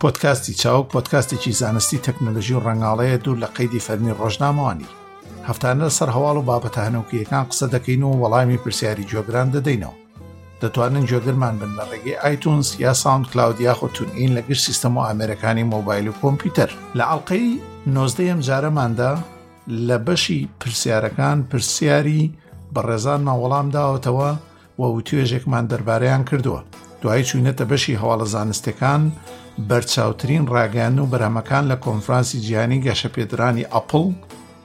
پۆدکاستی چاوگ پۆدکاستێکی زانستی تەکنەلژی و ڕنگاڵەیە دوور لە قەیدی فەرمی ڕۆژنامەوانی هەفتانە لەسەر هەواڵ و بابەتە هەنوکیەکان قسە دەکەین و وەڵامی پرسیاری جۆگران دەدەینەوە دەتوانن جۆگرمان بن لە ڕێگەی ئایتونس یا ساوند کلااود یاخۆ تونئین لە گشت سیستەم و ئامێرەکانی مۆبایل و کۆمپیوتەر لە ئەڵلقەی نۆزدەیەم جارەماندا لە بەشی پرسیارەکان پرسیاری بەڕێزانمان وەڵام داوەتەوە و وتوێژێکمان دەربارەیان کردووە دوای چوینەتە بەشی هەواڵە زانستەکان بەرچاوترین ڕاگەیان و بەرهەمەکان لە کۆنفرانسی جیهانی گەشەپێدرانی ئەپل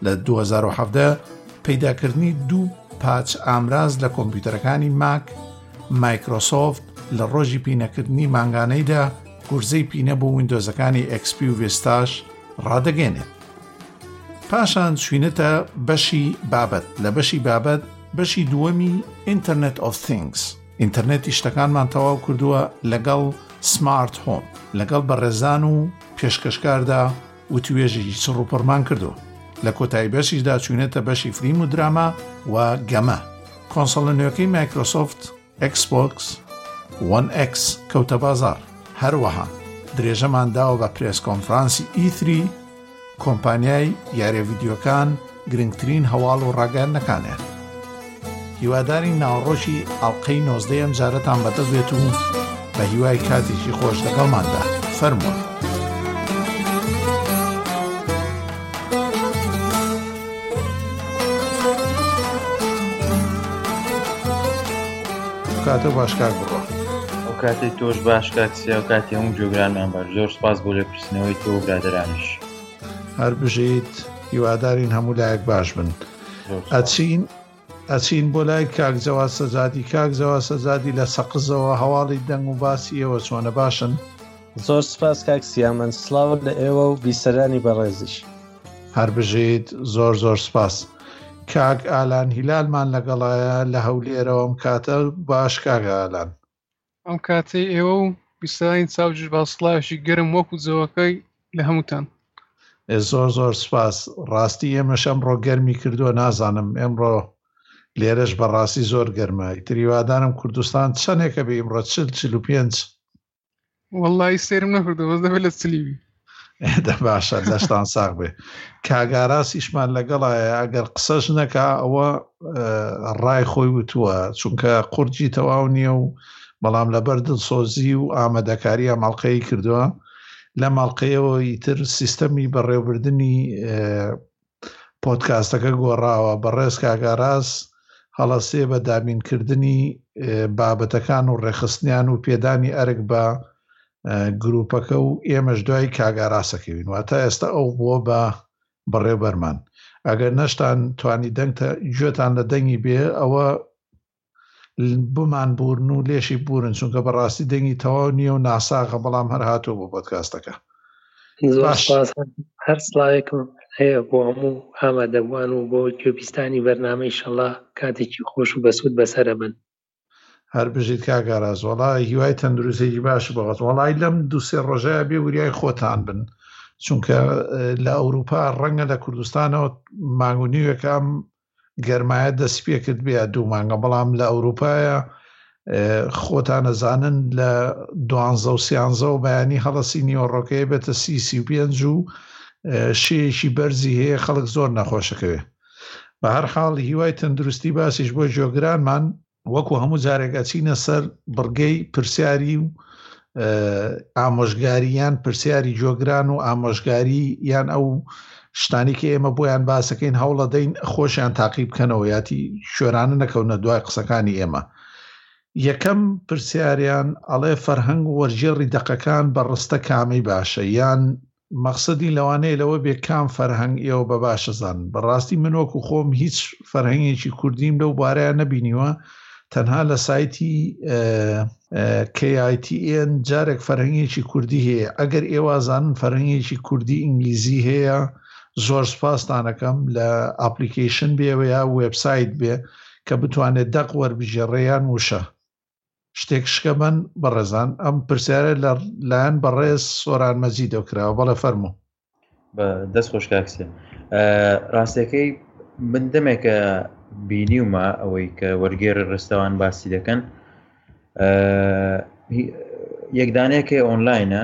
لە 2017 پەیداکردنی دوو پاچ ئامراز لە کۆمپیوتەرەکانی ماک مایکرۆسۆفت لە ڕۆژی پینەکردنی مانگانەیدا گورزەی پینە بۆ وینندۆزەکانی ئەکسپی و ڤێستاش ڕادەگەێنێت پاشان چوینەتە بەشی بابەت لە بەشی بابەت بەشی دووەمی ئینتەرنێت ئۆف سنگس ئینتەرنێتی شتەکانمان تەواو کردووە لەگەڵ سمارت هۆم لەگەڵ بەڕێزان و پێشکەشکاردا وتوێژێکی چڕوپڕمان کردو لە کۆتایی بەشیشدا چوینەتە بەشی فریم و دراما و گەمە کۆنسڵە نوێەکەی مایکرۆسۆفت Xbox One X کەوتە بازاڕ، هەروەها درێژەمان داوە بە پرێس کۆنفرانسی ئی تری کۆمپانیای یاریە ڤیدیۆکان گرنگترین هەواڵ و ڕاگەیاندنەکانیان هیوادارین ناوەڕۆکی ئەڵلقەی نۆزدە ئەم جارەتان بەدەست بێت و بە هیوای کاتێکی خۆش لەگەڵماندا فەرمووە. کاتە باش کاک بڕۆ ئەو کاتی تۆش باش کاک سیا و کاتی هەموو جۆگرانمان بەر زۆر سپاس بۆ لێپرسنەوەی تۆ برادرانیش هەر بژیت هیوادارین هەموو لایەک باش بن ئەچین ئەچین بۆ لای کاک جەواد سەجادی کاک جەواد سەجادی لە سەقزەوە هەواڵی دەنگ و باسی ئێوە چۆنە باشن؟ زۆر سپاس کاک سیامەند سڵاو لە ئێوە و بیسەرانی بەڕێزیش. هەر بژیت زۆر زۆر سپاس. کاک ئالان هیلالمان لەگەڵایە لە هەولێرەوە ئەم کاتە باش کاک ئالان. ئەم کاتەی ئێوە و بیسەرانی چاوجوش با سڵاوێکی گەرم وەکو جەوەکەی لە هەمووتان. زۆر زۆر سوپاس ڕاستی ئێمەش ئەمڕۆ گەرمی کردووە نازانم ئێمڕۆ لێرەش بەڕاستی زۆر گەرمە ئیتر هیوادارم کوردستان چەنێکە بێ ئیمڕۆ چل چل و پێنج وەڵی سێرم نەکردەوە بەس دەبێت لە سلیوی دە باشە دەشتان ساغ بێ کاگاراسیشمان لەگەڵایە ئەگەر قسەش نەکا ئەوە ڕای خۆی وتووە چونکە قورجی تەواو نییە و بەڵام لەبەر دڵسۆزی و ئامادەکاری ئەمەڵلقەی کردووە لە ماڵقەیەوە ئیتر سیستەمی بەڕێوبردننی پۆدکاستەکە گۆڕاوە بەڕێز کاک ئاراس هەڵەسێ بە دابینکردنی بابەتەکان و ڕێخستنیان و پێدانی ئەرک بە گروپەکە و ئێمەش دوای کاگاراسەکەوین واتە ئێستا ئەو بووە بە بەڕێبەرمان ئەگەر نەشتان توانی دەنگتە گوێتان لە دەنگی بێ ئەوە بمان بورن و لێشی بورن چونکە بەڕاستی دەنگی تەواو نییە و ناساغە بەڵام هەر هاتووە بۆ پۆدکاستەکە هەر سڵاوێکم هەیە بۆ هەموو ئامادەبووان و بۆ گوێبیستانی بەرنامەی شەڵا کاتێکی خۆش و بەسوود بەسەرە بن هەر بژیت کاگاراز وڵا هیوای تەندروستێکی باش بەغەت وڵی لەم دوسێ ڕۆژای بێ وریای خۆتان بن چونکە لە ئەوروپا ڕەنگە لە کوردستانەوە ماگونیوەکەم گەرمایە دەستی پێکرد بیا دوو مانگە بەڵام لە ئەوروپایە خۆتان ئەزانن لە دوانزە و سیانزەوە بەیانی هەڵەسی نیوەڕۆکەیە بێتە سی سی و پێنج و شێیەکی بەرزی هەیە خەڵک زۆر نەخۆشەکەوێ بە هەر حاڵ هیوای تەندروستی باسیش بۆ جۆگرانمان وەکو هەموو جارێک ئەچینە سەر بڕگەی پرسیاری و ئامۆژگاریان پرسیاری جۆگران و ئامۆژگاری یان ئەو شتانی کە ئێمە بۆیان باسەکەین هەوڵە دەین خۆشیان تاقی بکەنەوە یاتی شوێرانە نەکەونە دوای قسەکانی ئێمە یەکەم پرسیاریان ئەڵێ فەرهەنگ وەرجێڕی دەقەکان بە ڕستە کامەی باشە یان مەقسەدی لەوانەیە لەوە بێ کام فەرهەنگ ئێوە بە باش ئەزانن. بە ڕاستی من وەکوو خۆم هیچ فەرهەنگێکی کوردیم لەو بارەیا نەبینیوە تەنها لە سایتی KITN جارێک فەرهەنگێکی کوردی هەیە ئەگەر ئێوازانن فەرهەنگێکی کوردی ئینگلیزی هەیە زۆر سپاستانەکەم لە ئاپلیکەیشن بێ یا وێبسایت بێ کە بتوانێت دەق وەربگێڕێ یان وشە شتێک شکە من بەڕێزان ئەم پرسیارە لە لایەن بەڕێز سۆران مەجیدەوە کراوە بەڵێ فەرموو بە دەست خۆش کاکسێ ڕاستەکەی من دەمێکە بینیومە ئەوەی کە وەرگێر ڕستەوان باسی دەکەن یەکدانەکە ئۆنلاینە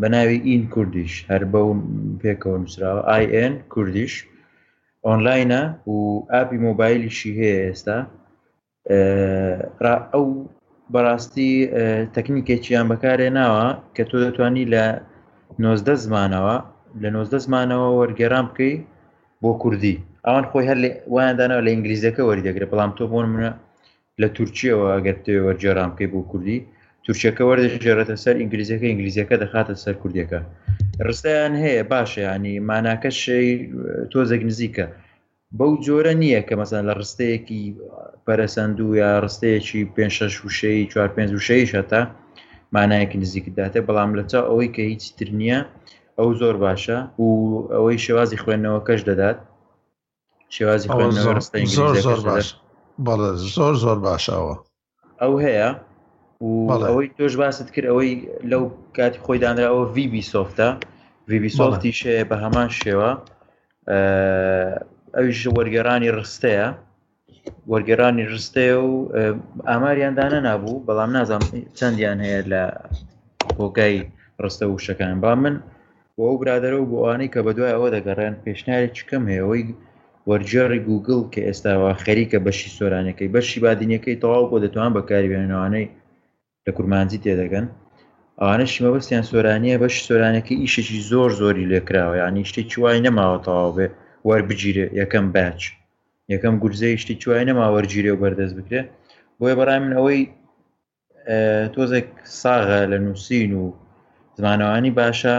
بە ناوی ئین کوردیش هەر بە و پێکەوە نووسراوە آیN کوردیش ئۆنلاینە و ئاپی مۆبایلیشی هەیە ئێستا را ئەو بەڕاستی تەکنیکێکیان بەکارێ ناوە کە تۆ دەتوانی لە نۆزدە زمانەوە لە نۆزدە زمانەوە وەرگێران بکەی بۆ کوردی ئەوان خۆی هەر وایاندانەوە لە ئینگلیزەکە وەریدەگرێت بەڵام تۆ بۆن منە لە تورکیەوە ئەگەر تێ وەرجێران بکەی بۆ کوردی تورکەکە وەرجێرەتە سەر ئینگلیزەکە ئینگلیزەکە دەخاتە سەر کوردەکە ڕستیان هەیە باشە ینی ماناکەشی تۆزێک نزیکە بەو جۆرە نییە کە مەسەن لە ڕستەیەکی پەرسەندوو یا ڕستەیەکی پێ شەش وشەیە چوار پێ وشەیش هەتا مانایەکی نزیکداتێ بەڵام لە چاو ئەوەی کە هیچ تر نییە ئەو زۆر باشە و ئەوەی شێوازی خوێندنەوە کەش دەدات شێوازی زۆر زۆر باش بەڵێ زۆر زۆر باشەوە ئەو هەیە ئەوەی تۆش باست کرد ئەوەی لەو کاتی خۆی دانراەوە ویبی سۆفتە ویبی سۆفتی شێ بە هەمان شێوە ئەویش وەرگێرانی ڕستەیە وەرگێرانی ڕستەیە و ئاماریان دانە نابوو بەڵام نازانم چەندیان هەیە لە هۆگای ڕستە وشەکان با من بۆ ئەو برادەرە و بۆ ئەوانەی کە بەدوای ئەوە دەگەڕێن پێشنیارێکی کەم هەیە ئەوەی وەرگێڕی گووگڵ کە ئێستا وا خەریکە بەشی سۆرانیەکەی بەشی بادینیەکەی تەواو بۆ دەتوان بەکاری بێنن ئەوانەی لە کورمانجی تێدەگەن ئەوانەشی مەبەستیان سۆرانیە بەشی سۆرانەکە ئیشێکی زۆر زۆری لێکراوە یانی شتێکی وای نەماوە تەواو بێ وەربگیرێ یەکەم باچ یەکەم گورزەی شتێکی وای نەما وەرگیرێ و بەردەست بکرێ بۆیە بەڕای من ئەوەی تۆزێک ساغە لە نووسین و زمانەوانی باشە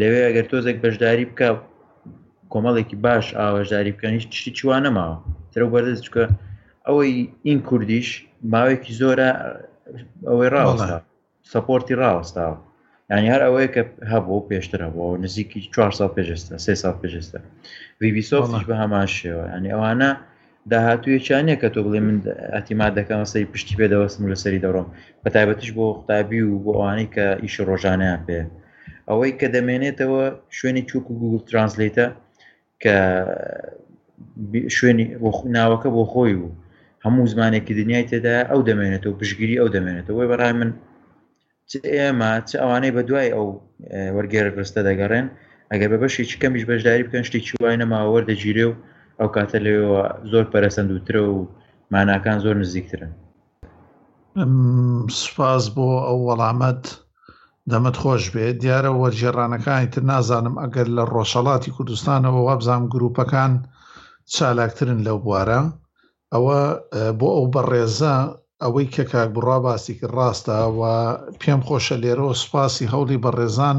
لەوێ ئەگەر تۆزێک بەشداری بکە کۆمەڵێکی باش ئاوەشداری بکەن هیچ شتی چوە نەماوە ترە بەرز چکە ئەوەی ئین کوردیش ماوەیەکی زۆرە ئەوەی ڕاوەستا سپۆرتی ڕاوەستاوە ینی هەر ئەوەیە کە هەبوو پێشتر هەبوو نزیکی 4 سال پێشستا سێ سال پێشستا ویبیسۆفش بە هەمان شێوە ینی ئەوانە داهاتوویەکیانە کە تۆ بڵێ من ئەتیما دەکەم سەری پشتی پێ دەوەستم لە سەری دەڕۆم بە تایبەتش بۆ قوتابی و بۆ ئەوانەی کە ئیش ڕۆژانیان پێ ئەوەی کە دەمێنێتەوە شوێنی چوک و گوگل ترانسلیتە کە شوێنی ناوەکە بۆ خۆی و هەموو زمانێکی دنیای تێدا ئەو دەمێنێتەوە پشگیری ئەو دەمێنێتەوە بەڕای من چ ئێمە چ ئەوانەی بە دوای ئەو وەرگێرە گرستە دەگەڕێن ئەگەر بە بەشی چکەمیش بەشداری بکەن شتی چوای نەماوە وەردەگیرێ و ئەو کاتە لەوەوە زۆر پەرەسەندوترە و ماناکان زۆر نزیکترن سوپاس بۆ ئەو وەڵامەت دەمت خۆش بێ دیارە وەرجێڕانەکانی تر نازانم ئەگەر لە ڕۆژهڵاتی کوردستانەوە وابزانام گروپەکان چالاکترن لەو بوارە ئەوە بۆ ئەو بەڕێزە ئەوەی کە کاک بڕا باسی کرد ڕاستە و پێم خۆشە لێرەوە سوپاسی هەوڵی بەڕێزان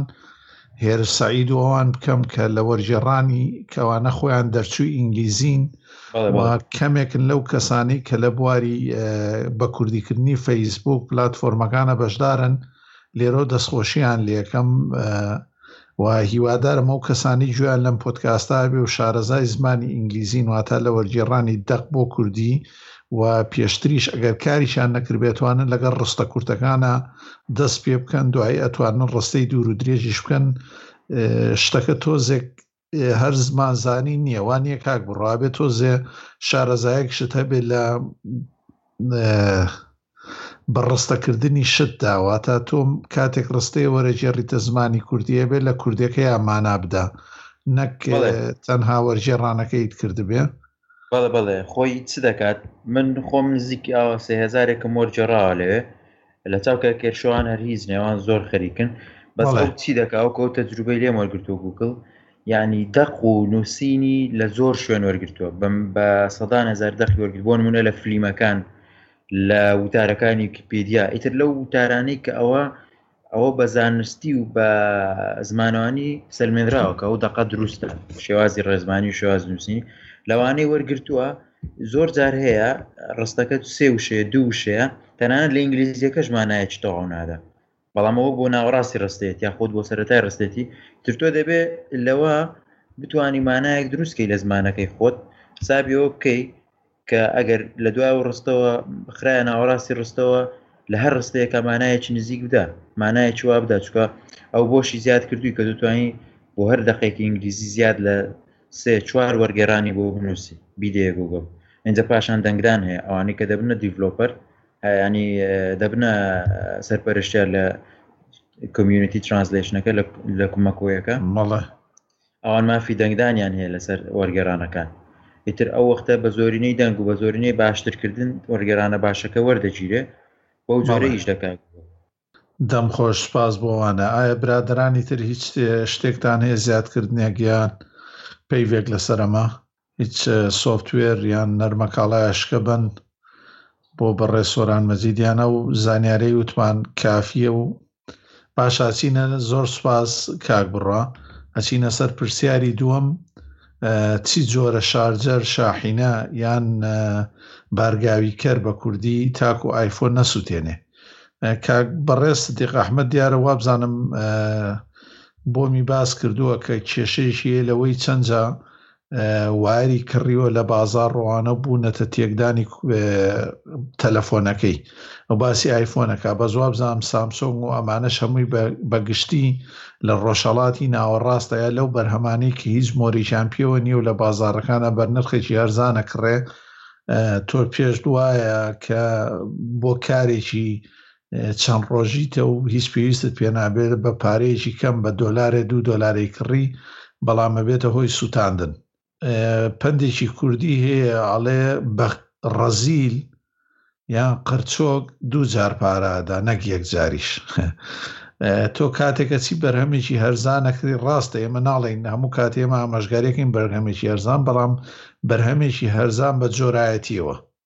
هێر سعید و ئەوان بکەم کە لە وەرجێڕانی کەوانە خۆیان دەرچووی ئینگلیزین بەڵێ و بەڵێ کەمێکن لەو کەسانی کە لە بواری ئە، بە کوردیکردنی فەیسبوک پلاتفۆرمەکانە بەشدارن لێرەوە دەستخۆشییان لێکەم ئە، و هیوادارم ئەو کەسانەی گوێیان لەم پۆدکاستە بێ و شارەزای زمانی ئینگلیزین واتە لە وەرگێڕانی دەق بۆ کوردی و پێشتریش ئەگەر کاریشان نەکردبێتوانن لەگەڵ ڕستە کورتەکانە دەست پێ بکەن دوایی ئەتوانن ڕستەی دوور و درێژیش بکەن شتەکە تۆزێک هەر زمانزانی نییە وانە کاک بڕابێ تۆزێ شارەزایەک شت هەبێ لە بەڕستەکردنی شت داواتە تۆم کاتێک ڕستەیە وەرەجێڕیتە زمانی کوردیە بێ لە کوردەکەی ئامانابدا نەک تەنها وەرجێڕانەکەیت کردبێ بەڵێ بەڵێ خۆی چ دەکات من خۆم نزیکی ئاوە سێ هزارێکم وەرجێڕاوە لەوێ لە چاوکە کێرشوان هەر هیچ نێوان زۆر خەریکن بەس بەڵێ. ئەو چی دەکا و کەوتە جروبەی لێم وەرگرتو گوگل یعنی دەق و نووسینی لە زۆر شوێن وەرگتووە بم بە سەدان هزار دەخی وەرگرت بۆن منە لە فلیمەکان لە وتارەکانی وکیپیدیا ئیتر لەو وتارانەی کە ئەوە ئەوە بە زانستی و بە زمانوانی سلمێنراوە کە ئەو دەقە دروستە شێوازی ڕێزمانی و شێواز نووسین لەوانەی وەرگتووە زۆر جار هەیە ڕستەکە سێ وشەیە دوو وشەیە تەنانەت لە ئینگلیزیەکەش مانایەکی تەواو نادا بەڵام ئەوە بۆ ناوەڕاستی ڕستێت یا خۆت بۆ سەرەتای ڕستێتی ترتۆ دەبێ لەوە بتانی مانایەک دروستکەی لە زمانەکەی خۆت حسابیەوە بکەی کە ئەگەر لە دوای و ڕستەوە خراە ناوەڕاستی ڕستەوە لە هەر ڕستەیەکە مانایەکی نزیک بدا مانایەکی وا بدا چکە ئەو بۆشی زیاد کردووی کە دەتوانین بۆ هەر دقێکی ئینگلیزی زیاد لە سێ چوار وەرگێرانی بۆ بنووسی بیدەیە گوگڵ ئەجا پاشان دەنگدان هەیە ئەوانەی کە دەبنە دیڤلۆپەر ینی دەبنە سەرپەرشتە لە کمیونیتی ترانسلشنەکە لە کومەکۆیەکە مەڵە ئەوان مافی دەنگدانیان هەیە لەسەر وەرگێڕانەکان، ئیتر ئەو وەختە بە زۆرینەی دەنگ و بە زۆرینەی باشترکردن وەرگێڕانە باشەکە وەردەگیرێ بەو جۆرە ئیش دەکات. دەم خۆش سپاس بۆ وانە. ئایا برادەرانی تر هیچ شتێکتان هەیە زیادکردنێک یان پەیڤێک لەسەر ئەمە؟ هیچ سۆفتوێر یان نەرمەکاڵایە شکەبەن بۆ بەڕێز سۆران مەجیدیانە و زانیارەی وتمان کافیە و باشاچینە زۆر سپاس کاک بڕا ئەچینە سەر پرسیاری دووەم چی جۆرە شارجەر شاحینە یان بارگاوی کەر بە کوردی تاکو ئایفۆن نەسووتێنێ کاک بەڕێز سدیق ئەحمد دیارە وابزانم بۆمی باس کردووە کە کێشەیەکی لەوەی چەندجا وایەری کڕیوە لە بازاڕ ڕەوانە بوونەتە تێکدانی تەلەفۆنەکەی و باسی ئایفۆنەکە بە زواب زام سامسۆنگ و ئەمانەش هەمووی بەگشتی لە ڕۆژهڵاتی ناوەڕاستە یا لەو بەرهەمانەی کە هیچ مۆریشان پێوە نیە و لە بازارەکانە بەرنرخێکی هەرزانە کڕێ تۆ پێش دوایە کە بۆ کارێکی چەند ڕۆژیتە و هیچ پێویستت پێ نابێت بە پارەیەکی کەم بە دۆلارێ دوو دۆلارێک کڕی بەڵام ئەبێتە هۆی سووتاندن پندێکی کوردی هەیە ئەڵێ بە ڕەزیل یان قەرچۆک دوو جار پارادا نەک یەک جاریش تۆ کاتێکە چی بەرهەمێکی هەرزانەکری ڕاستە ئێمە ناڵین هەموو کات ئێمە ئاماژگارێکین بەرهەمێکی هەرزان بەڵام بەرهەمێکی هەرزان بە جۆرایەتیەوە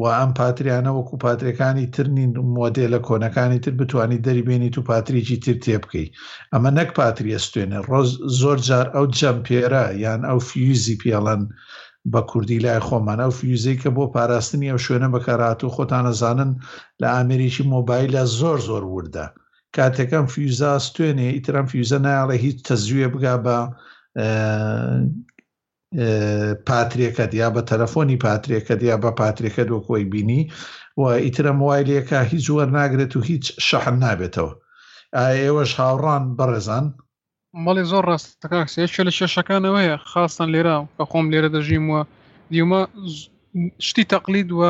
و ئەم پاتریانە وەکو پاترێکانی تر نین مۆدێلە کۆنەکانی تر بتانی دەری بێنیت و پاتریکی تر تێبکەی ئەمە نەک پاتریە ستێنێ ڕۆز زۆر جار ئەو جەمپێرە یان ئەو فیوزی پێڵەن بە کوردی لای خۆمان ئەو فیوزەی کە بۆ پاراستنی ئەو شوێنە بەکارات و خۆتانەزانن لە ئامریکی مۆبایلە زۆر زۆر وردە کاتێکم فیوزا ستێنێ ئیترم فیوزە نایڵێ هیچ تەزوێ بگا بە پاترێکەت یا بە تەلەفۆنی پاترێکەت یا بە پاترێکەت وەک وەی بینی و ئیترە موایلەکە هیچ وەرناگرێت و هیچ شەحن نابێتەوە ئاێوەش هاوڕان بەڕێزان مەڵێ زۆر ڕاستەکەکسە یەکێ لە کێشەکانەوەیە خاستان لێرا کە خۆم لێرە دەژیم وە دیومە شتی تەقلید و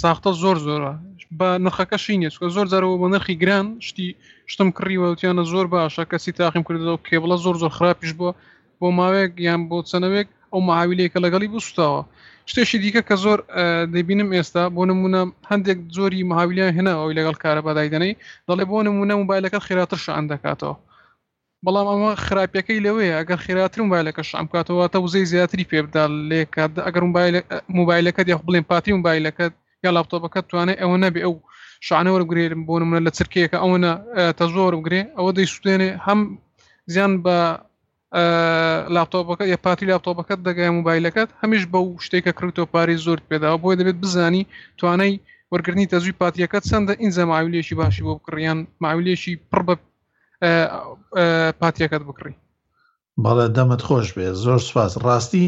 ساختە زۆر زۆرە بە نرخەکەشی نیە چکە زۆر جارەوە بە نرخی گران شتی شتم کڕیوەوتیانە زۆر باشە کەسی تاقیم کردەوە کێبڵە زۆر زۆر خراپیش بووە بۆ ماوەیەک یان بۆ چەنەوەیەک ئەو معاویلەیە کە لەگەڵی بوو سوتاوە شتێکی دیکە کە زۆر دەبینم ئێستا بۆ نمونە هەندێک زۆری مهاویلیان هێنا ئەوی لەگەڵ کارە بەدایدنەی دەڵێ بۆ نمونە موبایلەکە خێراتر شان دەکاتەوە بەڵام ئەمە خراپەکەی لەوەیە ئەگەر خێراتر موبایلەکە شام کاتەوە تە وزەی زیاتری پێبدا لێکات ئەگەر موبایلەکەت یاخ بڵێن پاتی موبایلەکەت یا لاپتۆپەکەت توانای ئەوە نەبێ ئەو شانە وەرگێ بۆ نمونە لە چرکەیەەکە ئەوەنە تەزۆ وەرگێ ئەوە دەیسوێنێ هەم زیان بە لاپتۆپەکە یە پاتی لاپتۆپەکەت دەگای موبایلەکەت هەمیش بەو شتێکە کڕیتۆ پارێز زۆر پێداوە بۆی دەبێت بزانی توانای وەرگرنی تەزوی پاتیەکە چەندە ئینجا ماویلێکی باشی بۆ بکڕیان ماویلێکی پڕ بە پاتیەکەت بکڕی بەڵێ دەمت خۆش بێ زۆر سپاس ڕاستی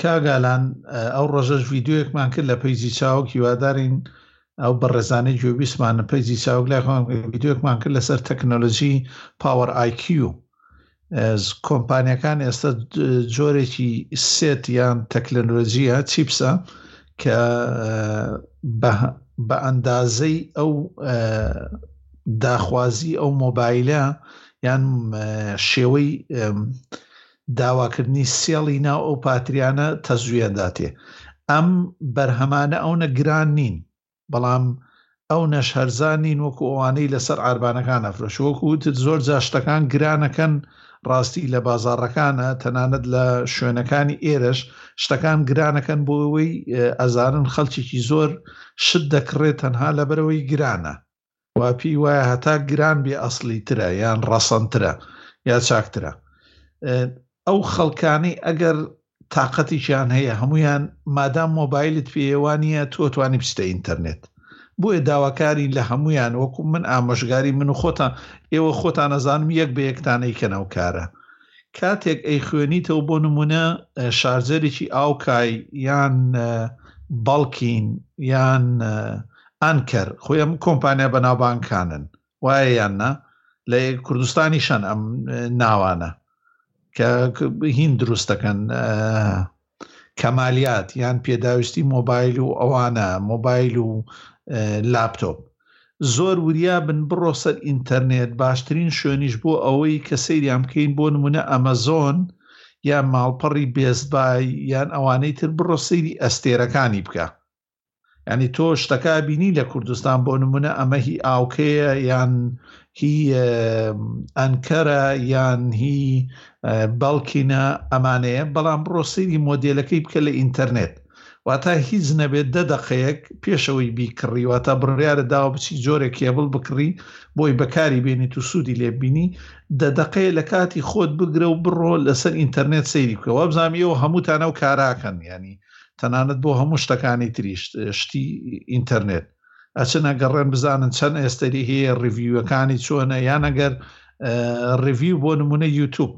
کاگالان ئەو ڕۆژەش ڤیددیوەکمان کرد لە پیجی چاوک هیوادارین ئەو بەڕێزانانی گوێبیسمان پیجی چاوک لای خۆم ڤیددیوەکمان کرد لەسەر تەکنۆلژی پاوەەر آیQ کۆمپانیەکان ئێستا جۆرێکی سێت یان تەکنۆلۆژیە چیپسە کە بە ئەندازەی ئەو داخوازی ئەو مۆبایلە یان شێوەی داواکردنی سێڵی ناو ئەو پاتریانە تەزویەداتێ ئەم بەرهەمانە ئەونە گران نین بەڵام ئەو نەش هەرزان نین وەکو ئەوانەی لەسەر ئاربانەکان ئەفرۆش وەکو وتت زۆر جاشتەکان گرانەکەن ڕاستی لە بازارڕەکانە تەنانەت لە شوێنەکانی ئێرەش شتەکان گرانەکەن بۆ ئەوەی ئەزانن خەلچێکی زۆر شت دەکڕێت تەنها لەبەرەوەی گرانە وا پێی وایە هەتا گران بێ ئەسلی ترە یان ڕەسەنترە یا چاکترە ئەو خەڵکانەی ئەگەر تااقەتیشیان هەیە هەمویان مادام مۆبایلت پێوانە تۆ توانی بچتە ئینتەرنێت بۆیە داواکاری لە هەمویان وەکو من ئامۆژگاری من و خۆتان ئێوە خۆتان نەزانم یەک بە یەکتانەی کەنەو کارە کاتێک ئەی خوێنیتەوە بۆ نمونە شارجەرێکی ئاوکای یان بەڵکین یان ئانکەر، خۆی ئەم کۆمپانیا بەناوبانگکانن وایە یان نا؟ لە کوردستانیشن ئەم ناوانە کە هین دروست دەکەن کەمالیات یان پێداویستی مۆبایل و ئەوانە مۆبایل و لاپتۆپ زۆر وریا بن بڕۆ سەر ئینتەرنێت باشترین شوێنیش بۆ ئەوەی کە سەیریان بکەین بۆ نمونە ئەمەزۆن یان ماڵپەڕی بێزبای یان ئەوانەی تر بڕۆ سەیری ئەستێرەکانی بکە یعنی تۆ شتەکە بینی لە کوردستان بۆ نمونە ئەمە هی ئاوکەیە یان هی ئەنکەرە یان هی بەڵکینە ئەمانەیە بەڵام بڕۆ سری مۆدلەکەی بکە لە ئینتەرنێت واتا هیچ نەبێت دە دەقەیەک پێشەوەی بیکڕی واتا بڕیاە داوە بچی جۆرە کێبڵ بکڕی بۆی بەکاری بێنیت و سوودی لێبینی دە دەقەیە لە کاتی خۆت بگرە و بڕۆ لەسەر ئینتەرنێت سەیری بکەوە بزانامی و هەمووتانە و کاراکەن ینی تەنانەت بۆ هەموو شتەکانی تریش شتی ئینتەرنێت ئەچن ئەگەڕێن بزانن چەند ئێستەری هەیە ڕڤیوەکانی چۆنە یان ئەگەر ڕڤیو بۆ نمونە یوتوب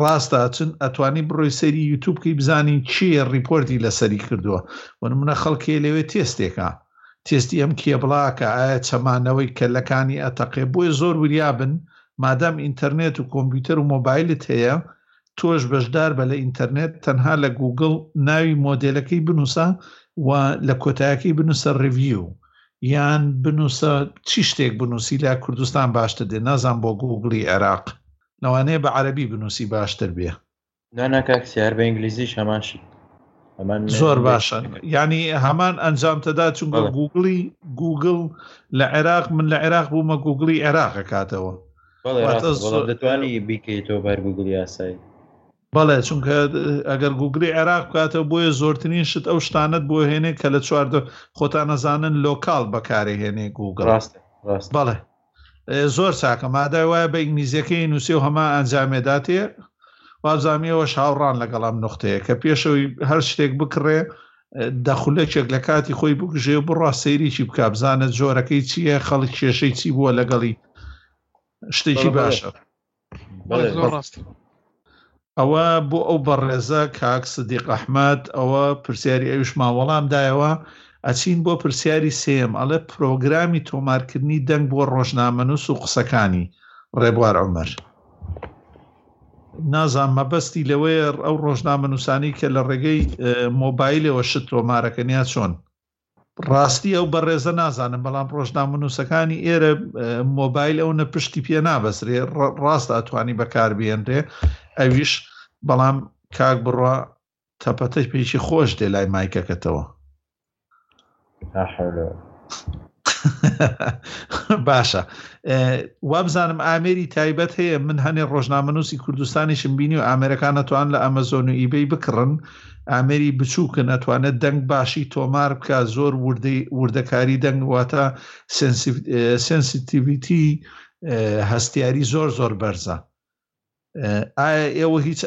ڕاستە چن ئەتوانی بڕۆی سەری یوتوب کەی بزانین چیە ڕیپۆرتی لەسەری کردووە و منە خەڵکێ لەوێ تێستێکە تێستی ئەم کێ بڵاکە ئایا چەمانەوەی کەلەکانی ئەتەقێ بۆیە زۆر وریابن مادام ئینتەرنێت و کۆمپیوتەر و مۆبایلت هەیە تۆش بەشدار بە لە ئینتەرنێت تەنها لە گووگڵ ناوی مۆدێلەکەی بنووسە و لە کۆتایەکەی بنووسە ڕیڤیو یان بنووسە چی شتێک بنووسی لە کوردستان باشتر دێ نازان بۆ گووگڵی عێراق لەوانەیە بە عەرەبی بنووسی باشتر بێ نانا کاک سیار بە ئینگلیزیش هەمان شت هەمان زۆر باشە یعنی هەمان ئەنجام تەدا چونگە بەڵێ. گووگڵی گووگڵ لە عێراق من لە عێراق بوومە گووگڵی عێراق کاتەوە دەتوانی بیکەیتەوە بەر گوگل یاسایی بەڵێ چونکە ئەگەر گوگلی عێراق بکاتەوە بۆیە زۆرترین شت ئەو شتانت بۆ هێنێ کە لە چواردە خۆتان نەزانن لۆکال بەکارێ هێنێ گوگل بەڵێ زۆر چاکە مادای وایە بە ئینگلیزیەکەی نووسێ و هەما ئەنجامێداتێ وابزانیەوەش هاوڕان لەگەڵام نقطەیە کە پێشەوەی هەر شتێک بکڕێ دەخولەکێک لە کاتی خۆی بگژێ و بڕا سەیرێکی بک بزانە جۆرەکەی چییە خەڵک کێشەی چی بووە لەگەڵی شتێکی باشە ئەوە بۆ ئەو بەڕێزە کاک سدیق ئەحمد ئەوە پرسیاری ئەوش ماوەڵام دایەوە ئەچین بۆ پرسیاری سێم ئەڵێ پرۆگرامی تۆمارکردنی دەنگ بۆ ڕۆژنامەنووس و قسەکانی ڕێبوار عمر نازان مەبەستی لەوەیە ئەو ڕۆژنامەنووسانی کە لە ڕێگەی مۆبایلەوە شت تۆمارەکەنیا چۆن ڕاستی ئەو بەڕێزە نازانم بەڵام ڕۆژنامەنووسەکانی ئێرە مۆبایل ئەوە پشتی پێ نابەسرێ ڕاست ئەتوانی بەکار بێنرێ ئەویش بەڵام کاک بڕە تەپەتەی پێکی خۆش دێ لای مایکەکەتەوە باشە وابزانم ئامێری تایبەت هەیە من هەنێ ڕۆژنامەنووسی کوردستانیشم بینی و ئامێرەکانەتوان لە ئەمەزۆن و ئیبەی بکڕن ئامێری بچووکن ئەتوانێت دەنگ باشی تۆمار بکا زۆر وردەکاری دەنگ واتە سنسیتیڤیتی هەستیاری زۆر زۆر بەرزە ئایا ئێوە هیچ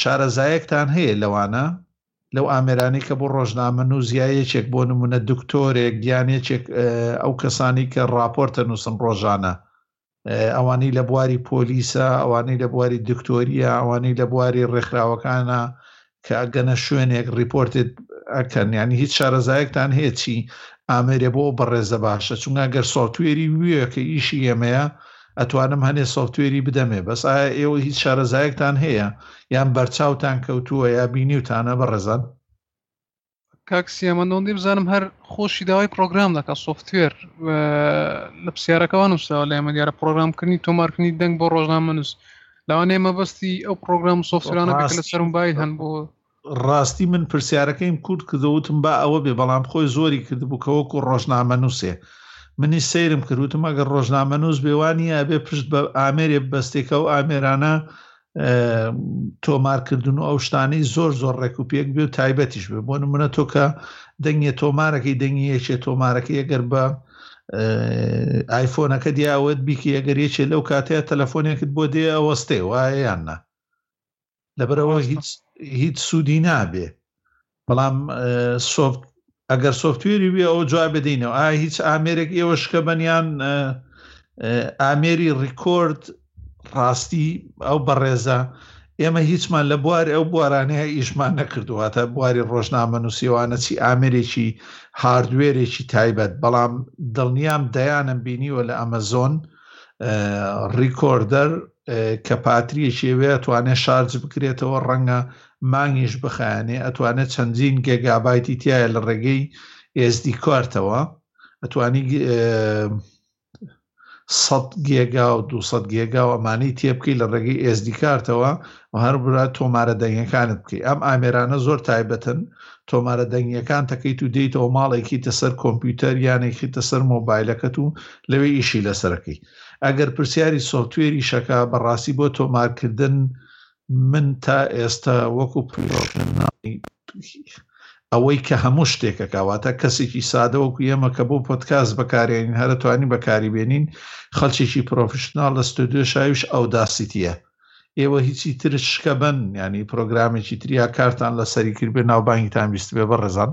شارەزایەکتان هەیە لەوانە لەو ئامێرانی کە بۆ ڕۆژنامە نووزیا یەکێک بۆ نمونە دکتۆرێک یان یەکێک ئەو کەسانی کە ڕاپۆرتە نووسن ڕۆژانە ئەوانەی لە بواری پۆلیسە ئەوانەی لە بواری دکتۆریە ئەوانەی لە بواری ڕێکخراوەکانە کە ئەگەنە شوێنێک ریپۆرتت ئەکەن ینی هیچ شارەزایەکتان هەیە چی ئامێرێ بۆ بەڕێزە باشە چونگە گەر سۆفتێری ویە کە ئیشی ئێمەیە ئەتوانم هەنێ سۆفتێری بدەمێ بەس ئایا ئێوە هیچ شارەزایەکتان هەیە یان بەرچاوتان کەوتووە یا بینیوتانە بەڕێزان کاک سیا من ئەوەندەی بزانم هەر خۆشی داوای پرۆگرام دەکات سۆفتوێر لە پرسیارەکەەوە نووسراوە لە ئێمە دیارە پرۆگرامکردنی تۆمارکردنی دەنگ بۆ ڕۆژنامە نووس لەوانەیە مەبەستی ئەو پرۆگرام سۆفتوێرانە کە لە سەرم بای هەن بۆ ڕاستی من پرسیارەکەیم کورد کردوتم با ئەوە بێ بەڵام خۆی زۆری کردبوو کە وەکو ڕۆژنامە نووسێ منی سەیرم کردوتم ئەگەر ڕۆژنامە نووس بێوانە بێ پشت بە ئامێرێ بەستێکە و ئامێرانە تۆمارکردن و ئەو شتانی زۆر زۆر ڕێک و پێک بێ و تایبەتیش بێ بۆ منە تۆ کە دەنگێ تۆمارەکەی دەنگی یەکێ تۆمارەکەی ئەگەر بە ئایفۆنەکە دیاوت بیکە ئەگەر یەکێ لەو کاتەیە تەلەفۆنێکت بۆ دێ ئەوەستێ وایەیان نە لەبەرەوە هیچ هیچ سوودی نابێ بەڵام ئەگەر سۆفتوێری بێ ئەو جواب بدەینەوە ئا هیچ ئامێرێک ئێوە شکە بەنیان ئامێری ڕیکۆرد ڕاستی ئەو بەڕێزە ئێمە هیچمان لە بوار ئەو بوارانەیە ئیشمان نەکردوواتە بواری ڕۆژنامە نووسیوانە چی ئامرێکی هاردوێرێکی تایبەت بەڵام دڵنیام دەیانم بینیوە لە ئەمەزۆن ڕیکۆردەر کە پاتریەکی ئەوێ ئەتوانێت شارج بکرێتەوە ڕەنگە مانگیش بخایەنێ ئەتوانێت چەندین گێگابایتی تایە لە ڕێگەی ئێزدی کارتەوە ئەتوانی 100 گێگا و 200 گێگا و ئەمانەی تێبکەی لە ڕێگەی ئێزدی کارتەوە و هەر برا تۆمارە دەنگەکانت بکەیت ئەم ئامێرانە زۆر تایبەتن تۆمارە دەنگیەکان تەکەیت و دەیتەوە ماڵێکی تەسەر کۆمپیوتەر یانێکیتە سەر مۆبایلەکەت و لەوێ ئیشی لەسەرەکەی ئەگەر پرسیاری سۆفتوێری شەکا بەڕاستی بۆ تۆمارکردن من تا ئێستا وەکو پرۆفیشناڵی ئەوەی کە هەموو شتێکەکە واتە کەسێکی سادە وەکو ئێمە کە بۆ پۆدکاست بەکارێنین هەر ئەتوانین بەکاری بێنین خەڵکێکی پرۆفیشناڵ لە ستۆدیۆ شاویش ئەوداسیتیە ئێوە هیچی ترت شکە بەن یانی پرۆگرامێکی تریا کارتان لەسەری کرد بێ ناوبانگیتان بیست بێ بەڕێزان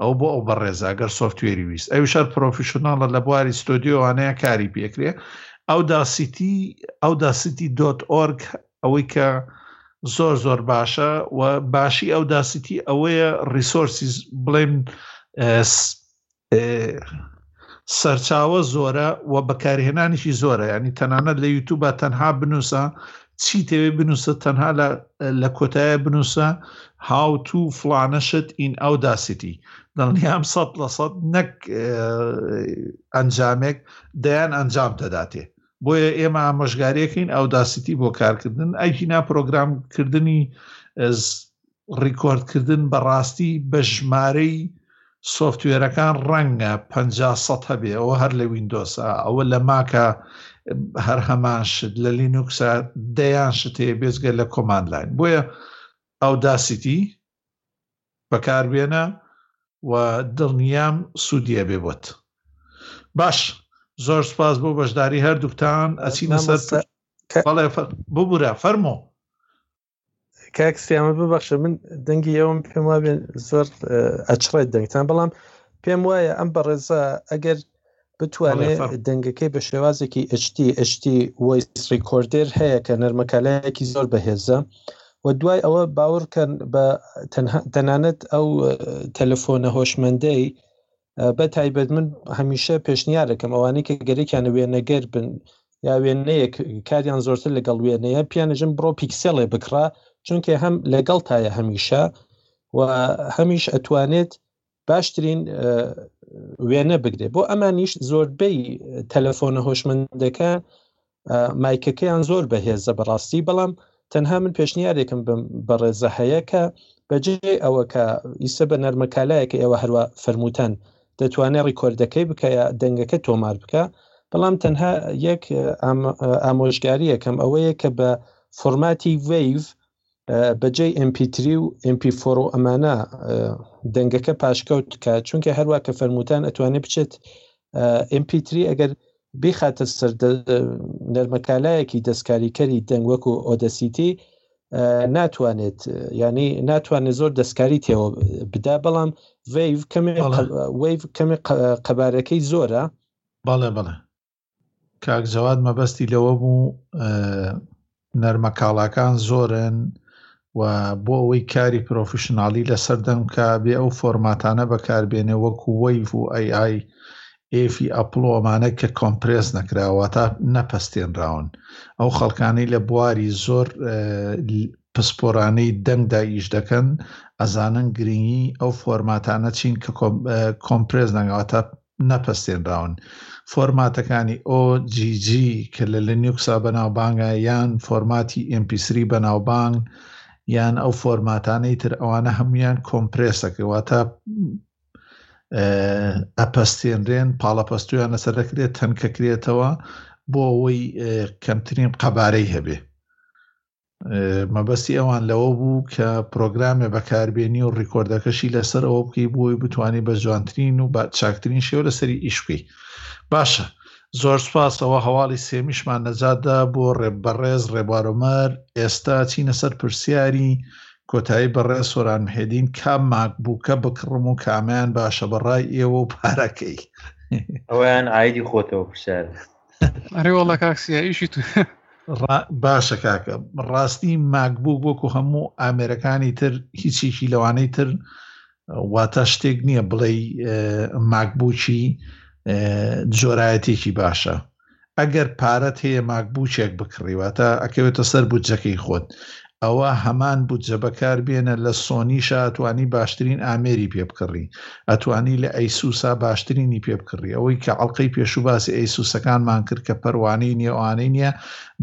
ئەو بۆ ئەو بەڕێزە گەر سۆفتوێری ویست ئەوی شار پرۆفیشنناڵە لە بواری ستۆدیۆوانەیە کاری پێکرێ ئەو داسیتی ئەو داسیتی دۆت ئۆرگ ئەوەی کە زۆر زۆر باشە و باشی ئەو داسیتی ئەوەیە ریسۆرسی بڵێن سەرچاوە زۆرە و بەکارهێنانیشی زۆرە ینی تەنانەت لە یوتوبە تەنها بنووسە چی تەوێ بنووسە تەنها لە کۆتایە بنووسە هاو تو فلانەشت ئین ئەو داسیتی دڵنیام سە لە سە نەک ئەنجامێک دەیان ئەنجام دەداتێ بۆیە ئێمە ئامۆژگاریەکەین ئەو داسیتی بۆ کارکردن ئەگینا پرۆگرامکردنی ڕیکۆردکردن بەڕاستی بە ژمارەی سۆفتوێرەکان ڕەنگە پەنجا سەد هەبێ ئەوە هەر لە ویندۆسە ئەوە لە ماکە هەر هەمان شت لە لینوکسە دەیان شت هەیە بێزگە لە کۆمان لاین بۆیە ئەو داسیتی بەکاربێنە و دڵنیام سوودیە بێ بۆت باش زۆر سپاس بۆ بەشداری هەردووکتان ئەچینە سەر بڵێ ببورە فەرمۆ کاک سیامە ببەخشە من دەنگی ئەوم پێم وابێن زۆر ئەچڕێت دەنگتان بەڵام پێم وایە ئەم بەڕێزە ئەگەر بتوانێت دەنگەکەی بە شێوازێکی HT HT ویس ڕیکۆردێر هەیە کە نەرمەکالایەکی زۆر بەهێزە و دوای ئەوە باوەڕکەن بە تەنانەت ئەو تەلەفۆنە هۆشمەندەی بە تایبەت من هەمیشە پێشنیارەکەم ئەوانەی کە گەرەێکیان وێنەگەر بن یا وێنەیەک کاریان زۆرتر لەگەڵ وێنەیە پیانەژم بڕۆ پیکسێڵێ بکڕە چونکە هەم لەگەڵ تایە هەمیشە و هەمیش ئەتوانێت باشترین وێنە بگرێت بۆ ئەمانیش زۆربەی تەلەفۆنە هۆشمەندەکە مایکەکەیان زۆر بەهێزە بەڕاستی بەڵام تەنها من پێشنیارێکم بەڕێزە هەیە کە بەجێ ئەوە کە ئیسە بە نەرمەکالایەکە ئێوە هەروە فەرمووتەن دەتوانێت ڕیکۆردەکەی بکەیە دەنگەکە تۆمار بکە بەڵام تەنها یەک ئامۆژگاری یەکەم ئەوەیە کە بە فۆرماتی ویڤ بەجێی MP3 و MP4 و ئەمانە دەنگەکە پاشکەوت کە چونکە هەروە کە فەرمووتان ئەتوانێت بچێت MP3 ئەگەر بیخاتە سەر نەرمەکالایەکی دەستکاریکەری دەنگ وەکو ئۆدەسیتی ناتوانێت ینی ناتوانێت زۆر دەستکاری تێوە بدا بەڵام وی کەمێک قەبارەکەی زۆرە بەڵێ بەڵێ کاک جەواد مەبەستی لەوە بوو نەرمە کاڵاکان زۆرن و بۆ ئەوەی کاری پرۆفیشنناڵی لەسەر دەمکە بێ ئەو فۆرماتانە بەکاربێنێ وەکو وەیف و ئەی ئای ئێفی ئەپڵ و ئەمانە کە کۆمپرس نەکراوە تا نەپەستێنراون ئەو خەڵکانی لە بواری زۆر پسپۆرانەی دەنگدا ئیش دەکەن ئەزانن گرنگی ئەو فۆرماتانە چین کە کۆمپرێس دەنگە واتە نەپەستێنراون فۆرماتەکانی ئۆ جی جی کە لە لینوکسا بەناوبانگە یان فۆرماتی ئەمپیسری بەناوبانگ یان ئەو فۆرماتانەی تر ئەوانە هەمویان کۆمپرێسەکە واتە ئەپەستێنرێن پاڵەپەستویان لەسەر دەکرێت تەنکەکرێتەوە بۆ ئەوەی کەمترین قەبارەی هەبێ مەبەستی ئەوان لەوە بوو کە پرۆگرامێ بەکاربێنی و ڕیکۆردەکەشی لەسەر ئەوە بکەی بۆی بتانی بە جوانترین و بە چاکترین شێوە لەسەری ئیش بکەی باشە زۆر سپاسەوە هەواڵی سێمیشمان نەجاتدا بۆ ڕێب بەڕێز ڕێبارۆمەر ئێستا چینە سەر پرسیاری کۆتایی بەڕێ سۆران محێدین کام ماک بووکە بکڕم و کامیان باشە بەڕای ئێوە و پارەکەی ئەویان ئایدی خۆتەوە پرسیار ئەرێ وەڵە کاک سیا ئیشی تو باشە کاکە ڕاستی ماکبوو وەکو هەموو ئامێرەکانی تر هیچێکی لەوانەی تر واتە شتێک نییە بڵێ ماکبووکی جۆرایەتێکی باشە ئەگەر پارەت هەیە ماکبووچێک بکڕیواتە ئەکەوێتە سەر بودجەکەی خۆت ئەوا هەمان بودجە بەکار بێنە لە سۆنیشا ئەتوانی باشترین ئامێری پێ بکڕی ئەتوانی لە ئەیسوسا باشترینی پێ بکڕی ئەوەی کە ئەڵقەی پێشوو باسی ئەیسوسەکانمان کرد کە پەروانەی نیە ئەوانەی نیە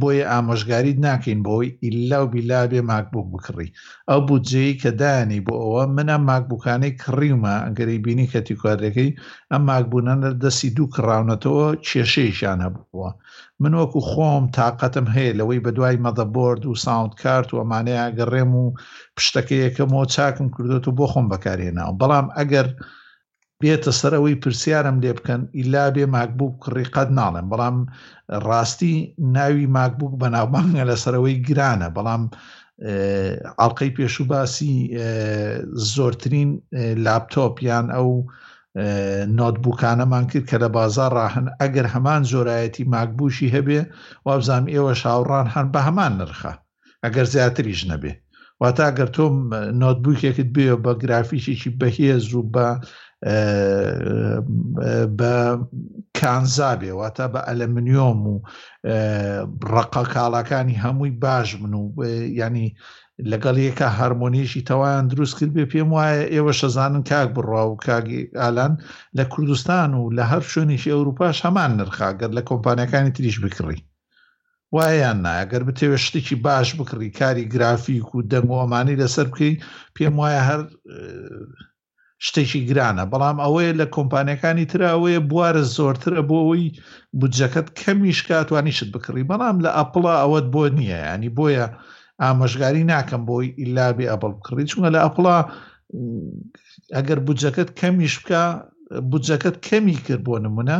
بۆیە ئامۆژگاریت ناکەین بۆی ئیلا و بیلا بێ ماکبوک بکڕی ئەو بودجەی کە دانی بۆ ئەوە من ئەم ماکبوکانەی کڕیومە گەری بینی کەتیکوادرەکەی ئەم ماکبونەنە دەستی دوو کڕاونەتەوە کێشەیەکیان هەبووە من وەکو خۆم تاقەتم هەیە لەوەی بەدوای مەدەبۆرد و ساوند کارت و ئەمانەیە گەڕێم و پشتەکە یەکەمەوە چاکم کردوێت و بۆ خۆم بەکارهێناوە بەڵام ئەگەر بێتە سەرەوەی پرسیارم لێ بکەن ئیلا بێ ماکبووک ڕیقەت ناڵێم بەڵام ڕاستی ناوی ماکبووک بە ناوبانگە لە سەرەوەی گرانە بەڵام ئاڵلقەی پێشوو باسی زۆرترین لاپتۆپیان ئەو نۆتبوکانەمان کرد کە لە بازار ڕاهن ئەگەر هەمان زۆرایەتی ماکبوشی هەبێ وابزانام ئێوە شاوڕان هەن بە هەمان نرخە ئەگەر زیاتریش نەبێ واتا گەر تۆ نۆتبووکێکت بێ بە گرافیکێکی بەهێز و بە بە کانزا بێ واتا بە ئەلەمنیۆم و ڕقە کاڵاکانی هەمووی باش من و ینی لەگەڵ یەکا هارمۆنیەکی تەوایان دروست کرد بێ پێم وایە ئێوە شەزانن کاک بڕوا و کاگی ئالان لە کوردستان و لە هەر شوێنێکی ئەوروپاش هەمان نرخا گەر لە کۆمپانیەکانی تریش بکڕی وایان نایەگەر بتەوێ شتێکی باش بکڕی کاری گرافیک و دەنگۆمانی لەسەر بکەی پێم وایە هەر شتێکی گرانە بەڵام ئەوەیە لە کۆمپانیەکانی تر ئەوەیە بوارە زۆرترە بۆ ئەوی بودجەکەت کەمیش کاتوانیشت بکڕی بەڵام لە ئەپڵە ئەوەت بۆ نییە ینی بۆیە ئامۆژگاری ناکەم بۆی ئیلابێ ئەپڵ بکڕی چونە لە ئەپڵە ئەگەر بودجەکەت کەمیش بکە بودجەکەت کەمی کرد بۆ نمونە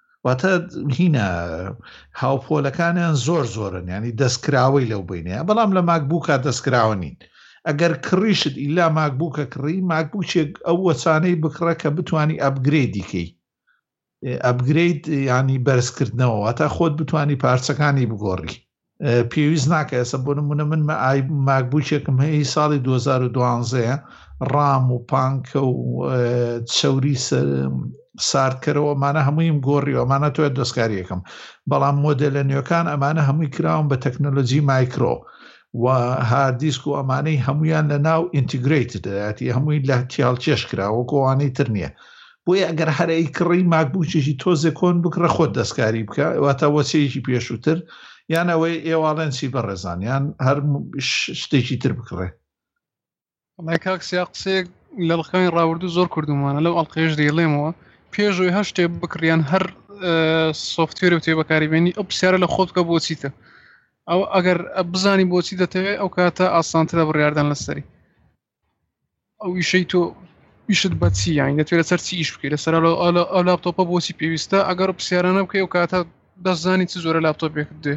واتە هینا هاوپۆلەکانیان زۆر زۆرن ینی دەستکراوەی لەو بینەیە بەڵام لە ماکبووکە دەستکراوە نین ئەگەر کڕیشت ئیلا ماکبووکە کڕی ماکبووچێک ئەو وەچانەی بکڕە کە بتانی ئەبگرێ دیکەی ئەبگریت ینی بەرزکردنەوە واتا خۆت بتانی پارچەکانی بگۆڕی پێویست ناکە ئێستا بۆ نمونە من ماکبوکێکم هەیە ساڵی 2012 ڕام و پانکە و چەوری ساردکەرەوە ئەمانە هەموویم گۆڕی ئەمانە تۆ دەستکاریەکەم بەڵام مۆدلە نوێکان ئەمانە هەمووی کراون بە تەکنۆلۆژی مایکرۆ و هاردیسک و ئەمانەی هەمویان لە ناو ئینتیگریت دەاتی هەمووی لە تیاڵ چێش کراوە کۆوانەی تر نییە بۆیە ئەگەر هەرەی کڕی ماکبووکێکی تۆزێ کۆن بکڕە خۆت دەستکاری بکە واتە وەچەیەکی پێشووتر یان ئەوەی ئێواڵێن چی بەڕێزان یان هەر شتێکی تر بکڕێ ئەڵای کاکسیا قسێک لە ڕقەکانی ڕاوردو زۆر کردومانە لەو ئەڵلقێش دەیڵێمەوە پێشوی هەر شتێ بکڕیان هەر سوفتێر و تێ بەکاریبێنی ئەو پرسیارە لە خۆتکە بۆچیتە ئەو ئەگەر بزانی بۆچی دەتەوێت ئەو کاتە ئاسانترە بڕاردان لەسەری ئەو ویشەی تۆ ویشت بە چی یانی دەتوێت لەسەر چی ئیش بکەیت لەسەر ئەو لاپتۆپە بۆچی پێویستە ئەگەر پرسیارانە بکەی و کاتە دەستزانی چ زۆرە لاپتۆپێک دێ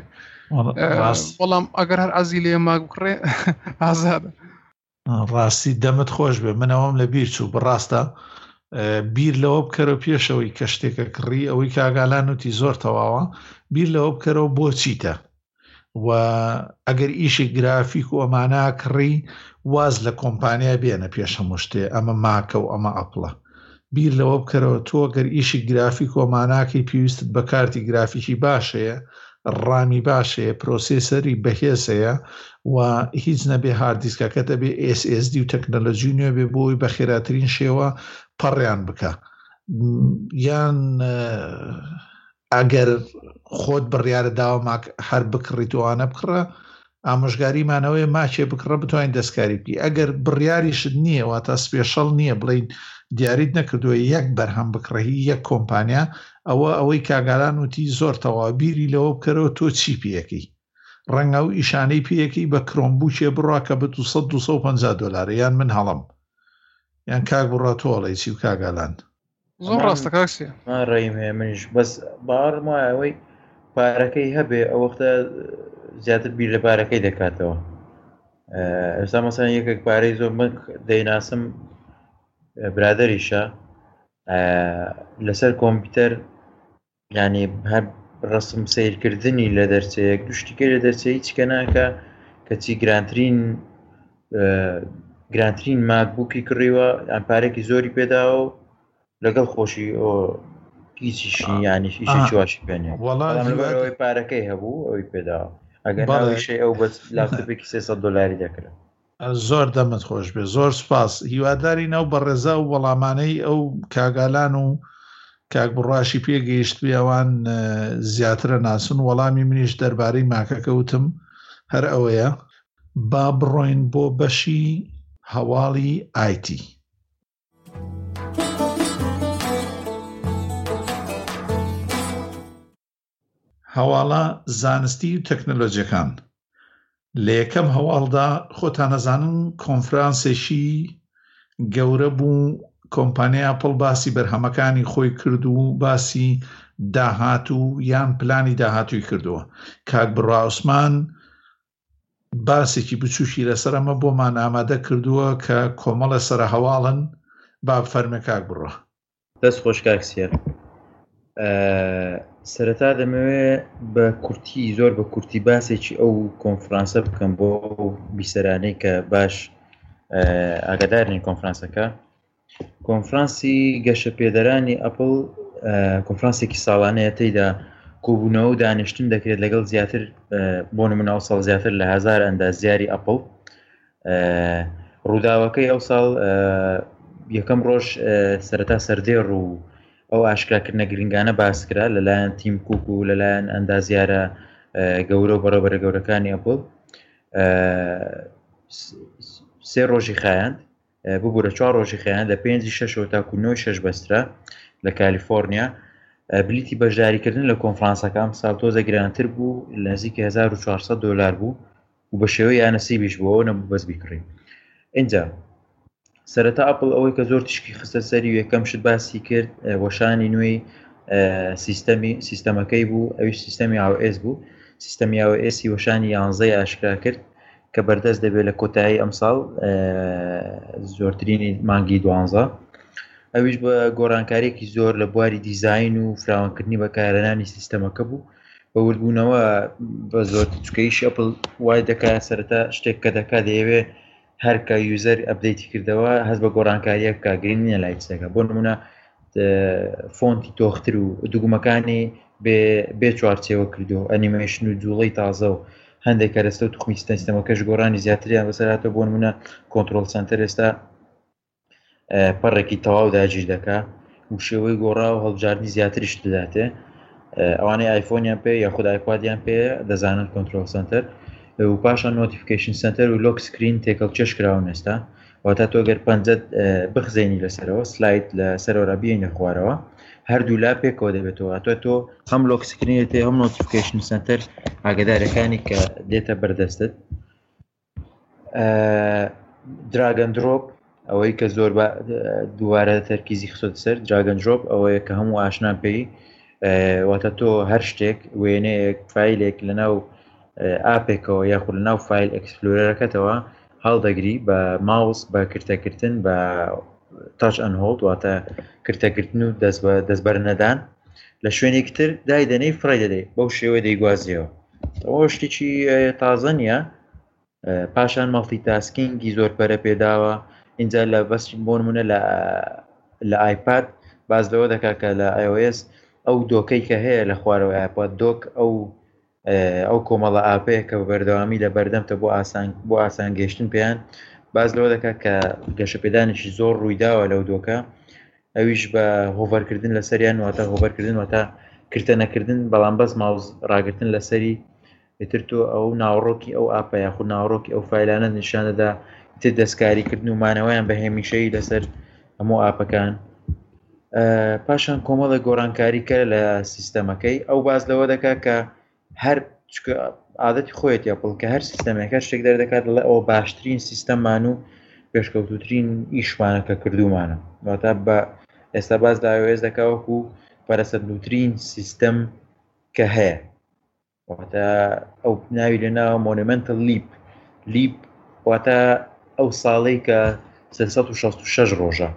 بەڵام ئەگەر هەر ئازی لێ ماگ بکڕێ ئازادە ڕاستی دەمت خۆش بێ منەوەم لە بیر چوو بڕاستە بیر لەوە بکەرە پێشەوەی کە شتێکە کڕی ئەوەی کاگالان وتی زۆر تەواوە بیر لەوە بکەرەوە بۆ چیتە و ئەگەر ئیشی گرافیک و ئەمانە کڕی واز لە کۆمپانیا بێنە پێش هەموو شتێ ئەمە ماکە و ئەمە ئەپڵە بیر لەوە بکەرەوە تۆ گەر ئیشی گرافیک و ماناکەی پێویستت بە کارتی گرافیکی باشەیە ڕامی باشەیە پرۆسیسەری بەهێزەیە و هیچ نەبێ هاردیسکەکەتە بێ SSD و تەکنەلۆجی نوێ بێ بۆی بە خێراترین شێوە پەڕیان بکە یان ئەگەر خۆت بڕیارت داوە ماک هەر بکڕیت و ئانە بکڕە، ئامۆژگاریمان ئەوەیە ماکێ بکڕە بتوانیت دەستکاری بکەیت، ئەگەر بڕیاریشت نییە واتە سپێشەڵ نییە بڵێین دیاریت نەکردووە یەک بەرهەم بکڕە هی یەک کۆمپانیا ئەوە ئەوەی کاک ئالان وتی زۆر تەواوە بیری لەوە بکەرەوە تۆ چی پێیەکەی ڕەنگە ئەو ئیشانەی پێیەکەی بە کرۆم بووکێ بڕا کە بە 200 250 دۆلارە یان من هەڵەم یان کاک بڕا تۆڵێ چی و کاک ئالان زۆر ڕاستە کاکسیە ڕێیم هەیە منیش بەس باڕم وایە ئەوەی پارەکەی هەبێ ئەو وەختە زیاتر بیر لە پارەکەی دەکاتەوە ئێستا مەسەن یەکێک پارەی زۆر من دەیناسم برادریشە لەسەر کۆمپیوتەر یانی هەر ڕسم سیرکردنی لە دەرچەیەک دوشتیکە لە دەرچە هیچ کە ناکە کەچی گرانترین گرانترین ماکبووکی کڕیوە ئەم پارێکی زۆری پێداوە و لەگەڵ خۆشی ئۆ هیچیشی ینی هیچ چواشی پێێ وڵی پارەکەی هەبوو ئەوی پێداوە ئەگەر ئەوشی ئەو بەس لاپێکی 300 دلاری دەکرێت زۆر دەمت خۆشبێ زۆر سوپاس هیوادارین ئەو بەڕێزا و وەڵامانەی ئەو کاگالان و کاک بڕاشی پێگەیشت بێوان زیاترە ناسون وەڵامی منیش دەربارەی ماکەکەوتم هەر ئەوەیە با بڕۆین بۆ بەشی هەواڵی ئایتی. هەواڵە زانستی و تەکنەلۆجیەکان، لە یەکەم هەواڵدا خۆتان ئەزانن کۆنفرانسێکی گەورە بوو کۆمپانیای ئەپڵ باسی بەرهەمەکانی خۆی کرد و باسی داهاتوو یان پلانی داهاتووی کردووە کاک بڕا عوسمان باسێکی بچووکی لەسەر ئەمە بۆمان ئامادە کردووە کە کۆمەڵە سەرە هەواڵن با فەرمێکاک بڕە دەست خۆش کاک سێر سەرەتا دەمەوێ بە کورتی زۆر بە کورتی باسێکی ئەو کۆنفرانسە بکەم بۆ بیسەرانەی کە باش ئاگادارنی کۆنفرانسەکە کۆنفرانسی گەشە پێدەرانی ئەپل کۆنفرانسێکی ساڵانەیە تێیدا کۆبوونەوە و دانیشتن دەکرێت لەگەڵ زیاتر بۆ نموناو ساڵ زیاتر لە هزار ئەندازیاری ئەپل ڕووداوەکەی ئەو ساڵ یەکەم ڕۆژ سەرەتا سەردێ ڕوو ئەو ئاشکراکردنە گرنگانە باسکرا لەلایەن تیم کوک و لەلایەن ئەندازیارە گەورە و بەڕێبەرە گەورەکانی ئەپل سێ ڕۆژی خایاند ببوورە چوار ڕۆژی خیان لە پێنجی شەشەوە تاکو نۆی شەش بەسترا لە کالیفۆرنیا بلیتی بەشداریکردن لە کۆنفرانسەکەم ساوتۆزە گرانتر بوو لە نزیکە 1400 دلار بوو و بە شێوەی یانەسیبیش بۆ ئەوە نەبوو بەس بیکڕی ئینجا سەرەتا ئەپڵ ئەوەی کە زۆر تشکی خستە سەری یەکەم شت باسی کرد وەشانی نوێی سیستەمی سیستەمەکەی بوو ئەوی سیستەمی ئاوئس بوو سیستەمی ئاوئسی وەشانی یانزەی ئاشکرا کرد کە بەردەست دەبێت لە کۆتایی ئەمساڵ زۆرترینی مانگی دوانزە ئەویش بە گۆڕانکارێکی زۆر لە بواری دیزین و فراوانکردنی بەکارەنانی سیستەمەکە بوو بە وردبوونەوە بە زۆر چکەیش ئەپل وای دەکە سەرەتا شتێک کە دەکات دەیەوێ هەرکە یوزەر ئەبدەیتی کردەوە هەز بە گۆڕانکاریە بکە گرنگ نیە لای چەکە بۆ نمونە فۆنتی تۆختر و دوگومەکانی بێ چوارچەوە کردو ئەنیمەشن و جوڵەی تازە و هەندێک کەرەستە و توخمی سیستەمەکەش گۆرانی زیاتریان بەسەراتە بۆ منە کۆنتترۆل سنتەر ئێستا پەڕێکی تەواو داگیر دەکا و شێوەی گۆڕا و هەڵبژاردنی زیاتریش دەداتێ ئەوانەی ئایفۆنیان پێ یا خود ئایپادیان پێ دەزانن کۆنتترۆل سنتەر و پاشان نۆتیفیکیشن سنتەر و لۆک سکرین تێکەڵ چێش کراون ئێستا واتا تۆ گەر پەنجەت بخزێنی لەسەرەوە سلایت لە سەرۆرا بینە خوارەوە هەردوو لا پێکەوە دەبێتەوە تۆ تۆ هەم لۆک سکرینێتی هەم نۆتیفیکیشن سنتەر ئاگدارەکانی کە دێتە بەردەستت دراگەن درۆپ ئەوەی کە زۆر دووارە تەرکیزی خسۆت سەر دراگەن درۆپ ئەوەیە کە هەموو ئاشنان پێی واتە تۆ هەر شتێک وێنەیەک فیلێک لەناو ئاپێکەوە یاخود لە ناو فیل ئەکسپلۆرەکەتەوە هەڵدەگری بە ماوس بە کرتەکردن بە تاچ ئەن هۆڵد واتە کرتەکردن و دەست بە دەستبەر نەدان لە شوێنێکتر دای دەنەی فڕی دەدەی بەو شێوە دەیگوازیەوە ئەوە شتێکی تازە نییە پاشان مەڵتی تاسکینگی زۆر پەرە پێداوە اینجا لە بەس بۆ منە لە لە آیپاد باز لەوە دەکات کە لە iOS ئەو دۆکەی کە هەیە لە خوارەوە ئاپات دۆک ئەو ئەو کۆمەڵە ئاپەیە کە بەردەوامی لە بەردەمتە بۆ ئاسان بۆ ئاسان گەشتن پێیان باز لەوە دەکات کە گەشەپێدانێکی زۆر ڕوویداوە لەو دۆکە ئەویش بە هۆڤەرکردن لەسەریان واتە هۆڤەرکردن واتە کرتە نەکردن بەڵام بەس ماوز ڕاگرتن لەسەری ئیتر تۆ ئەو ناوەڕۆکی ئەو ئاپە یاخود ناوەڕۆکی ئەو فیلانە نیشان دەدا تر دەستکاریکردن و مانەوەیان بە هێمیشەی لەسەر هەموو ئاپەکان پاشان کۆمەڵە گۆڕانکاریکە لە سیستەمەکەی ئەو باز لەوە دەکات کە هەر چکە عادەتی خۆیەتی ئەپڵ کە هەر سیستەمێک هەر شتێک دەردەکات دەڵێ ئەوە باشترین سیستەممان و پێشکەوتوترین ئیشمانە کە کردومانە واتا بە ئێستا باز لە ئاوێز دەکاوەکو پەرەسەندوترین سیستەم کە هەیە واتە ئەو ناوی لە ناوە مۆنیمنتل لیپ لیپ واتە ئەو ساڵی کە 366 ڕۆژە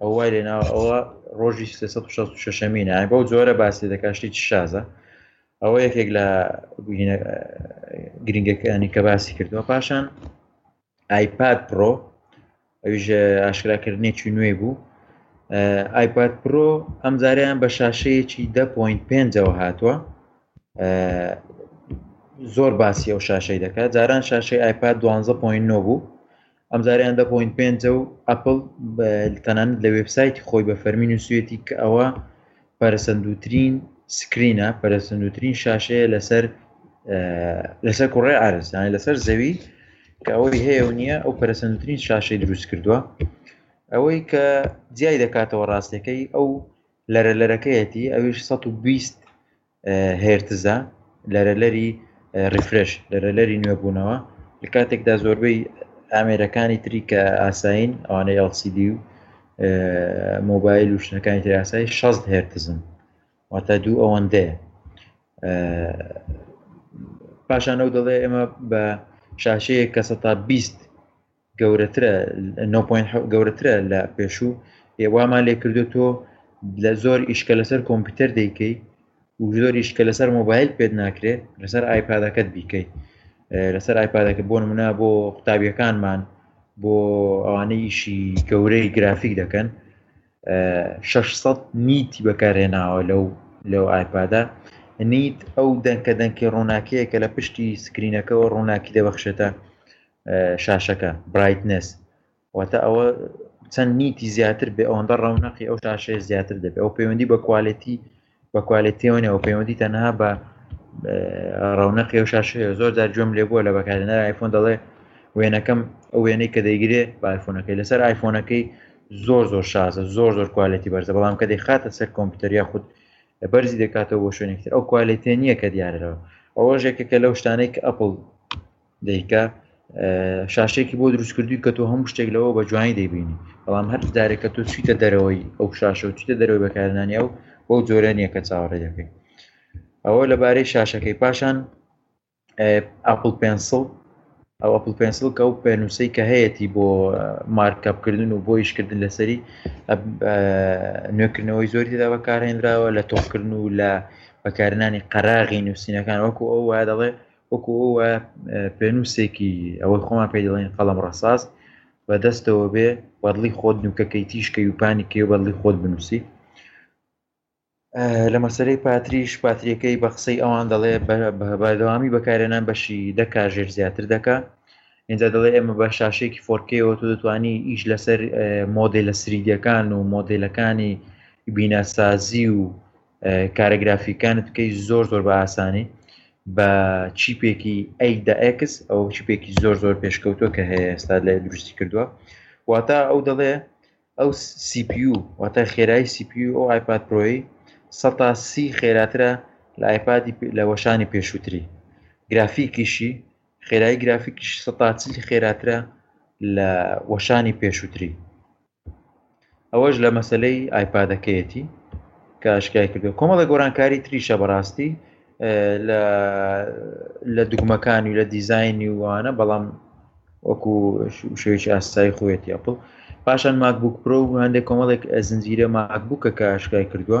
ئەو وای لە ناوە ئەوە ڕۆژی 366 مینە بەو جۆرە باسی دەکات شتی شازە ئەوە یەکێک لە گرنگەکانی کە باسی کردووە پاشان ئایپاد پرۆ ئەویش ئاشکراکردنی چی نوێ بوو ئایپاد پرۆ ئەم جاریان بە شاشەیەکی دە پوین پێنجەوە هاتووە زۆر باسی ئەو شاشەی دەکات جاران شاشەی ئایپاد 12.9 بوو ئەمجارەیان دە پۆینت پێنجە و ئەپڵ تەنانەت لە وێبسایتی خۆی بە فەرمی نووسویەتی کە ئەوە پەرەسەندوترین سکرینە پەرەسەندوترین شاشەیە لەسەر لەسەر کوڕێ ئارزانانی لەسەر زەوی کە ئەوەی هەیە و نییە ئەو پەرەسەندترین شاشەی دروست کردووە ئەوەی کە جیای دەکاتەوە ڕاستەکەی ئەو لەرە لەرەکەیەتی ئەوش 120 هێرتزە لەرەلەری ڕیفرش لەرەلەری نوێبوونەوە لە کاتێکدا زۆربەی ئامێرەکانی تری کە ئاسایین ئەوانەی LCD و مۆبایل و شتەکانی تر ئاسایی 16 هێرتزن واتە دوو ئەوەندەیە پاشانەوە دەڵێ ئێمە بە شاشەیە کە 120 گەورەترە گەورەترە لە پێشوو وامان لێ کردو تۆ لە زۆر ئیشکە لەسەر کۆمپیوتەر دەیکەی و زۆر ئیشکە لەسەر مۆبایل پێت ناکرێت لەسەر ئایپادەکەت بیکەیت لەسەر ئایپادەکە بۆ نمونە بۆ قوتابیەکانمان بۆ ئەوانە ئیشی گەورەی گرافیک دەکەن 600 نیتی بەکارهێناوە لەو لەو ئایپادا نیت ئەو دەنکە دەنکی ڕووناکیەکە لە پشتی سکرینەکەەوە ڕووناکی دەبەخشێتە شاشەکە برایتنس واتە ئەوە چەند نیتی زیاتر بێ ئەوەندە ڕەونەقی ئەو شاشەیە زیاتر دەبێت ئەو پەیوەندی بە کوالەتی بە کوالەتیەوەنێ ئەو پەیوەندی تەنها بە ڕەونەقی و شاشەیە زۆر جار گوێم لێ بووە لە بەکارێنەر آیفۆن دەڵێ وێنەکەم ئەو وێنەی کە دەیگرێ بایفۆنەکەی لەسەر آیفۆنەکەی زۆر زۆر شازە زۆر زۆر کوالەتی بەرزە بەڵام کە دەیخاتە سەر کۆمپیوتەریا خودت بەرزی دەکاتەوە بۆ شوێنێکتر ئەو کوالێتێ نییە کە دیارەوە ئەوە ژێکەکە لەو شتانێک ئەپل دەیکا شاشێکی بۆ دروستکردوی کە تۆ هەموو شتێک لەوە بە جوانی دەیبینی بەڵام هەر جارێکە تۆ چیتە دەرەوەی ئەو شاشە و چیتە دەرەوەی بەکارنانیا و بۆ جۆرە نیە کە چاوەڕێ دەکەین ئەوە لەبارەی شاشەکەی پاشان ئاپل پێنسڵ ئەو ئەپل پێنسل کە ئەو پێنووسی کە هەیەی بۆ مارکەپکردن و بۆ یشکردن لەسەری نوێکردنەوەی زۆری دا بەکارهێنراوە لە تۆکردن و لە بەکارنانی قەراغی نووسینەکان وەکو ئەو وایە دەڵێ وەکو ئەو وایە پێنووسێکی ئەوەی خۆمان پێی دەڵێن قەڵەم ڕەساس بە دەستەوە بێ بەدڵی خۆت نوکەکەی تیشکەی و پانی کێ و بەدڵی خۆت بنووسی لە مەسەرەی پاتریش پاتریەکەی بە قسەی ئەوان دەڵێ بەدەوامی بەکارێنان بەشی دەکا ژێر زیاتر دەکا اینجا دەڵێ ئێمە بە شاشێکی فۆرکەوە تو دەتوانی ئیش لەسەر مۆدل لە سریدەکان و مۆدلەکانی بیناسازی و کارە گرافیکانت بکەی زۆر زۆر بە ئاسانی بە چیپێکی ئەیداکس ئەو چیپێکی زۆر زۆر پێشکەوتوە کە هەیە ئێستا لە دروستی کردووە واتە ئەو دەڵێ ئەو CPU واتە خێرای CPU ئەو آیپاد پرۆی سە تا سی خێراترە لە آیپادی لە وەشانی پێشووتری گرافیکیشی خێرایی گرافیکیش سە تا چلی خێراترە لە وەشانی پێشووتری ئەوەش لە مەسەلەی ئایپادەکەیەتی کە ئاشکای کردو کۆمەڵە گۆرانکاری تریشە بەڕاستی لە دوگمەکانی و لە دیزایانی وانە بەڵام وەکو شوێکی ئاسایی خۆێتی ئەپڵ پاشان ماکبوک پرۆ و هەندێک کۆمەڵێک زنجیرە ماکبووکە کە ئاشکای کردووە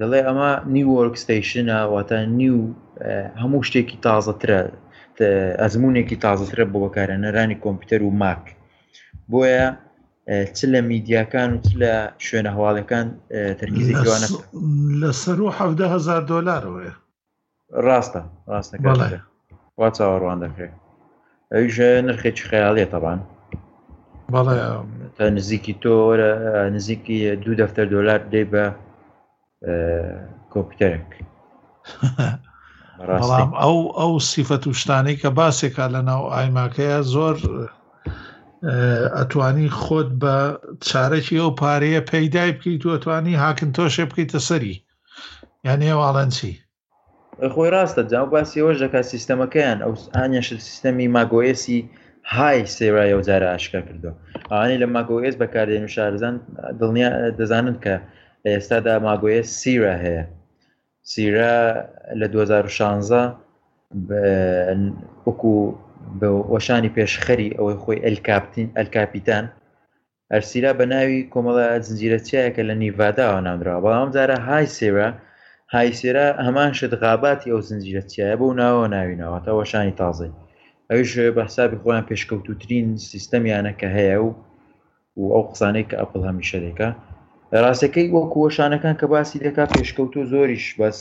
دەڵێ ئەمە نیو وەرک ستەیشنە واتە نیو هەموو شتێکی تازەترە ئەزمونێکی تازەترە بۆ بەکارە نەرانی کۆمپیوتەر و ماک بۆیە چ لە میدیاکان و چ لە شوێنە هەواڵەکان تەرکیزێکیوانە لە سەر و هزار دلارەوەیە ڕاستە ڕاستە وا چاوەڕوان دەکرێت ئەویش نرخێکی خەیاڵێت تەبان بەڵێ تا نزیکی تۆ نزیکی دوو دەفتەر دۆلار دەی بە کۆپیتەرێک بەڵام ئەو ئەو سیفەت و شتانەی کە باسێکا لە ناو ئایماکەیە زۆر ئەتوانی خۆت بە چارەکی ئەو پارەیە پەیدای بکەیت و ئەتوانی هاکن تۆشێ بکەیتە سەری یانی هەواڵەن چی؟ خۆی ڕاستە جاو باسی ئەوەش دەکات سیستەمەکەیان ئەو ئانیش سیستەمی ماگۆئێسی های سێرای ئەو جارە ئاشکا کردو ئەوانەی لە ماگۆئێس بەکاردێن و شارزان دڵنیا دەزانن کە لە ئێستادا ماگۆئێس سیرا هەیە سیرا لە 2016 وەکو بە وەشانی پێشخەری ئەوەی خۆی ئەلکاپتین ئەلکاپیتان ئەرسیرا بە ناوی کۆمەڵە زنجیرە چیایەکە لە نیڤاداوە ناونراوە، بەڵام ئەم جارە های سێرا، High Sierra، هەمان شت غاباتی ئەو زنجیرە چیایە بەو ناوەوە ناوی ناوە، واتە وەشانی تازەی، ئەویش بە حسابی خۆیان پێشکەوتووترین سیستەمیانە کە هەیە و و ئەو قسانەی کە ئەپڵ هەمیشە دەکا ڕاستەکەی وەکو وەشانەکان کە باسی دەکا پێشکەوتوو زۆریش بەس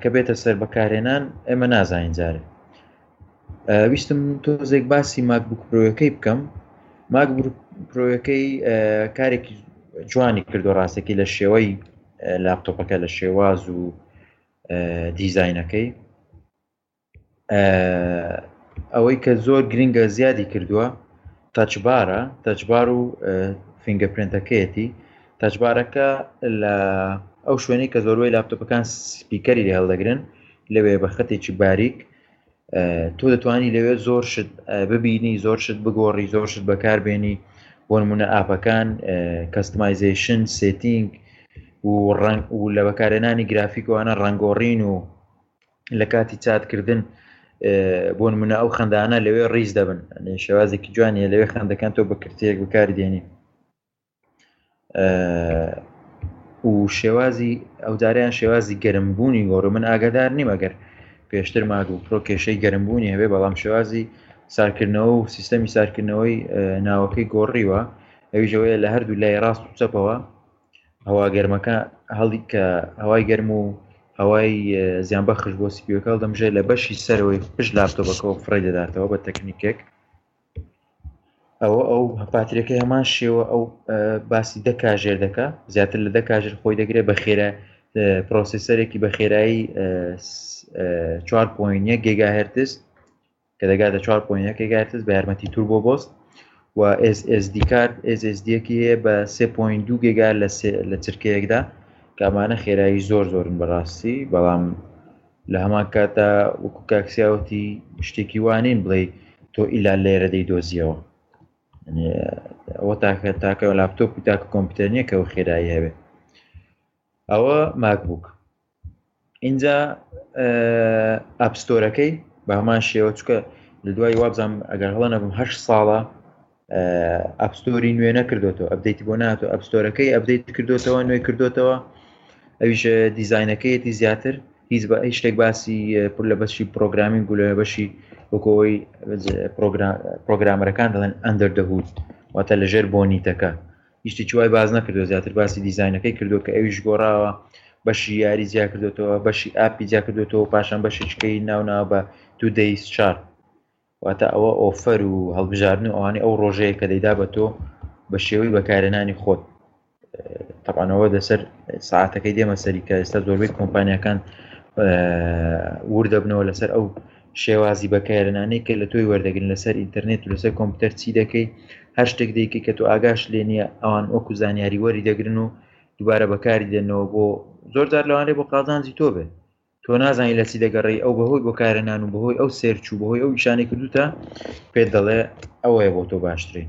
کە بێتە سەر بەکارێنان ئێمە نازانین جارێ ویستم تۆزێک باسی ماکبوک پرۆیەکەی بکەم ماکبوک پرۆیەکەی کارێکی جوانی کردو ڕاستەکەی لە شێوەی لاپتۆپەکە لە شێواز و دیزینەکەی ئەوەی کە زۆر گرنگە زیادی کردووە تەچبارە تەچبار و فینگە پرنتەکەیەتی تەچبارەکە لە ئەو شوێنەی کە زۆربەی لاپتۆپەکان سپیکەری لە هەڵدەگرن لەوێ بە خەتێکی باریک تۆ دەتوانی لەوێ زۆر شت ببینی زۆر شت بگۆڕی زۆر شت بەکاربێنی بۆ نمونە ئاپەکان کەستمایزیشن سێتینگ و ڕنگ و لە بەکارێنانی گرافیکوانە ڕنگۆڕین و لە کاتی چاتکردن بۆ منە ئەو خەندانە لەوێ ڕیز دەبن شێوازێکی جوانیە لەوێ خەندەکان تۆ بەکرتێک بکار دێنی و شێوازی ئەوداریان شێوازی گەرمبوونی گۆرە من ئاگادار نیمەگەر پێشتر ماگ و پرۆ کێشەی گەرمبوونی هەبێ بەڵام شێوازی سارکردنەوە و سیستەمی سارکردنەوەی ناوەکەی گۆڕیوە ئەویشەوەیە لە هەردوو لای ڕاست و چەپەوە هەوا گەرمەکە هەڵی کە هەوای گەرم و هەوای زیان بەخش بۆ سیپیەکە دەمژێ لە بەشی سەرەوەی پشت لاپتۆپەکەەوە فڕی دەداتەوە بە تەکنیکێک ئەوە ئەو هەپاترەکەی هەمان شێوە ئەو باسی دە کاژێر دەکە زیاتر لە دە کاژر خۆی دەگرێ بە خێرە پرۆسیسەرێکی بە خێرایی 4.1 گگاهرتز کە دەگاتە 4.1 گایرتز بە یارمەتی توربۆ بۆست و SSD کارت SSDەکی هەیە بە 3.2 گێگا لە چرکەیەکدا کامانە خێرایی زۆر زۆرن بەڕاستی بەڵام لە هەمان کاتە وەکو کاکسیاوتی شتێکی وانین بڵێ تۆ ئیلا لێرە دەی دۆزیەوە ئەوە تاکە تاکە لاپتۆپ و تاکە کۆمپیوتەر نیە کە و خێرایی هەبێت ئەوە ماکبووک ئینجا ئەپستۆرەکەی بە هەمان شێوە چکە لە دوای وابزانام ئەگەر هەڵە نەبم هە ساڵە ئەپستۆری نوێ نەکردوێتەوە ئەبدەیت بۆ ناتۆ ئەپستۆرەکەی ئەبدەیت کردوێتەوە نوێ کردوێتەوە ئەویش دیزینەکەیەتی زیاتر هیچ بە ئەی شتێک باسی پر لە بەشی پرۆگرامی گولە بەشی وەکەوەی پرۆگرامەرەکان دەڵێن ئەندەر دەهود واتە لەژێر بۆنیتەکە هیچ شتێکی وای باس نەکردو زیاتر باسی دیزینەکەی کردو کە ئەویش گۆڕاوە بەشی یاری جیا کردوێتەوە بەشی ئاپی جیا کردوێتەوە پاشان بەشیچکەی ناونا بە تو دەیس چار واتە ئەوە ئۆفەر و هەڵبژاردن و ئەوانی ئەو ڕۆژەیە کە دەیدا بە تۆ بە شێوەی بەکارێنانی خۆت تەبانەوە دەسەر ساعتەکەی دێمە سەری کە ئێستا زۆربەی کۆمپانیەکان وردەبنەوە لەسەر ئەو شێوازی بەکارێنانەی کە لە تۆی وەردەگرن لەسەر ئینتەرنێت و لەسەر کۆمپیوتەر چی دەکەی هەر شتێک دەیکەی کە تۆ ئاگاش لێ نییە ئەوان وەکو زانیاری وەری دەگرن و دووبارە بەکاری دێنەوە بۆ زۆر جار لەوانێ بۆ قازانجی تۆ بێت تۆ نازانی لە چی دەگەڕی ئەو بەهۆی بۆ کارێنان و بەهۆی ئەو سێرچ و بەهۆی ئەو ئیشانی کردوتە پێ دەڵێ ئەوەیە بۆ تۆ باشترین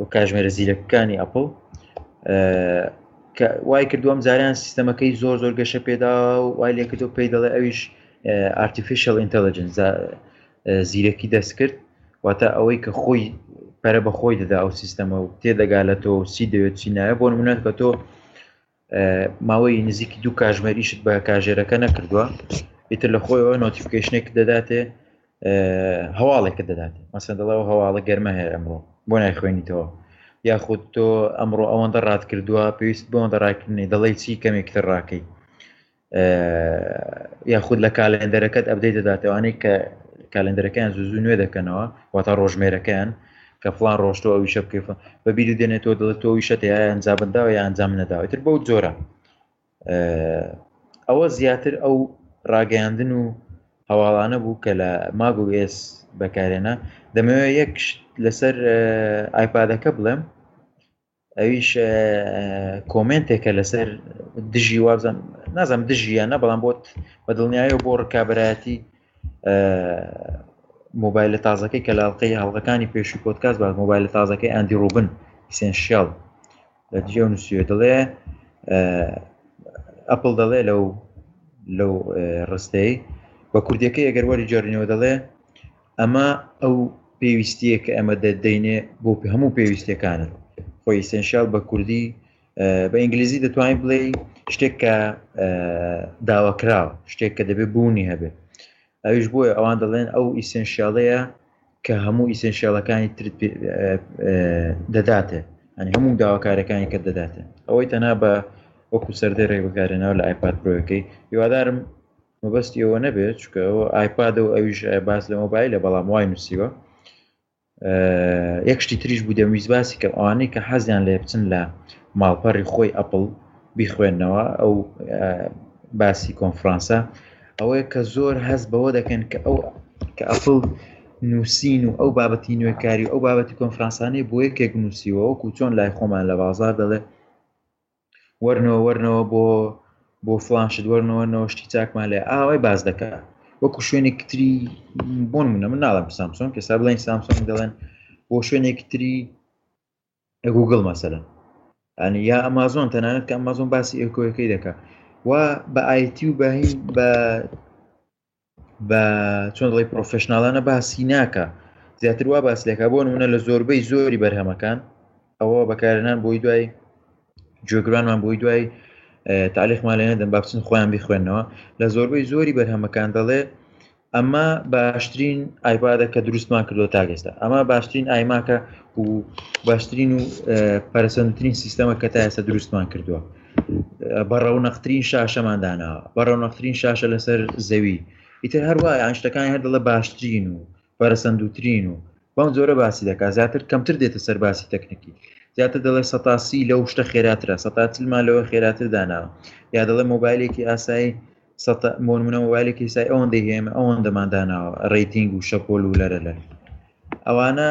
و کاژمێرە زیرەکەکانی ئەپڵ کە وای کردووەم جاریان سیستەمەکەی زۆر زۆر گەشە پێدا و وای لێ کردو پێی دەڵێ ئەویش ئارتیفیشل ئینتەلجنس زیرەکی دەست کرد واتە ئەوەی کە خۆی پەرە بە خۆی دەدا ئەو سیستەمە و تێدەگا لە تۆ سی دەوێت چی نایە بۆ منەت کە تۆ ماوەی نزیکی دوو کاژمێریشت بە کاژێرەکە نەکردووە ئیتر لە خۆیەوە نۆتیفیکیشنێک دەداتێ هەواڵێکە دەدات مەسەن دەڵەوە هەواڵە گەرمە هەیە ئەمڕۆ بۆ نایخوێنیتەوە یاخود تۆ ئەمڕۆ ئەوەندە ڕات کردووە پێویست بۆەوەندە ڕاکردنی دەڵی چی کەمێکتر ڕاکەی یاخود لە کالێندەرەکەت ئەبدەی دەدات ئەوانەی کە کالندەرەکەیان زوزو نوێ دەکەنەوە واتە ڕۆژمێرەکەیان کە فلان ڕۆشتۆ ئەوی شە بکەیت بە بیر دێنێتەوە دڵێت تۆوی شەتە ئەنجام بداوە یا ئەنجام نەداوەتر بەو جۆرە ئەوە زیاتر ئەو ڕاگەیاندن و هەواڵانە بوو کە لە ماگو ئێس بەکارێنە دەمەوێت یەک لەسەر ئایپادەکە بڵێم ئەویش کۆمنتێکە لەسەر دژی وازم نازم دژیە نە بەڵام بۆت بە دڵنیایە بۆ ڕکابەتی مۆبایلە تازەکەی کە لاڵقەی هەڵلقەکانی پێشوی پۆتکاس بە مۆبایلە تازەکەی ئەندی ڕوبن ئیسنشیال لە دژێ و نووسێ دەڵێ ئەپل دەڵێ لەو لەو ڕستەی بە کوردەکەی ئەگەر وەری جۆرینەوە دەڵێ ئەمە ئەو پێویستیە کە ئەمە دەدەینێ بۆ هەموو پێویستەکانت خۆی سنشال بە کوردی بە ئینگلیزی دەتوانین بڵێ شتێک کە داواکراوە شتێک کە دەبێت بوونی هەبێت ئەوش بۆیە ئەوان دەڵێن ئەو ئیسنشالەیە کە هەموو ئیسنشالەکانی تر دەداتێ ئەنی هەموو داواکارەکانی کە دەداتێ ئەوەی تەنا بە وەکو سەردەی ڕێبگارێنەوە لە ئایپات پرۆەکەی هیوادارم مەبەستی ئەوە نەبێت چکە ئەوە ئایپادە و ئەویش باس لە مۆبایلە بەڵام وای نووسیوە یەک شتی تریش بوو دەمویست باسی کە ئەوانەی کە حەزیان لێ بچن لە ماڵپەڕی خۆی ئەپل بیخوێندنەوە ئەو باسی کۆنفرانسە ئەوەیە کە زۆر هەست بەوە دەکەن کە ئەو کە ئەپل نووسین و ئەو بابەتی نوێکاری ئەو بابەتی کۆنفرانسانەی بۆ یەکێک نووسیوەوە و چۆن لای خۆمان لە بازار دەڵێ وەرنەوە وەرنەوە بۆ بۆ فلان شت وەرنەوە وەرنەوە شتی چاکمان لێ ئاوای باز دەکە وەکو شوێنێک تری بۆن منە من ناڵم سامسۆن کە سا بڵێن سامسۆن دەڵێن بۆ شوێنێک تری لە گوگل مەسەرە ئەنی یا ئەمازۆن تەنانەت کە ئەمازۆن باسی ئێکۆیەکەی دەکە و بە ئایتی و بەهی بە بە چۆن دڵی پرۆفشنناڵانە باسی ناکە زیاتر وا باس لەکە بۆ نمونە لە زۆربەی زۆری بەرهەمەکان ئەوە بەکارێنان بۆی دوای جۆگرانمان بۆی دوای تاالخمان لێ نەدەم باچن خۆیان بخوێنەوە لە زۆربەی زۆری بەرهەمەکان دەڵێ ئەمە باشترین ئایبادە کە دروستمان کردو تاگەستا ئەمە باشترین ئایماکە و باشترین و پەرسەندترین سیستەمە کە تا ئێستا دروستمان کردووە بە ڕەونەخترین شاشەمان داناوە بە ڕەونەخترین شاشە لەسەر زەوی ئیتر هەروە یان شتەکانی هەر دەڵە باشترین و پەرسەندوترین و بەم زۆرە باسی دەکات زیاتر کەمتر دێتە سەر باسی تەکنیکی زیاتر دەڵێ سەتاسی لەو شتە خێراترە سەتاتلمان لەوە خێراتر داناوە یا دەڵێ مۆبایلێکی ئاسایی مۆنمونە مۆبایلێکی سای ئەوەن دەهێمە ئەوەن دەمان داناوە ڕیتنگ و شەپۆل و لەرە لەر ئەوانە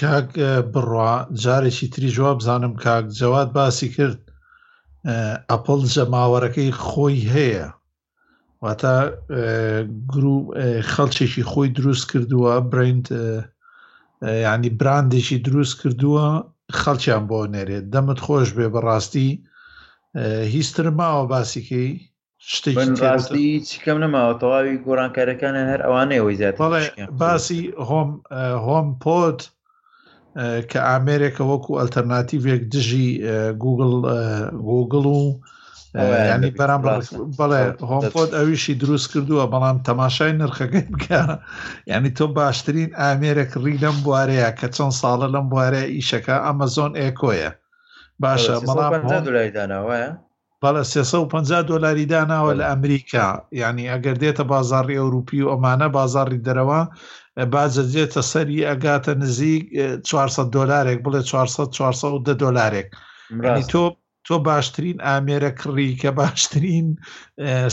کاک بڕوا جارێکی تریش وابزانم کاک جەواد باسی کرد ئەپڵ جەماوەرەکەی خۆی هەیە واتا گرو خەڵکێکی خۆی دروست کردووە برند ینی براندێکی دروست کردووە خەڵکیان بۆ نێرێت دەمت خۆش بێ بەڕاستی هیچتر ماوە باسیکەی ڕاستی چکەم نەماوە تەواوی گۆڕانکارەکانیان هەر ئەوانەیە وەی زیاد باسی هۆم هۆم پۆت کە ئامێرێکە وەکو ئەلتەرناتیڤێک دژی گوگل گوگل و ینی بەرام بەڵێ هۆمپۆت ئەویشی دروست کردووە بەڵام تەماشای نرخەکەی بکە ینی تۆ باشترین ئامێرێک ڕی لەم بوارەیە کە چەند ساڵە لەم بوارەیە ئیشەکە ئەمەزۆن ئێکۆیە باشە بەڵام بەڵێ سێ سەد و پەنجا دۆلاری داناوە لە ئەمریکا یعنی ئەگەر دێتە بازاڕی ئەوروپی و ئەمانە بازاڕی دەرەوە باجە دێتە سەری ئەگاتە نزیک 400 دۆلارێک بڵێ 400 410 دۆلارێک یعنی تۆ تۆ باشترین ئامێرە کڕی کە باشترین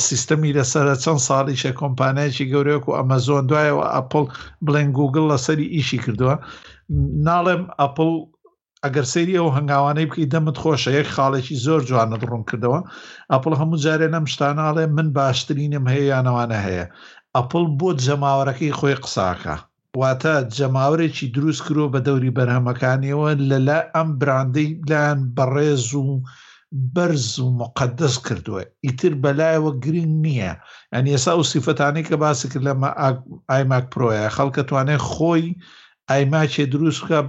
سیستەمی لەسرە چەند ساڵیشە کۆمپانایکی گەورەک و ئەمەزۆن دوایەوە ئەپل بڵێن گوگل لەسەری ئیشی کردووە ناڵێم ئەپل ئەگەر سەیری ئەو هەنگاوانەی بکەی دەمت خۆشە یەک خاڵێکی زۆر جوانت ڕوون کردەوە ئەپڵ هەموو جارێ نەم شتانناڵێ من باشترینم هەیە یانەوانە هەیە ئەپل بۆ جەماوەرەکەی خۆی قساکە واتە جەماورێکی دروست کرۆ بە دەوری بەرهەمەکانیەوە لەلا ئەم براندەی لایەن بەڕێز و بەرز و مقدس کردووە ئیتر بەلایەوە گرنگ نییە ئەن ئێسا و سیفەتانی کە باسی کرد لەمە ئایماک پرۆیە خەڵکە توانێت خۆی ئایماچێ دروستکە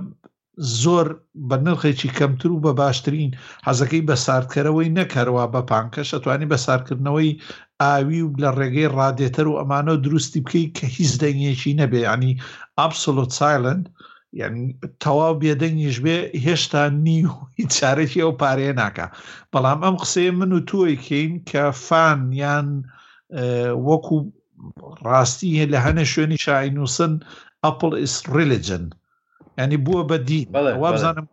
زۆر بە نرخێکی کەمتر و بە باشترین حەزەکەی بە ساردکەرەوەی نەک هەروا بە پانکەش ئەتوانی بە ساردکردنەوەی ئاوی و لە ڕێگەی ڕادێتەر و ئەمانەوە دروستی بکەیت کە هیچ دەنگێکی نەبێ ینی ئابسلوت سایلند یعنی تەواو بێدەنگیش بێ هێشتا نی و هیچ چارێکی ئەو پارەیە ناکە بەڵام ئەم قسەیە من و تۆی کەین کە فان یان وەکو ڕاستی هەیە لە هەنێ شوێنی شاینووسن ئەپل ئیس ڕلیجن ینی بووە بە دین وابزانم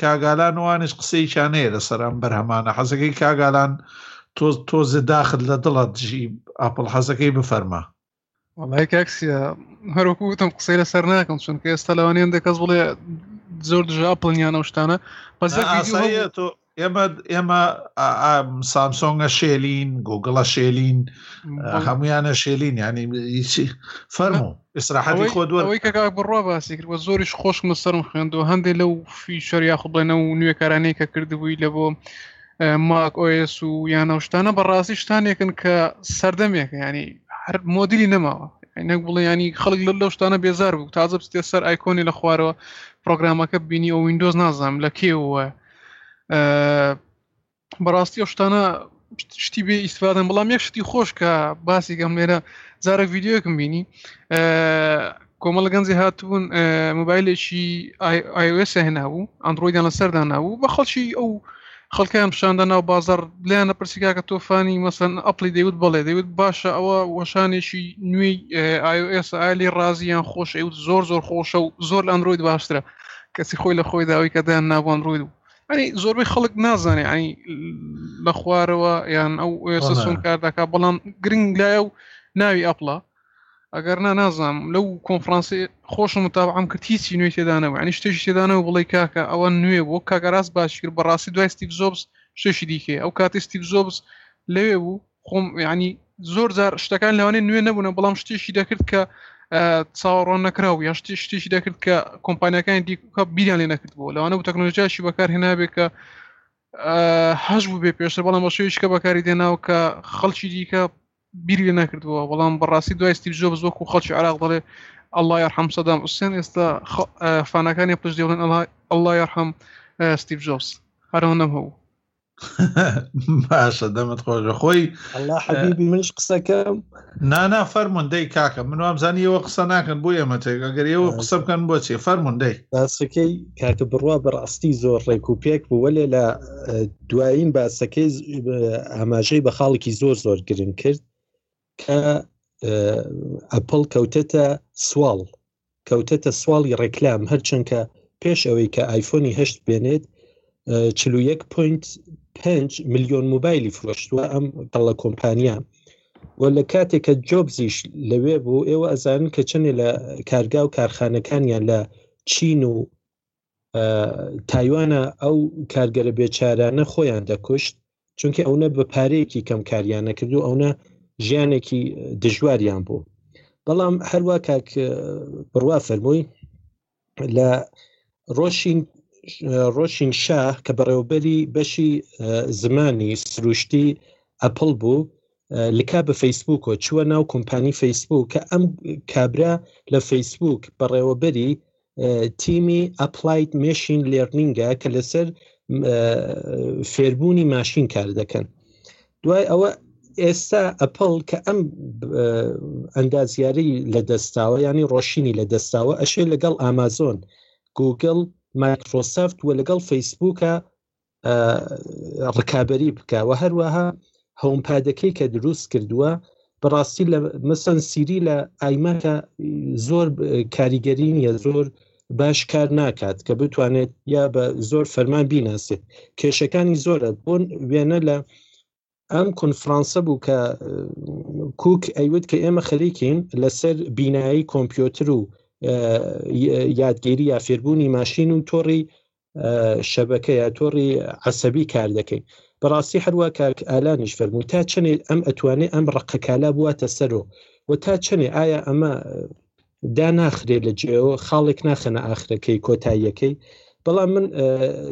کاگالان وانش قسەیشانەیە لەسەر ئەم بەرهەمانە حەزەکەی کاگالان تۆز تۆزە داخت لە دڵە دژی ئاپل حەزەکەی بفەرما وڵای کاکسە هەروەکو وتم قسەی لەسەر ناکەم چونکە ئێستا لەوانێن دەکەس بڵێ زۆر دژە ئاپڵنیانە شتانە بەزە تۆ ئێمە ئێمە سامسۆنگە شێلین گوگڵە شێلین هەمویانە شێلین ینی فەرمو ئیسراحەتی خۆ دوەوەی کەگا بڕوا باسی کرد وە زۆریش خۆش مەسەرم خوێندەوە هەندێک لەو فیشەر یاخ بڵێنە و نوێکارانەی کە کردبووی لە بۆ ماک ئۆس و یانە شتانە بەڕاستی شتانێکن کە سەردەمێک ینی هەر مۆدیلی نەماوە نەک بڵێ ینی خەڵک لە لەو شتانە بێزار بوو تازە بستێ سەر ئایکۆنی لە خوارەوە پرۆگرامەکە بینی و وینندۆز نازانام لە کێوە بەڕاستی ئەو شتانە شتی بێ ئیسفادن بەڵام یەک شتی خۆش کە باسێکم لێرە جارە ڤیددیوەکم بینی کۆمەڵ گەنجی هاتبوون موبایلێکی iOS هێنابوو ئەندرویدیان لە سەردا نابوو بە خەڵکی ئەو خەڵکیان پیششاندا ناو بازار لیان لە پرسیکاکە تۆفانی مەسەن ئەپلی دەیوت بڵێ دەیوت باشە ئەوە وەشانێکی نوێی iOS ئالی ڕازیان خۆش ئەوت زۆر زۆر خۆشە و زۆر ئەندروید باشترە کەسی خۆی لە خۆی داوی کە دایان نابووان ڕووی دوو ئەنی زۆربەی خەڵک نازانێ ئەنی لە خوارەوە یان ئەو ئێستا سون کار دەکا بەڵام گرنگ لایە و ناوی ئەپڵە ئەگەر نا نازانم لەو کۆنفرانسی خۆشم متابعام کرد هیچی نوێی تێدانەوە ئەنی شتێکی تێدانەوە بڵێ کاکە ئەوە نوێ بۆ کاگەراز باشکرد بەڕاستی دوای ستیف زۆبس شتێکی دیکەی ئەو کاتی ستیف زۆبس لەوێ بوو خۆم ینی زۆر جار شتەکان لەوانێ نوێ نەبوون بەڵام شتێکی دەکرد کە چاوەڕۆن نەکرا و یا شتی شتێکی دەکرد کە کۆمپانیەکانی دیکە بیریان لێ نەکرد بوو لەوانە بوو تەکنۆلژیاشی بەکار هێنابێت کە هەش بوو بێ پێشتر بەڵام بە شوێشکە بەکاری دێناو کە خەڵکی دیکە بیری لێ نەکردووە بەڵام بەڕاستی دوای ستی زۆ بە زۆک و خەڵکی عراق دەڵێ الله یارحم سەدام حوسێن ئێستا فانەکانی پشت دێڵن الله یارحم ستیف جۆس هەرەوە نەم هەبوو باشە دەمت خۆشە خۆی حەبیبی منش قسەکەم نانا فەرموندەی کاکە من وامزانی ئەوە قسە ناکەن بۆ ئێمە تێک ئەگەر ئێوە قسە بکەن بۆ چێ فەرموندەی باسەکەی کاکە بڕوا بەڕاستی زۆر ڕێک و پێک بوو وەێ لە دوایین باسەکەی ئاماژەی بە خاڵێکی زۆر زۆر گرنگ کرد کە ئەپل کەوتەتە سوال کەوتەتە سوالی ڕێکلام هەرچەندکە پێش ئەوەی کە ئایفۆنی هەشت بێنێت 41.5 میلیۆن موبایلی فرۆشتووە ئەم تەڵە کۆمپانیا و لە کاتێک کە جۆبزیش لەوێ بوو ئێوە ئەزانن کە چەندێ لە کارگا و کارخانەکانیان لە چین و تایوانە ئەو کارگەرە بێچارانە خۆیان دەکوشت چونکە ئەوە بە پارەیەکی کەم کاریانە کردو ئەوە ژیانێکی دژواریان بوو بەڵام هەروە کاک بڕوا فەرمووی لە ڕۆشین ڕۆشین شاه کە بەڕێوبەری بەشی زمانی سروشتی ئەپل بوو لکا بە فەیسبووکۆ چووە ناو کۆمپانی فەیسبوو کە ئەم کابرا لە فەیسبووک بەڕێوەبەری تیمی ئەپلایت مێشین لێرنینگە کە لەسەر فێربوونی ماشین کار دەکەن دوای ئەوە ئێستا ئەپل کە ئەم ئەندازیاری لە دەستاوە ینی ڕۆشینی لە دەستاوە ئەشێ لەگەڵ ئامازۆن گوگل مایکرۆسەفت و لەگەڵ فەیسبووکە ڕکابەری بکەوە هەروەها هەوم پادەکەی کە دروست کردووە بەڕاستی لە مەسەن سیری لە ئایماکە زۆر کاریگەری نیە زۆر باش کار ناکات کە بتوانێت یا بە زۆر فەرمان بیناسێت کێشەکانی زۆرە بۆن وێنە لە ئەم کۆنفرانسە بوو کە کوک ئەیوت کە ئێمە خەریکین لەسەر بینایی کۆمپیۆتر و یادگیری یا فێربوونی ماشین و تۆڕی شەبەکەیە تۆڕی عسەبی کار دەکەین بەڕاستی هەروە کاک ئالانیش فەرموو تا چنێ ئەم ئەتوانێت ئەم ڕقەکالا بووە سەرۆ و تا چنێ ئایا ئەمە داناخرێت لە جێەوە خاڵێک ناخەنە ئاخرەکەی کۆتاییەکەی بەڵام من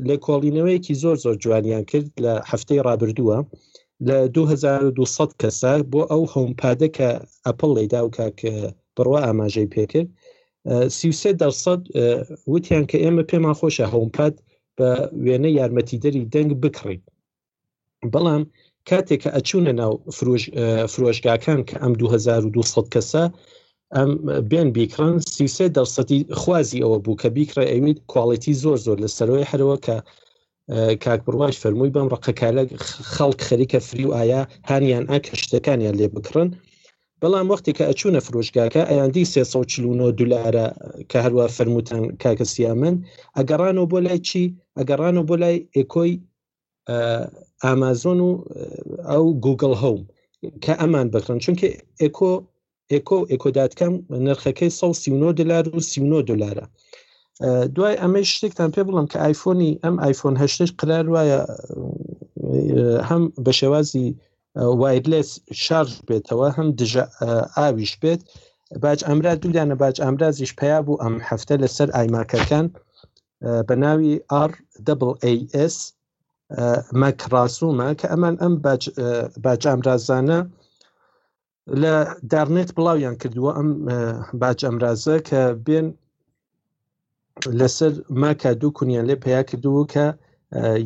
لێکۆڵینەوەیەکی زۆر زۆر جوانیان کرد لە هەفتەی ڕابردووە لە 2200 کەسە بۆ ئەو هەومپادە کە ئەپل لەیدا و کاک بڕوا ئاماژەی پێکرد 33 دەرسەد وتیان کە ئێمە پێمان خۆشە هەومپاد بە وێنە یارمەتیدەری دەنگ بکڕیت بەڵام کاتێک کە ئەچوونە ناو فرۆشگاکان کە ئەم 2200 کەسە ئەم بێن بیکڕن سیسێ دەسەتی خوازی ئەوە بوو کە بیکڕێ ئەوید کوالڵیتی زۆر زۆر لە سەرۆی هەرەوە کە کاک بڕواش فەرمووی بەم ڕقەکالە خەڵک خەریکە فری و ئایا هانیان ئا کە شتەکانیان لێ بکڕن بەڵام وەختی کە ئەچوونە فرۆشگاکە ئەیاندی 349 دلارە کە هەروە فرمووتان کاکە سیامن ئەگەڕانەوە بۆ لای چی ئەگەڕانەوە بۆ لای ئێکۆی ئامازۆن و ئەو گوگل هەوم کە ئەمان بکڕن چونکە ئێکۆ ئێکۆ ئێکۆداتکەم نرخەکەی 1990 دلار و 39 دلارە دوای ئەمەی شتێکتان پێ بڵم کە ئایفۆنی ئەم آیفۆن هەشتش قرار وایە هەم بە شێوازی وایرلس شارژ بێتەوە هەم دژە ئاویش بێت باج ئەمرا دوودانە باج ئامرازیش پیا بوو ئەم هەفتە لەسەر ئایماکەکان بە ناوی RAAS مەک ڕاسوومە کە ئەمان ئەم باج ئامرازانە لە دارنێت بڵاویان کردووە ئەم باج ئەمرازە کە بێن لەسەر ماکە دوو کونیان لێ پیا کردوو کە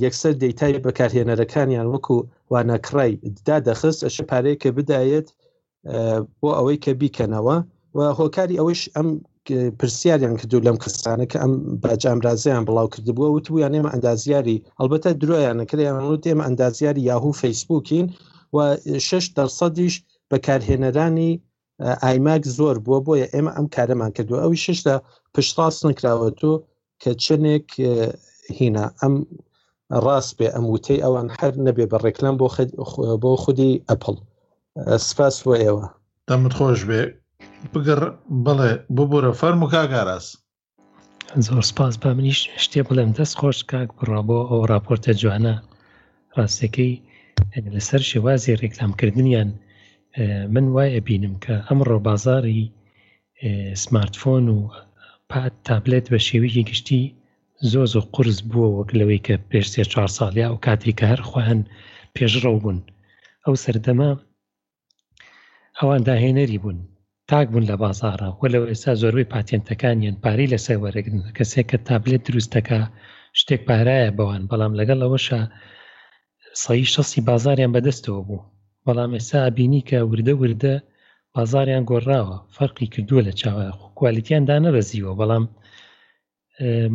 یەکسەر دەیتای بەکارهێنەرەکانیان وەکو وانەکڕای دادەخست ئەش پارەیەکە بدایەت بۆ ئەوەی کە بیکەنەوە و هۆکاری ئەوش ئەم پرسیاریان کردو لەم کەسانە کە ئەم باجامرازیان بڵاو کردبووە وتبوویان ئێمە ئەندازیاری هەڵبەتە درۆیانە کریان وت ئێمە ئەندازیاری یاهو فەیسبووکین و شش دەرسەدیش بەکارهێنەرانی ئایماک زۆر بووە بۆیە ئێمە ئەم کارەمان کردو ئەوی شش لە پشتڕاست نکراوە تو کە چنێک هینا ئەم ڕاست بێ ئەم وتەی ئەوان هەر نەبێ بە ڕێکلام بۆ بۆ خودی ئەپل سپاس بۆ ئێوە دەمت خۆش بێ بگەڕ بڵێ ببوورە فەرم و کاگاراز زۆر سپاس با منیش شتێ بڵێم دەست خۆش کاک بڕا بۆ ئەو راپۆرتە جوانە ڕاستەکەی لەسەر شێوازی ڕێکلامکردنیان من وایە بینم کە ئەمڕۆ بازاری سمارتفۆن و پاد تابلێت بە شێوەیەکی گشتی زۆر زۆر قورس بووە وەک لەوەی کە پێش سێ چوار ساڵ یا ئەو کاتێک کە هەر خۆیان پێشڕەو بوون ئەو سەردەمە ئەوان داهێنەری بوون تاک بوون لە بازارە وە لەوە ئێستا زۆربەی پاتێنتەکانیان پارەی لەسەر وەرەگرن کەسێک کە تابلێت دروستەکە شتێک پارایە بەوان بەڵام لەگەڵ ئەوەشە سەی شەستی بازاریان بەدەستەوە بوو، بەڵام ئێستا ئەبینی کە وردە وردە بازاریان گۆڕاوە، فەرقی کردووە لە چاوە کوالیتیان دانەبەزیوە، بەڵام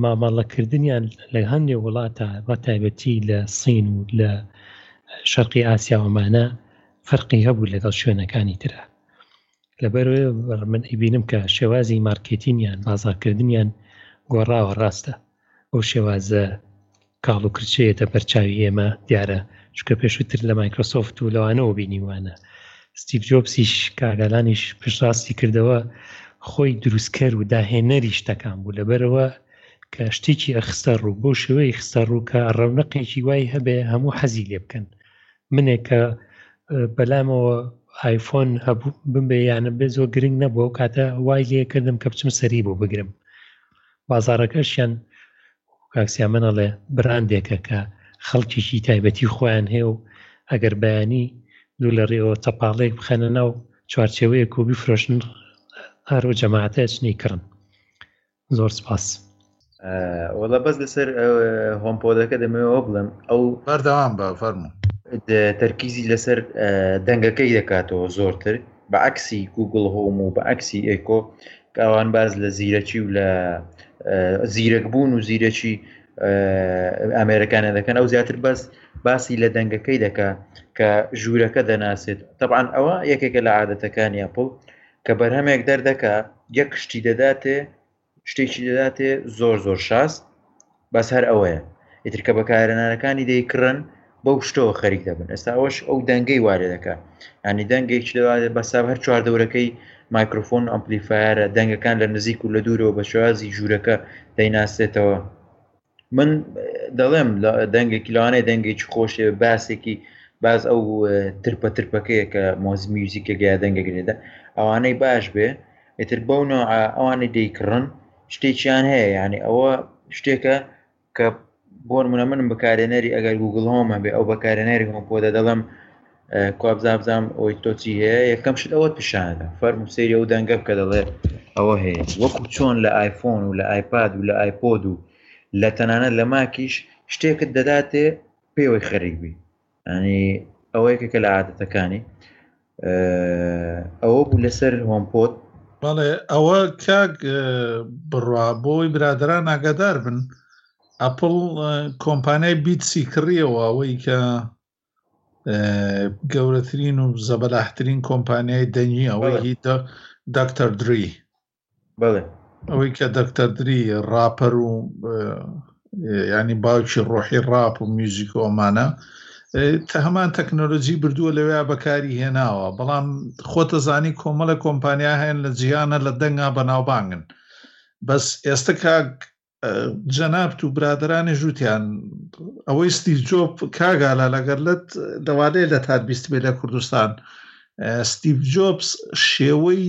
مامەڵەکردنیان لە هەندێک وڵاتە بە تایبەتی لە سین و لە شەرقی ئاسیاوەمانە فەرقی هەبوو لەگەڵ شوێنەکانی ترە لەبەر من ئیبینم کە شێوازی مارکێتینیان بازارکردنیان گۆڕاوە ڕاستە ئەو شێوازە کاڵ و کرچەیەتە بەرچاوی ئێمە دیارە چکە پێشووتر لە مایکرۆسۆفت و لەوانەوە بینیوانە ستیڤ جۆبسیش کاگالانیش پشتڕاستی کردەوە خۆی دروستکەر و داهێنەری شتەکان بوو لەبەرەوە کە شتێکی ئەخستە ڕوو بۆ شێوەی خستە ڕوو کە ڕەونەقێکی وای هەبێ هەموو حەزی لێ بکەن منێک کە بەلامەوە ئایفۆن هەبوو بمبێ یانە بێ زۆر گرنگ نەبوو کاتە وای لێ کردم کە بچم سەری بۆ بگرم بازاڕەکەشیان وەکو کاک سیامەند ئەڵێ براندێکە کە خەڵکێکی تایبەتی خۆیان هەیە و ئەگەر بەیانی دوو لە ڕێەوە تەپاڵەیەک بخەنە ناو چوارچێوەیە و بیفرۆشن ئارۆ جەماعەتە چنی کڕن زۆر سپاس. وەڵا بەس لەسەر هۆمپۆدەکە دەمەوە بڵم ئەو بەردەوام بە فەرمو تەرکیزی لەسەر دەنگەکەی دەکاتەوە زۆرتر بە عکسی گوگل هۆم و بە عکسی ئێکۆ کاوان باز لە زیرەکی و لە زیرەک بوون و زیرەکی ئامێرەکانە دەکەن ئەو زیاتر بەس باسی لە دەنگەکەی دەکا کە ژوورەکە دەناسێت طبعاان ئەوە یەکێکە لە عادەتەکانی ئەپل کە بەرهەمێک دەردەکە یەک شتی دەداتێ شتێکی دەداتێ زۆر زۆر شاز بەس هەر ئەوەیە ئیتر کە بەکارێنانەکانی دەیکڕن بەو شتەوە خەریک دەبن ئێستا ئەوش ئەو دەنگەی وارێ دەکە ینی دەنگێکی دەوارێت بەسا هەر چوار دەورەکەی مایکرۆفۆن ئەمپلیفاایرە دەنگەکان لە نزیک و لە دوورەوە بە شوازی ژوورەکە دەیناسێتەوە من دەڵێم دەنگێکی لەوانەیە دەنگێکی خۆشێ باسێکی باز ئەو ترپە ترپەکەیە کە مۆز میوزیکە گە دەنگەگرێدا ئەوانەی باش بێ ئیتر بەو نەوە ئەوانەی دەیکڕن شتێکیان هەیە یعنی ئەوە شتێکە کە بۆن منە منم بەکارێنەری ئەگەر گوگل هۆمە بێ ئەو بەکارێنەری هۆم پۆدە دەڵم کوابزابزام ئەوی تۆچی هەیە یەکەم شت ئەوە پیشانەکە فەرم و سری ئەو دەنگە بکە دەڵێ ئەوە هەیە وەکو چۆن لە ئایفۆن و لە ئایپاد و لە ئایپۆد و لە تەنانە لە ماکیش شتێکت دەداتێ پێوەی خەریک بی ینی ئەوەیەکە کە لە عادەتەکانی ئەوە بوو لەسەر هۆمپۆت بەڵێ ئەوە کاک بڕوا بۆی برادران ئاگادار بن ئەپل کۆمپانیای بیتسی کڕیەوە ئەوەی کە گەورەترین و زەبەلاحترین کۆمپانیای دەنگی ئەوەی هی دەکتەر دری بەڵێ ئەوەی کە دەکتەر دری ڕاپەر و ینی باوکی ڕۆحی ڕاپ و میوزیک و ئەمانە تە هەمان تەکنۆلۆژی بردووە لەوێ بەکاری هێناوە بەڵام خۆتەزانی کۆمەڵە کۆمپانیا هەیەن لە جیانە لە دەنگا بەناوبانگن بەس ئێستا کاک جەنابت و برادرانی ژووتیان ئەوەی ستی جۆب کاگالا لەگەر لەت دەوادەیە لە تات بیست بێ لە کوردستان ستیڤ جۆبس شێوەی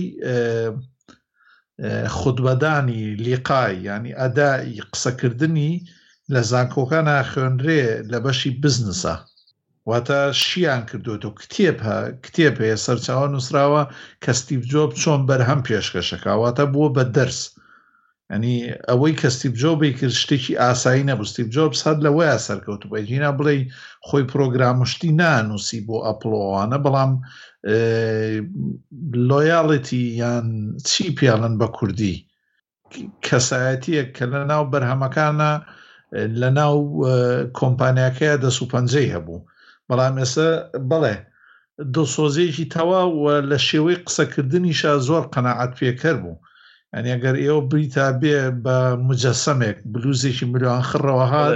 خودبەدانی لیقای ینی ئەدای قسەکردنی لە زانکۆکان ناخوێنرێ لە بەشی بزنسە واتە شیان کردۆتە و کتێب هە کتێب هەیە سەرچاوە نووسراوە کە ستیڤ جۆب چۆن بەرهەم پێشکەشەکە واتە بووە بە دەرس ئەنی ئەوەی کە ستیڤ جۆبی کرد شتێکی ئاسایی نەبوو ستیڤ جۆب سەر لەوەیە سەرکەوت بە جینا بڵێ خۆی پرۆگرامشتی نانووسی بۆ ئەپڵۆوانە بەڵام لۆیاڵێتی یان چی پیاڵن بە کوردی کەسایەتیەک کە لە ناو بەرهەمەکانە لە ناو کۆمپانیاکەیە دەس و پەنجەی هەبوو بەڵام ئێستا بڵێ دڵسۆزیەکی تەوا و لە شێوەی قسەکردنیشە زۆر قەنەعات پێکەر بوو ئەنیگەر ئێوە بریتا بێ بە مجەسەمێک بلوزێکی ملیۆن خڕەوە هاات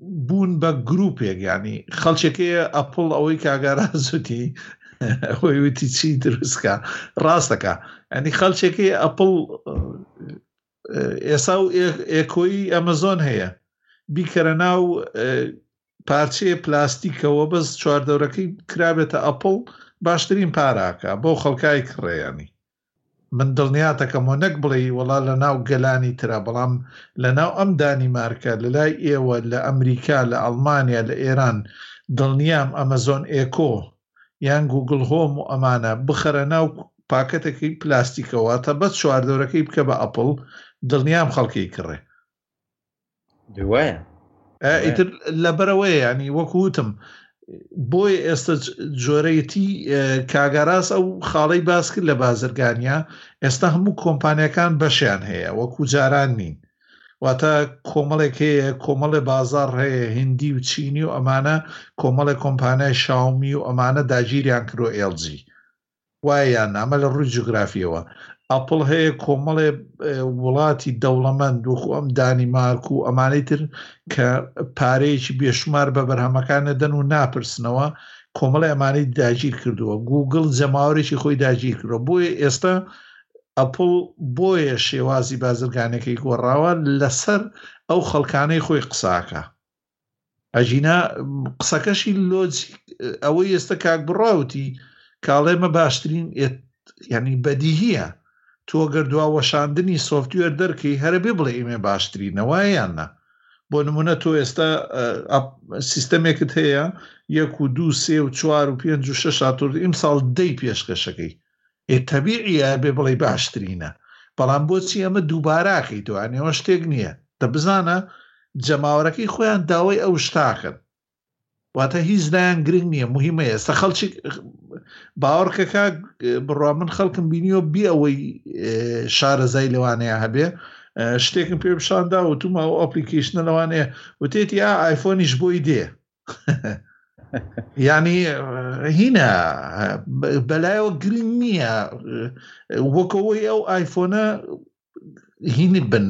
بوون بە گروپێک ینی خەڵچەکەی ئەپل ئەوەی کاگارازوتی ئەوەی وتی چی دروستکە ڕاستەکە ئەنی خەڵچەکەی ئەپل ئێسا و ئێکۆی ئەمەزۆن هەیە بیکەرە ناو پارچەیە پلاستیکەوە بەس چواردەورەکەی کرابێتە ئەپل باشترین پاراکە بۆ خەڵکای کڕێیانی من دڵنیاتەکەم و نەک بڵێی وەڵا لە ناو گەلانی ترا بەڵام لە ناو ئەم دانیمارکە لە لای ئێوە لە ئەمریکا لە ئەڵمانیا لە ئێران دڵنیام ئەمەزۆن ئێکۆ یان گووگڵ هۆم و ئەمانە بخەرە ناو پاکەتەکەی پلاستیکەوە تەبەت چواردەورەکەی بکە بە ئەپڵ دڵنیام خەڵکێی کڕێ ئیتر لەبەرەوەی ینی وەکوتم بۆی ئێستا جۆرەتی کاگاراس ئەو خاڵی باس کرد لە بازرگانیا ئێستا هەموو کۆمپانیەکان بەشیان هەیە وەکو جاران نین واتە کۆمەڵێک هەیە کۆمەڵێ بازار هەیە هندی و چینی و ئەمانە کۆمەڵێک کۆمپانای شاومی و ئەمانە داگیریان کرۆ ئێلجی وایە یان نا ئەمە لە ڕووی جوگرافیەوە ئەپڵ هەیە کۆمەڵێ وڵاتی دەوڵەمەند وەکو ئەم دانیمارک و ئەمانەی تر کە پارەیەکی بێشمار بە بەرهەمەکان نەدەن و ناپرسنەوە کۆمەڵی ئەمانەی داگیر کردووە گوگل جەماوەێکی خۆی داگیر کردوە بۆیە ئێستا ئەپل بۆیە شێوازی بازرگانەکەی گۆڕاوە لەسەر ئەو خەڵکانەی خۆی قساکە ئەژینا قسەکەشی لۆج ئەوەی ئێستا کاک بڕاوتی کاڵێمە باشترین ینی بەدیهە تۆ گەر دوا وەشاندنی سوفتوێر دەرکەی هەرە بێ بڵێ ئێمە باشترینەوە یاننا بۆ نمونە تۆ ئێستا سیستەمێکت هەیە یەک و دو سێ و چوار و پێنج و شش ساتۆر ئیمساڵ دەی پێشکەشەکەی ئێ تەبیعیە ئەبێ بڵێی باشترینە بەڵام بۆچی ئەمە دووباراکەیتەوە یانی ئەوە شتێک نییە دە بزانە جەماوەرەکەی خۆیان داوای ئەو شتاکەن واتە هیچ لایەن گرنگ نییە مهمە ئێستا خەڵکی باوەڕکە کاک بڕوا من خەڵکم بینیوە بێ ئەوەی شارەزای لەوانەیە هەبێ شتێکم پێ پیشاندا و توما و ئۆپلیکیشنە لەوانەیە وتێتی ئا ئایفۆنیش بۆی دێ یانی هینە بەلایەوە گرنگ نییە وەکەوەی ئەو ئایفۆنە هینی بن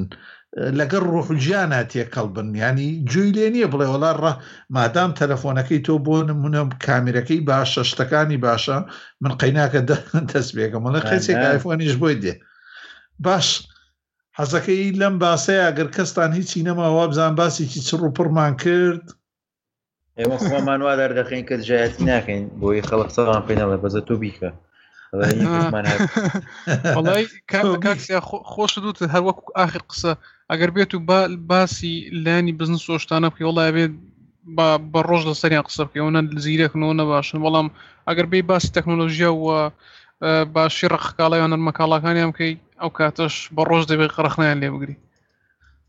لەگەڵ ڕۆحجیانە تێکەڵ بن ینی جوی لێ نییە بڵێ وڵا ڕە مادام تەلەفۆنەکەی تۆ بۆ نمونە کامیرەکەی باشە شتەکانی باشە من قەیناکە دەست بێگەمەڵە قەسێک ئایفۆنیش بۆی دێ باش حەزەکەی لەم باسەیە ئەگەر کەستان هیچی نەما وابزان باسێکی چڕ و پڕمان کرد. ئێمە خۆمان وا دەردەخین کە دژایەتی ناکەین بۆی خەڵک سەڵان پێ نەڵێ بەزە تۆ بیکە وڵی کاکسیا خۆش دوت هەر وەکو ئاخر قسە ئەگەر بێت و باسی لانی بزن سۆشتانە بکە وڵای بێت بە ڕۆژ لە سەریان قسە بکەونە زیرەکنەوە نەباشن بەڵام ئەگەر بێ باسی تەکنۆلۆژیا و باشی ڕقکاڵیان نەرمەکاڵاکانیان بکەیت ئەو کاتۆش بە ڕۆژ دەبێت قڕخنیان لێ بگری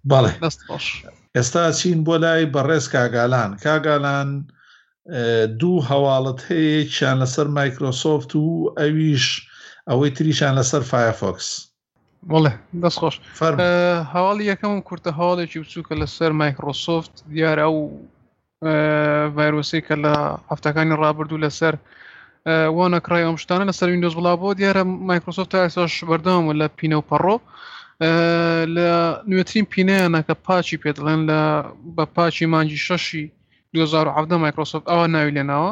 بەڵێ ئێستا چین بۆ لای بەڕێز کاگالان کاگالان دوو هەواڵت هەیەکیان لەسەر مایکرۆسۆفت و ئەویش ئەوەی تریشان لەسەر فایفۆکس بڵێ دەست خۆش هەواڵی یەکەم کورتە هەواڵێکی بچووکە لەسەر مایکرۆسۆفت دیارە و ڤایرۆسی کە لە هەفتەکانی ڕابردوو لەسەر وانە کڕای ئەم شتانە لەسەر وینندۆز بڵا بۆ دیارە مایکرۆسۆفت تا ئێساش بەردەوامە لە پینە و پەڕۆ لە نوێترین پینەیانە کە پاچی پێ دڵێن لە بە پاچی مانجی شەشی 2010 مایکرۆسۆفت ئەوە ناوی لێناوە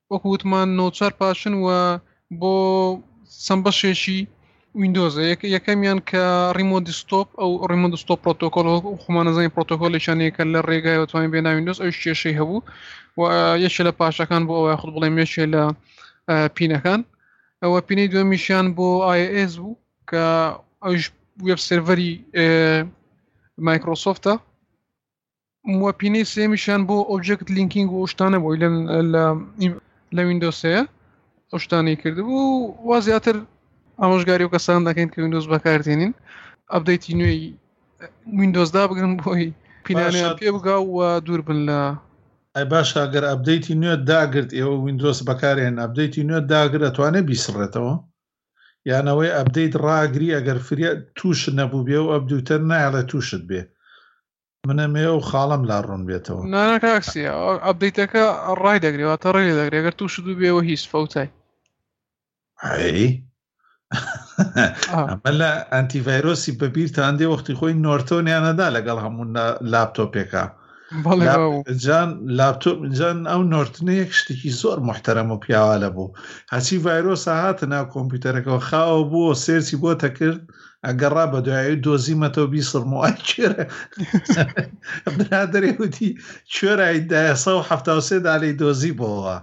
وەکو وتمان نۆت چوار پاشن و بۆ چەند بەشێکی ویندۆزە یەکەمیان کە ڕیمۆ دیستۆپ ئەو ڕیمۆ دیستۆپ پرۆتۆکۆل خۆمانەزانانی پرۆتۆکۆلێکیانەیە کە لە ڕێگایەوە توانین بێنا ویندۆز ئەو کێشەی هەبوو و یەکێ لە پاشەکان بۆ ئەوە خود بڵێم یەکێ لە پینەکان ئەوە پینەی دوێمیشیان بۆ آیS بوو کە ئەوش وێب سێرڤەری مایکرۆسۆفتە و پینەی سێمیشیان بۆ ئۆبجێکت لینکینگ و شتانە بۆی لە لە وینندۆسەیە ئەو شتانی کردبوو وا زیاتر ئامۆژگاری و کەسان دەکەین کە وینندۆز بەکاردێنین ئەبدەیتی نوێی وینندۆزدا بگرن بۆی پینانیان پێ بگا و دوور بن لە ئەی باشە گەر ئەبدەیتی نوێ داگرت ئێوە وینندۆز بەکارێن ئەبدەیتی نوێ داگرە توانێ بیسڕێتەوە یانەوەی ئەبدەیت ڕاگری ئەگەر فریا تووشت نەبوو بێ و ئەبدوتەر نایڵێ تووشت بێ منە مێ و خاڵم لا ڕوون بێتەوە نانا کاکسی ئەبدەیتەکە ڕای دەگرێ واتە ڕێ لێ دەگرێ گەر تووش دوو بێەوە هیچ فەوتای ئەمە لە ئەتیڤایرۆسی بەبییرتان دێ وەختی خۆی نۆرتۆنیانەدا لەگەڵ هەموو لاپتۆپێکە جان لاپتۆپ جان ئەو نۆرتنەیەک شتێکی زۆر محتەرەم و پیاوە لە بوو هەچی ڤایرۆسە هاتە ناو کۆمپیوتەرەکەەوە خاوە بووە سێرسی بۆ تەکرد ئەگەڕا بە دوایە دۆزیمەتەوە بیسڕمەوە ئای کوێرە برادرێ وتی کوێرای دایە سە حفتا سێ دالی دۆزی بۆەوە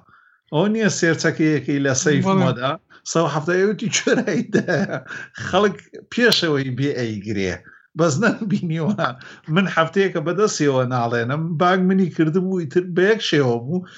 ئەو نییە سێرچەکەیەکەی لە سەیف مۆدا سە حفتا وتی کوێرای دایە خەڵک پێشەوەی بێ ئەیگرێ بەس نەبینیوە من هەفتەیەکە بەدەستەوە ناڵێنم باگ منی کردبوو ئیتر بەیەک شێوە بوو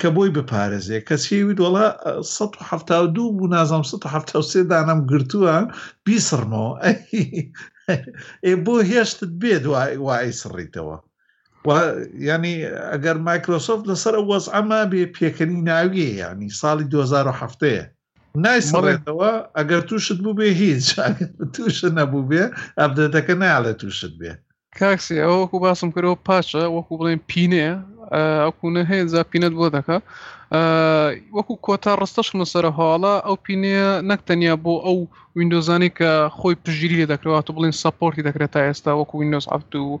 کە بۆی بپارێزێ کەچی وت وەڵا سەد و حەفتا و دوو بوو نازانم سەد و حەفتا و سێ دانەم گرتووە بیسڕمەوە ئەی بۆ هێشتت بێ دوای وا ئەیسڕیتەوە ینی ئەگەر مایکرۆسۆفت لەسەر وەز ئەما بێ پێکەنی ناویە ینی ساڵی 2007ەیە نایسڕێتەوە ئەگەر تووشت بوو بێ هیچ تووشە نەبوو بێ ئەبدەتەکە ناڵێ تووشت بێ کاکسی ئەوە وەکو باسم کردەوە پاچە وەکو بڵێن پینەیە ئەوکوونە هەیە جا پینەت بۆ دەکە وەکو کۆتا ڕستەشم لە سەرە هەواڵە ئەو پینەیە نەک تەنیا بۆ ئەو وینندۆزانانی کە خۆی پژیری لێ دەکرێتوە بڵین سپۆرتی دەکرێت تا ئێستا وەکو وینندۆز عبد و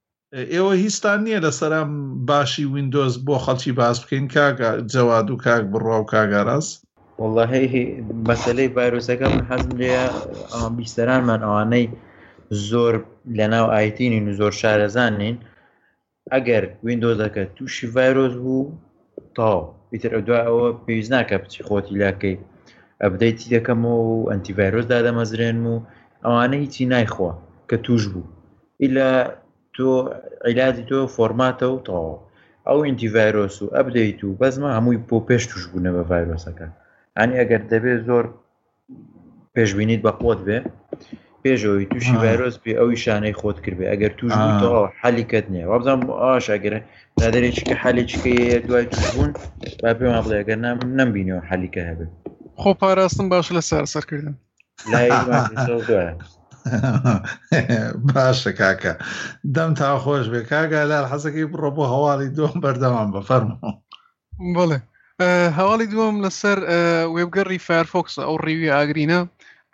ئێوە هیچتان نیە لەسەرام باشی ویندۆز بۆ خەڵکی باس بکەین کاک جەواد و کاک بڕوا و کاک ئاراس وەڵاهی مەسلەی ڤایرۆسەکە من حەزم لێ ئەوان بیستەرانمان ئەوانەی زۆر لەناو ئایتینین و زۆر شارەزان نین ئەگەر ویندۆزەکە تووشی ڤایرۆز بوو تاو ئیتر ئەو دوای ئەوە پێویست ناکە بچی خۆتی لاکەی ئەبدەیتی دەکەمەوە و ئەنتیڤایرۆس دادەمەزرێن و ئەوانە هیچی نایخوا کە توش بوو ئیلا تۆ عیلاجی تۆ فۆرماتە و تەواو ئەو ئینتیڤایرۆس و ئەبدەیت و بەزمە هەمووی بۆ پێش توش بوونە بە ڤایرۆسەکە ئەنی ئەگەر دەبێت زۆر پێشببینیت بە قوت بێ پێشەوەی تووشی ڤایرۆس پێ ئەوی شانەی خۆت کردێ ئەگەر توش بوویتەوە حەلیکەت نیە وابزانام بۆ ئاشاگەرە دادرێکی کە حەلێکیکە دوای توشبوون با پێمان بڵێگەر نام نمبینەوە حەلیکە هەبێت خۆ پاراستن باش لە سار سەرکردن باشە کاکە دەم تا خۆش بێ کاگە لە حەزەکەی بڕۆ بۆ هەواڵی دۆم بەردەوام بە فەرمۆ بڵێ هەواڵی دووەم لەسەر وێبگەڕی فایرفۆکس ئەو ڕیوی ئاگرینە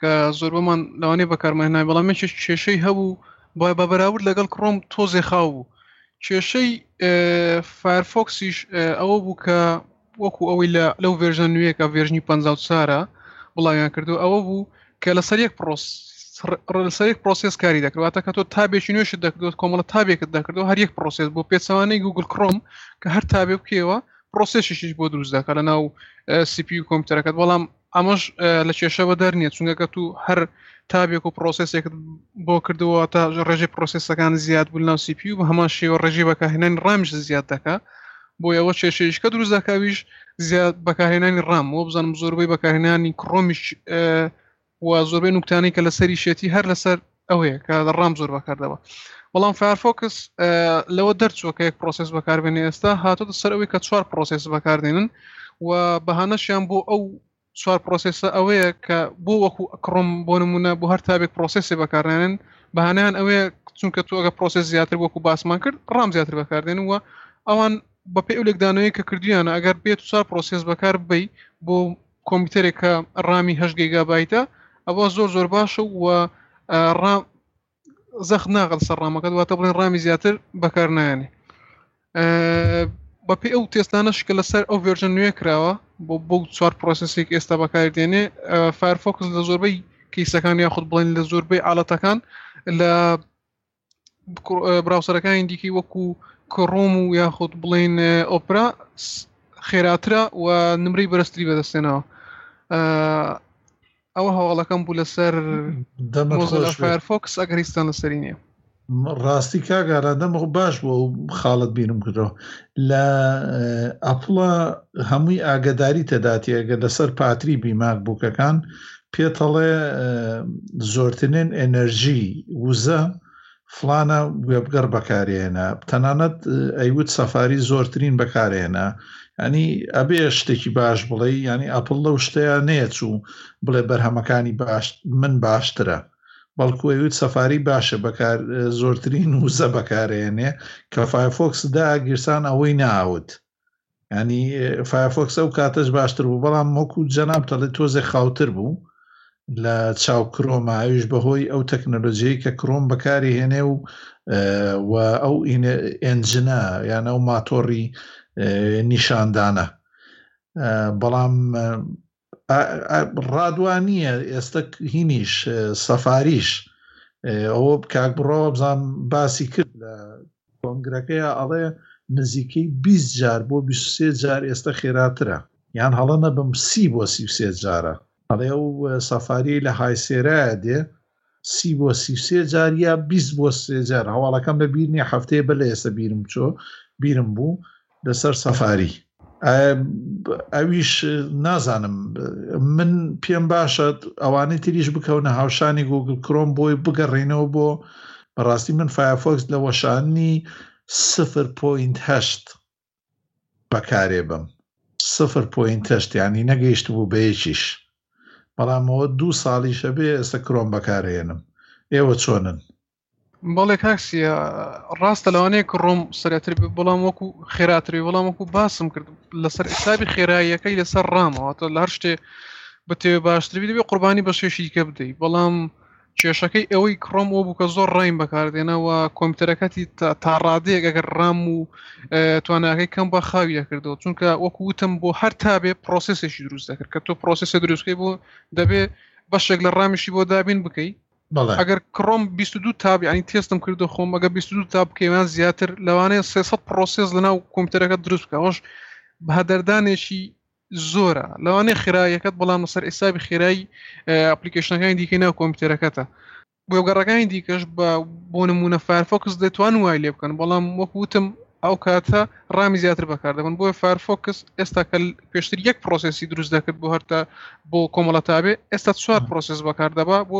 کە زۆر بۆمان لەوانەیە بەکارماننای بەڵام من کێشەی هەبوو بای بە بەراورد لەگەڵ کڕۆم تۆزێ خاو بوو کێشەی فایرفۆکسیش ئەوە بوو کە وەکو ئەوەی لە لەو ڤێرژن نوێکە ڤێرژنی پەنجا و چارە بڵاویان کردو ئەوە بوو کە لەسەر یەک پرۆس لەسەر یەک پرۆسس کاری دەکرواتە کە تۆ تابێکی نوێشت دەکردوت کۆمەڵە تابێکت دەکردەوە هەر یەک پرۆسس بۆ پێچوانەی گوگل کڕۆم کە هەر تابێ بکەوە پرۆسێکیش بۆ دروست دەکە لە ناو سیپی و کۆمپیوتەرەکەت بەڵام ئەمەش لە کێشە بە دەر نیە چونگە کە تو هەر تابێک و پرۆسسێکت بۆ کردووە تا ڕێژی پرۆسسەکان زیاد بوون ناو سیپی و بە هەمان شێوە ڕێژی بەکارهێنانی ڕامش زیاد دەکە بۆ ئەوە کێشەیشکە دروست دەکەویش زیاد بەکارهێنانی ڕام وە بزانم زۆربەی بەکارهێنانی کڕۆمیش و زۆربەی نوکتانی کە لەسەری شێتی هەر لەسەر ئەوەیە کە لە ڕام زۆر بەکاردەوە بەڵام فارفۆکس لەوە دەرچووە کە یەک پرۆسس بەکاربێنێ ئێستا هاتۆتە سەر ئەوەی کە چوار پرۆسس بەکاردێنن و بەهانەشیان بۆ ئەو چوار پرۆسسە ئەوەیە کە بۆ وەکو ئەکڕۆم بۆ نمونە بۆ هەر تابێک پرۆسسی بەکارێنن بەهانیان ئەوەیە چونکە تو ئەگە پرۆسس زیاتر وەکو باسمان کرد ڕام زیاتر بەکاردێن وە ئەوان بەپی ئەو لێکدانەوەی کە کردویانە ئەگەر بێت سا پرۆسس بەکار بی بۆ کۆمپیوتەرێک کە ڕامی هەشت گێگابایتە ئەوە زۆر زۆر باشە و ڕام زەخت ناغەت سەر ڕامەکەت واتە بڵێن ڕامی زیاتر بەکار نایانی بەپی ئەو تێستانەش کە لەسەر ئەو ڤێرژن نوێ کراوە بۆ بەو چوار پرۆسسێک ئێستا بەکار دێنێ فایرفۆکس لە زۆربەی کیسەکان یاخود بڵێن لە زۆربەی عاالەتەکان لە براوسەرەکانی دیکەی وەکو کڕۆم و یاخود بڵین ئۆپرا خێراترە و نمرەی بەرزتری بەدەستێنەوە ئەوە هەواڵەکەم بوو لەسەر فایرفۆکس ئەگەر هیچستان لەسەری نیە ڕاستی کاگارا دەمەخ باش بۆ ئەو خاڵت بیرم کردەوە لە ئەپڵە هەمووی ئاگداری تەداتیەگە لەسەر پاتری بیماک بووکەکان پێتەڵێ زۆرتنین ئێنەرژی وزە فلانە وێبگەڕ بەکارێنە تەنانەت ئەیوت سەفاری زۆرترین بەکارێنە ینی ئەبێ شتێکی باش بڵێ ینی ئەپل لەو شتەیە نێچوو بڵێ بەرهەمەکانی باش من باشترە بەڵکو ئەوت سەفاری باشە بەکار زۆرترین وزە بەکارێنێ کە فایفۆکس داگیرسان ئەوەی ناوت ینی فایفۆکس ئەو کاتەش باشتر بوو بەڵام مۆکو جەناب تەڵێت تۆزێ خاوتر بوو لە چاو کرۆمە ئەوش بەهۆی ئەو تەکنەلۆژیی کە کرۆم بەکاری هێنێ و و ئەو ئێنجنە یان ئەو ماتۆڕی نیشاندانە بەڵام ڕادوا نییە ئێستا هینیش سەفاریش ئەوە کاک بڕەوە بزان باسی کرد لە کۆنگرەکەی ئەڵێ نزیکەی 20 جار بۆ 23 جار ئێستا خێراترە یان هەڵە نەبم سی بۆ سی سێ جارە ئەڵێ ئەو سەفاری لە هایسێرایە دێ سی بۆ سی و سێ جار یا بیست بۆ سێ جار هەواڵەکەم لە بیر نییە هەفتەیە بەر لە ئێستا بیرم چۆ بیرم بوو لەسەر سەفاری ئەویش نازانم من پێم باشە ئەوانەی تریش بکەونە هاوشانی گوگل کرۆم بۆی بگەڕێنەوە بۆ بەڕاستی من فایفۆکس لە وەشانی سفر پوینت هەشت بەکارێ بەم. سفر پۆینتەشت یانی نەگەیشتبوو بە یەکیش بەڵام ئەوە دوو ساڵیش ئەبێ ئێستا کرۆم بەکارئێنم ئێوە چۆنن؟ بەڵێ کاک سیا ڕاستە لەوانەیە کڕۆم سەرەتر بێ بەڵام وەکو خێراتری بەڵام وەکو باسم کرد لەسەر حسابی خێراییەکەی لەسەر ڕامەوە تۆ لە هەر شتێ بەتێوێ باشتر بێ قوربانی بە شێشی کە بدەیت بەڵام کێشەکەی ئەوەی کڕۆم ئەو بووکە زۆر ڕایم بەکاردێنەوە کۆمپیوتەرەکەتی تاڕادەیەک ئەگەر ڕام و تواناکەی کەم بە خاوی دەکردەوە چونکە وەکو وتم بۆ هەر تا بێ پرۆسسێکی دروست دەکرد کە تۆ پرۆسسی دروستکەی بۆ دەبێ بەشێک لە ڕامیشی بۆ دابین بکەیت ئەگەر کڕۆم 22 تاب ینی تێستم کردو خۆم ئەگە 22 تا بکەوان زیاتر لەوانەیە 300 پرۆسس لەناو کۆمپیوتەرەکە دروست بکەەوەش بە هەدەردانێکی زۆرە لەوانەیە خێراییەکەت بەڵام لەسەر ئێسابی خێرایی ئەپلیکیشنەکانی دیکەی ناو کۆمپیوتەرەکەتە وێبگەڕەکانی دیکەش بە بۆ نمونە فارفۆکس دەتوان وای لێ بکەن بەڵام وەک وتم ئەو کاتە ڕامی زیاتر بەکار دەبن بۆیە فارفۆکس ئێستا کە پێشتر یەک پرۆسسی دروست دەکرد بۆ هەرتا بۆ کۆمەڵەتابێ ئێستا چوار پرۆسس بەکار دەبا بۆ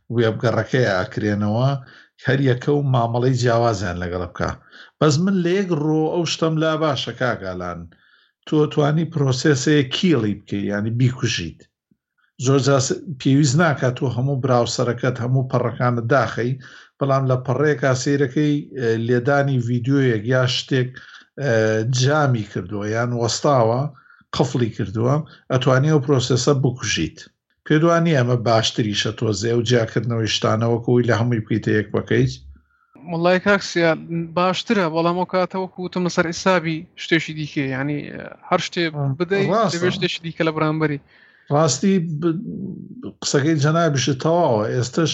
وێبگەڕەکەیا ئەکرێنەوە هەریەکە و مامەڵەی جیاوازیان لەگەڵ بکە بەس من لە یەک ڕۆ ئەو شتەم لا باشە کاک ئالان تۆ توانی پرۆسێسەیە کیڵی بکەی یانی بیکوژیت زۆر جا پێویست ناکات تۆ هەموو براوسەرەکەت هەموو پەڕەکانت داخەی بەڵام لە پەڕێکا سیرەکەی لێدانی ڤیددیویەک یا شتێک جامی کردووە یان وەستاوە قفڵی کردووە ئەتوانی ئەو پرۆسێسە بکوژیت پێتوانیە ئەمە باشتریشە تۆزێ ئەو جیاکردنەوەی شتانە وەکوی لە هەمووی بکەیتە یەک بەکەیت؟ وەڵای کاک سیاد باشترە بەڵام ئەو کاتە وەکو وتم لەسەر حیسابی شتێکی دیکە یعنی هەر شتێ بدەی ڕاستە. دەبێت شتێکی دیکە لە بەرامبەری ڕاستی ب- قسەکەی جەنابیشت تەواوە ئێستش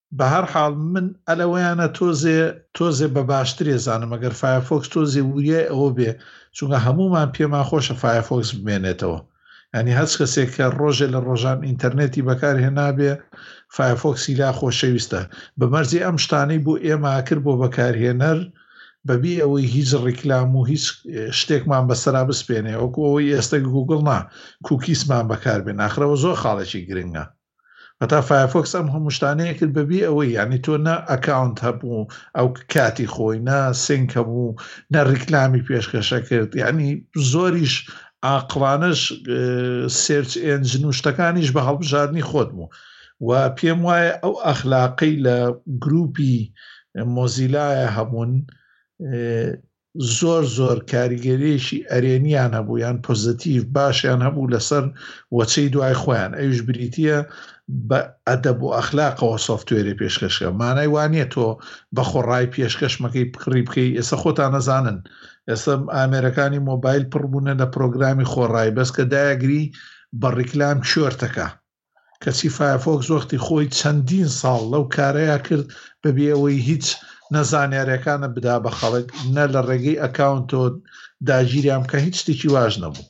بەهەرحاڵ من ئەلەوەیانە تۆزێ تۆزێ بە باشترێ زانم ئەگەر فایەرفۆکس تۆزێ ووریای ئەوە بێ چونگە هەمومان پێمان خۆشە فایەرفۆکس بمێنێتەوە ینی هەچ کەسێک کە ڕۆژێ لە ڕۆژان ئینتەرنێتی بەکارهێنابێ فایفۆکسی لا خۆشەویستە بەمەرزی ئەم شتانەی بۆ ئێمە کرد بۆ بەکارهێنەر بەبی ئەوەی هیچ ڕیکلام و هیچ شتێکمان بەسرا بسپێنێ وەکو ئەوەی ئێستا گوگڵ نا کوکیسمان بەکاربێن ناخرەوە زۆر خاڵێکی گرنگە هەتا فایەرفۆکس ئەم هەموو شتانەیە کرد بەبێ ئەوەی یعنی تۆ نە ئەکاونت هەبوو ئەو کاتی خۆی نە سنگ هەبوو نە ڕیکلامی پێشکەشە کرد یعنی زۆریش ئاقلانەش سێرچ ئێنجن و شتەکانیش بە هەڵبژاردننی خۆت بوو و پێم وایە ئەو ئەخلاقی لە گروپی مۆزیلایە هەبوون زۆر زۆر کاریگەریەکی ئەرێنیان هەبوو یان پۆزەتیڤ باشیان هەبوو لەسەر وەچەی دوای خۆیان ئەویش بریتیە بە ئەدەب و ئەخلاقەوە سۆفتوێری پێشکەشکە مانای وانە تۆ بە خۆڕای پێشکەشمەکەی پکڕی بکەی ئێستا خۆتان نەزانن ئێستا ئامێرەکانی مۆبایل پڕبوونە لە پرۆگرامی خۆڕای بەس کە دایگری بە ڕیکلام چۆرتەکە کەچی فایەرفۆکس وەختی خۆی چەندین ساڵ لەو کارەیا کرد بەبێ ئەوەی هیچ نە زانیاریەکانت بدا بە خەڵک نە لە ڕێگەی ئەکاونت تۆ داگیریان بکە هیچ شتێکی واش نەبوو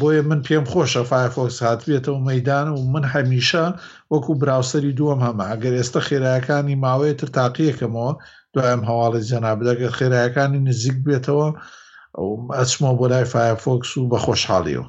بۆیە من پێم خۆشە فایەرفۆکس هاتبێتەوە مەیدان و من هەمیشە وەکو براوسەری دووەم هەمە ئەگەر ئێستا خێرایەکانی ماوەیە تر تاقیەکەمەوە دوایم هەواڵی جەنابت ئەگەر خێرایەکانی نزیک بێتەوە ئەچمەوە بۆ لای فایەرفۆکس و بە خۆشحاڵیەوە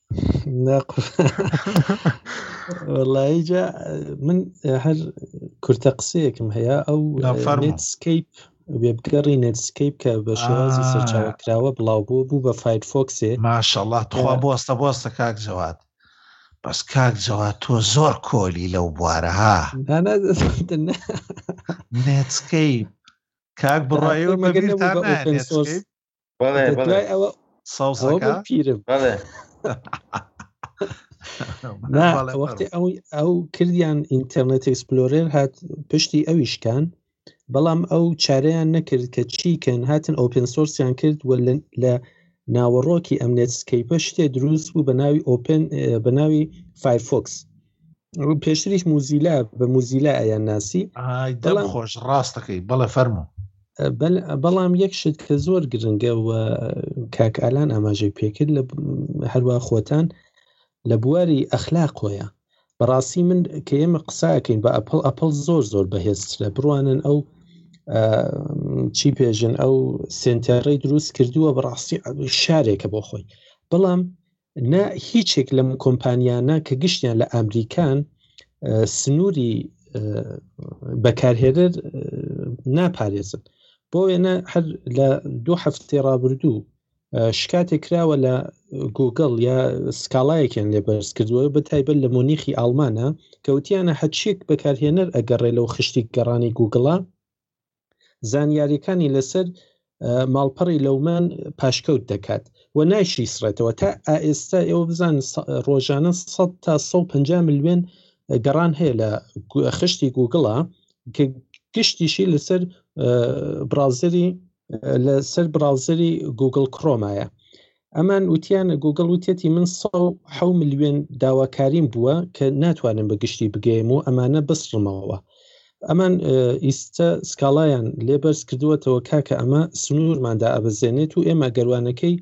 وڵیجا من هەر کورتە قسەیەکم هەیە ئەو سکیپ وێبگەڕی نێتسکیپ کە بە شێوازی سەرچاوکراوە بڵاو بوو بوو بە فایت فۆکسێ ماشەڵا تخوا بۆستە بۆستە کاک جوات بەس کاک جەوا تۆ زۆر کۆلی لەو بوارەها نێتسکەی کاک بڕایەوە مەگەر پیرم وەختی ئەو ئەو کردیان ئینتەرنێت ئەکسپلۆرێر هات پشتی ئەویشکان بەڵام ئەو چارەیان نەکرد کە چیکەن هاتن ئۆپن سۆرسیان کرد و لە ناوەڕۆکی ئەم نێتسکەیپە شتێ دروست بوو بە ناوی ئۆپن بە ناوی فایفۆکس پێشتریش موزیلا بە موزیلا ئەیان ناسی دەڵ خۆش ڕاستەکەی بەڵێ فەرمو بەڵام یەک شت کە زۆر گرنگە و کاک ئالان ئاماژەی پێکرد لە هەروە خۆتان لە بواری ئەخلاقۆیە بەڕاستی من کە ئێمە قساکەین بە ئەپل ئەپل زۆر زۆر بەهێزترە بڕوانن ئەو چی پێژن ئەو سنتەرڕی دروست کردووە بەڕاستی شارێکە بۆ خۆی بەڵام نە هیچێک لەم کۆمپانیانە کە گشتیان لە ئامریکان سنووری بەکارهێنەر ناپارێزن بۆ وێنە هەر لە دوو هەفتەی ڕابردوو شکاتێک کراوە لە گوگل یا سکاڵایەکیان لێ بەرز کردووە بە تایبەت لە مۆنیخی ئاڵمانە کەوتیانە هەچیەک بەکارهێنەر ئەگەڕێ لەو خشتی گەڕانی گوگڵە زانیاریەکانی لەسەر ماڵپەڕی لەومان پاشکەوت دەکات و نایشی سڕێتەوە تا ئائێستا ئێوە بزان ڕۆژانە 100 تا 150 ملیۆن گەڕان هەیە لە خشتی گوگڵە کە گشتیشی لەسەر برازری لەسەر برازری گوگل کرۆمایە ئەمان وتیان گوگل وتێتی من سە ح ملیێن داواکاریم بووە کە ناتوانم بە گشتی بگەیم و ئەمانە بسڕمەوە ئەمان ئیستا سکاڵایان لێبەرز کردووەتەوە کاکە ئەمە سنوورماندا ئەبزێنێت و ئێمە گەروانەکەی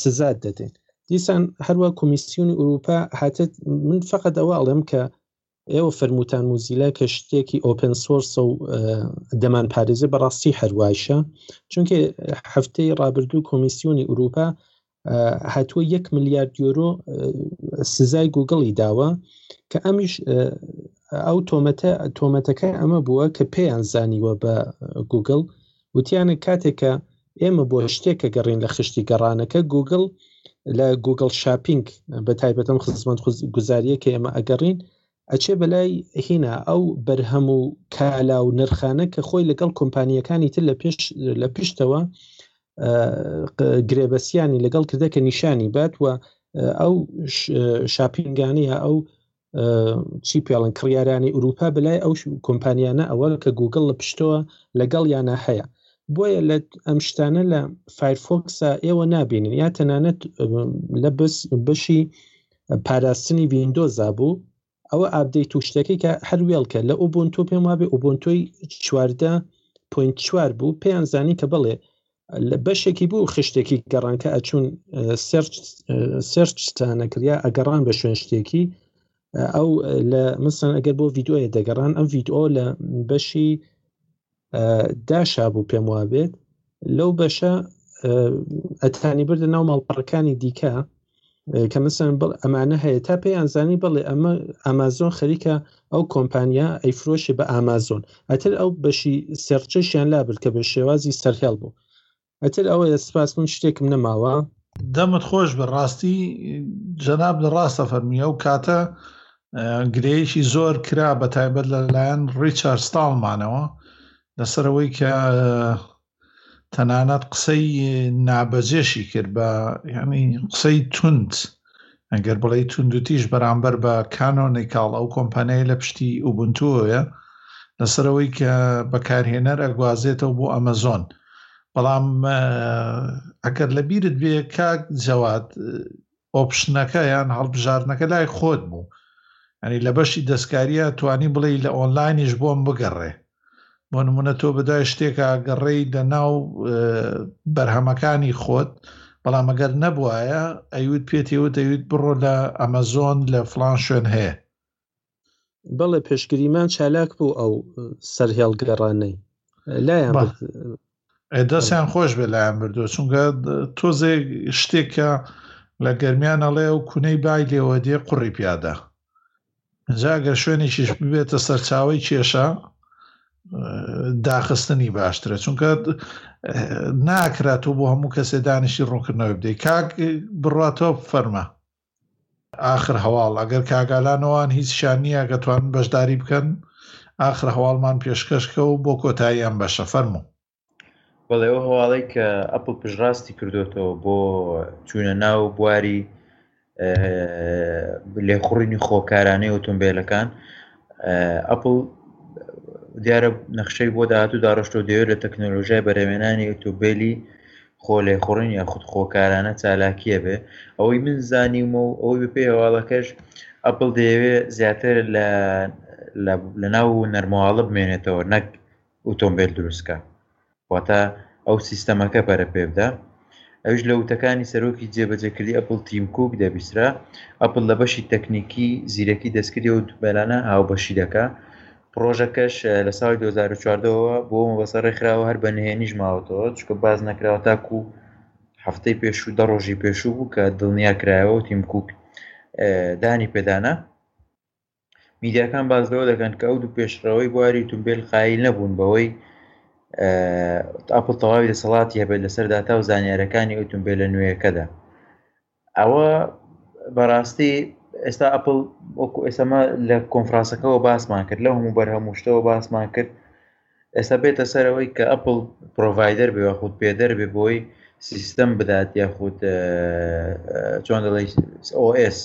سزاد دەدەین دیسان هەروە کۆمیسیونی ئوروپا هاتێت من فقط ئەوە ئەڵێم کە ئێوە فەرمووتان موزیلا کە شتێکی ئۆپن سۆرسە و دەمان پارێزە بەڕاستی هەروایشە چونکە هەفتەی ڕابردوو کۆمیسیۆنی ئوروپا هاتووە یەک ملیارد یۆرۆ سزای گوگڵی داوە کە ئەمیش ئەو تۆمەتە تۆمەتەکە ئەمە بووە کە پێیان زانیوە بە گوگل وتیانە کاتێک کە ئێمە بۆ شتێکە گەڕین لە خشتی گەڕانەکە گوگل لە گوگل شاپینگ بە تایبەتم خزمەت گوزاریە کە ئێمە ئەگەڕین ئەچێ بەلای هینا ئەو بەرهەم و کالا و نرخانە کە خۆی لەگەڵ کۆمپانیەکانی تر لە پێش لە پیشتەوە گرێبەسیانی لەگەڵ کردە کە نیشانی بات و ئەو شاپینگانەیە ئەو چی پێڵن کڕیارانی ئوروپا بلای ئەو کۆمپانیانە ئەوە کە گوگل لە پشتەوە لەگەڵ یانە هەیە بۆیە لە ئەم شتانە لە فایرفۆکسە ئێوە نابینن یا تەنانەت لە بەس بەشی پاراستنی وینندۆزا بوو ئەوە ئابدەی توشتەکەی کە هەر وێڵکە لە ئۆبنتۆ پێم وابێ ئۆبنتۆی چواردە پوین چوار بوو پێیان زانی کە بڵێ لە بەشێکی بوو خشتێکی گەڕانکە ئەچون سرچتانەکریا ئەگەڕان بە شوێن شتێکی ئەو لە مستان ئەگەر بۆ ڤیددیوە دەگەڕان ئەم ڤیددیو لە بەشی داشا بوو پێم وابێت لەو بەشە ئەتانی بردە ناو ماڵپەڕەکانی دیکە کە مەسەن بڵ ئەمانە هەیە تا پێیان زانی بڵێ ئەمە ئامازۆن خەریکە ئەو کۆمپانیا ئەیفرۆشی بە ئامازۆن ئەتر ئەو بەشی سێرچەشیان لابل کە بە شێوازی سەرهێڵ بوو ئەتر ئەوەیە سپاس من شتێکم نەماوە دەمت خۆش بە ڕاستی جەناب لە ڕاستە فەرمی ئەو کاتە گرەیەکی زۆر کرا بە تایبەت لە لایەن ڕیچارستاڵمانەوە لەسەرەوەی کە تەنانەت قسەی نابەجێشی کرد بە یعنی قسەی توند ئەگەر بڵێ توندوتیش بەرامبەر بە کانۆنی کاڵ ئەو کۆمپانیای لە پشتی ئوبنتوەیە لەسەرەوەی کە بەکارهێنەر ئەگوازێتەوە بۆ ئەمەزۆن بەڵام ئەگەر لە بیرت بێ کاک جەوات ئۆپشنەکە یان هەڵبژاردنەکە لای خۆت بوو ئەنی لە بەشی دەستکاریە توانی بڵێ لە ئۆنلاینیش بۆم بگەڕێ بۆ نمونە تۆ بەدای شتێکە گەڕێی لە ناو بەرهەمەکانی خۆت بەڵام ئەگەر نەبواە ئەیوت پێتیوت ئەویت بڕۆ لە ئەمەزۆن لە فلان شوێن هەیە بەڵێ پێشگریمان چالاک بوو ئەو سەر هێڵگەڕانەی لایەن دەستیان خۆش بێ لایەن بردو چونگە تۆزێ شتێکە لە گەرمیان ئەڵێ ئەو کونەی بای لێوە دێ قوڕی پیادا جاگەر شوێنێکیش ببێتە سەرچاوی کێشە داخستنی باشترە چونکە ناکرات و بۆ هەموو کەسێ دانیشی ڕوونکردنەوەی بدەیت کاک بڕاتۆ فەرمە ئاخر هەواڵ ئەگەر کاگالانەوان هیچ شان نییە ئەگەتوانن بەشداری بکەن ئاخر هەواڵمان پێشکەشکە و بۆ کۆتایی ئەم بەشە فەرموو بەڵێ ئەو هەواڵی کە ئەپل پشڕاستی کردوێتەوە بۆ چوونە ناو بواری لێخوڕینی خۆکارانەی ئۆتۆمبیلەکان ئەپل دیارە نەخشەی بۆ داهاتوو داڕشتۆ دەوێت لە تەکنۆلۆژای بەرەێنانی ئۆتۆبیلی خۆ لێخوڕین یاخود خۆکارانە چالاکییە بێ ئەوەی من زانیومە و ئەوەی بەپێی هەواڵەکەش ئەپڵ دەیەوێ زیاتر لە لە ناو نەرمەواڵە بمێنێتەوە نەک ئۆتۆمبیل دروستکە واتە ئەو سیستەمەکە پەرە پێ بدە ئەوش لە وتەکانی سەرۆکی جێبەجەکردی ئەپل تیم کوک دەبیسرا ئەپل لە بەشی تەکنیکی زیرەکی دەستکردی و دوبەلانە هاوبەشی دەکە پڕۆژەکەش لە ساڵی 2014ەوە بۆ مەبەسە ڕێکخراوە هەر بە نهێنیش ماوەتەوە چکە باز نەکراوە تاکو هەفتەی پێشوو دە ڕۆژی پێشوو بوو کە دڵنیا کرایەوە تیم کوک دانی پێدانە میدیاکان باز لەوە دەکەن کە ئەو دوو پێشڕەوەی بواری تومبیل قایل نەبوون بەوەی ئاپل تەواوی دەسەڵاتی هەبێت لەسەر داتا و زانیارەکانی ئۆتومبیلە نوێیەکەدا ئەوە بەڕاستی ئێستا ئەپل وەکو ئێسەمە لە کۆنفرانسەکەەوە باسمان کرد لە هەموو بەرهەمووشتەوە باسمان کرد ئێستا بێتە سەرەوەی کە ئەپل پرۆڤایدەر بێ خودود پێدەر بێ بۆی سیستەم بدات یاخود چۆن دەڵی OS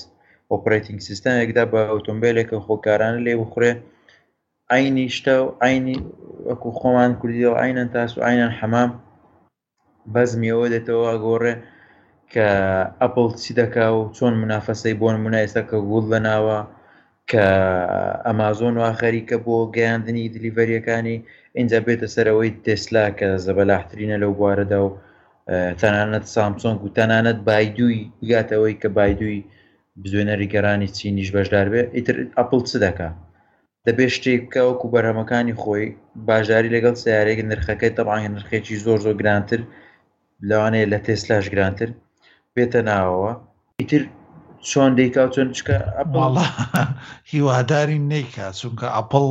ئۆپراتینگ سیستەمێکدا بە ئۆتۆمبیلێکە خۆکارانە لێ بخورێ ئاینی شتە و ئاینی وەکو خۆمان کوردیەوە ئاینەن تاس و ئاینەن حەمام بەزمی ئەوە دێتەوە ئەگۆڕێ کە ئەپل چی دەکا و چۆن منافەسەی بۆن منە ئێستا کە گوڵ لەناوە کە ئەمازۆن وا خەریکە بۆ گەیاندنی دلیڤەریەکانی ئینجا بێتە سەرەوەی تێسلا کە زەبەلاحترینە لەو بوارەدا و تەنانەت سامسۆنگ و تەنانەت بایدووی بگاتەوەی کە بایدووی بزوێنەری گەرانی چینیش بەشدار بێ ئیتر ئەپل چ دەکا دەبێت شتێک بکا وەکو بەرهەمەکانی خۆی باژداری لەگەڵ سیارێک نرخەکەی تەڕانگە نرخێکی زۆر زۆر گرانتر لەوانەیە لە تێسلاش گرانتر بێتە ناوەوە ئیتر چۆن دەیکا چۆن چکە هیوادارین نیکا چونکە ئەپڵ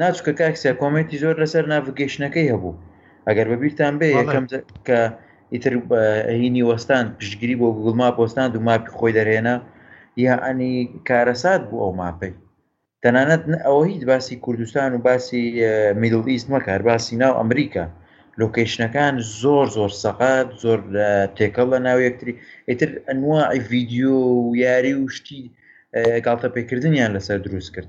ناچکە کاکسە کۆمێتی زۆر لەسەر ناڤگەیشنەکەی هەبوو ئەگەر بەبییران بێ یەکەم کە ئیتر هینی وەستان پشتگیری بۆ گوگل ماپ وەستاند و ماپی خۆی دەرێنە یعنی کارەسات بوو ئەو ماپەی تەنانەت ئەوە هیچ باسی کوردستان و باسی میدل ئیست مەکار باسی ناو ئەمریکا لۆکیشنەکان زۆر زۆر سەقات زۆر تێکەڵ لە ناو یەکتری ئیتر ئەنواعی ڤیددیو و یاری و شتی گاڵتە پێکردنیان لەسەر دروست کرد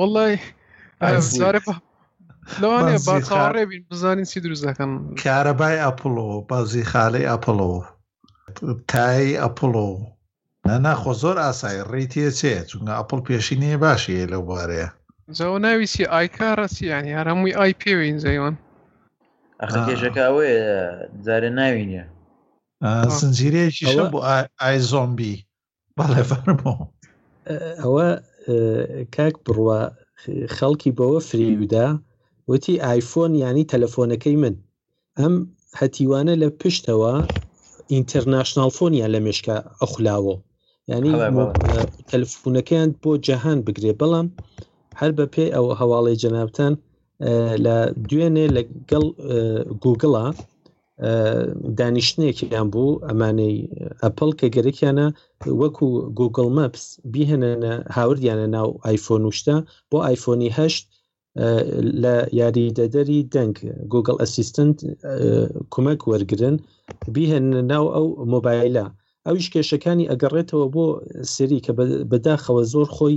وڵی لەوانێ باڕێ بین بزانین چی دروست دەکەن کارەبای ئەپڵۆ بازی خالەی ئەپڵۆ تای ئەپڵۆ ناخۆ زۆر ئاسایی ڕیتە چێ چونگە ئەپل پێشی نیە باشی لەو بارەیە زەوە ناویسی ئایکارە چیانی هەر هەمووی ئای پێوین زەیوان ئەخەکێشەکە ئەوێ جارێ ناوی نیە زنجیرەیەکی شە بۆ ئای زۆمبی بەڵێ فەرمۆ ئەوە کاک بڕوا خەڵکی بەوە فریودا وتی ئایفۆن ینی تەلەفۆنەکەی من ئەم هەتیوانە لە پشتەوە ئینتەرناشنال فۆنیا لە مێشکە ئەخلاوە ینی تەلفونەکەیان بۆ جەهان بگرێ بەڵام هەر بە پێی ئەو هەواڵی جەنابان لە دوێنێ لەگەڵ گوگڵە دانیشتنێکیان بوو ئەمانەی ئەپل کە گەرەکیانە وەکو گوگل مەپس بیهێنە هاوردیانە ناو ئایفۆن وشتە بۆ ئایفۆنی هەشت لە یاریدەدەری دەنگ گوگل ئەسیستنت کومەک وەرگن بیهێن ناو ئەو مۆبایلە ئەویش کێشەکانی ئەگەڕێتەوە بۆ سری کە بەداخەوە زۆر خۆی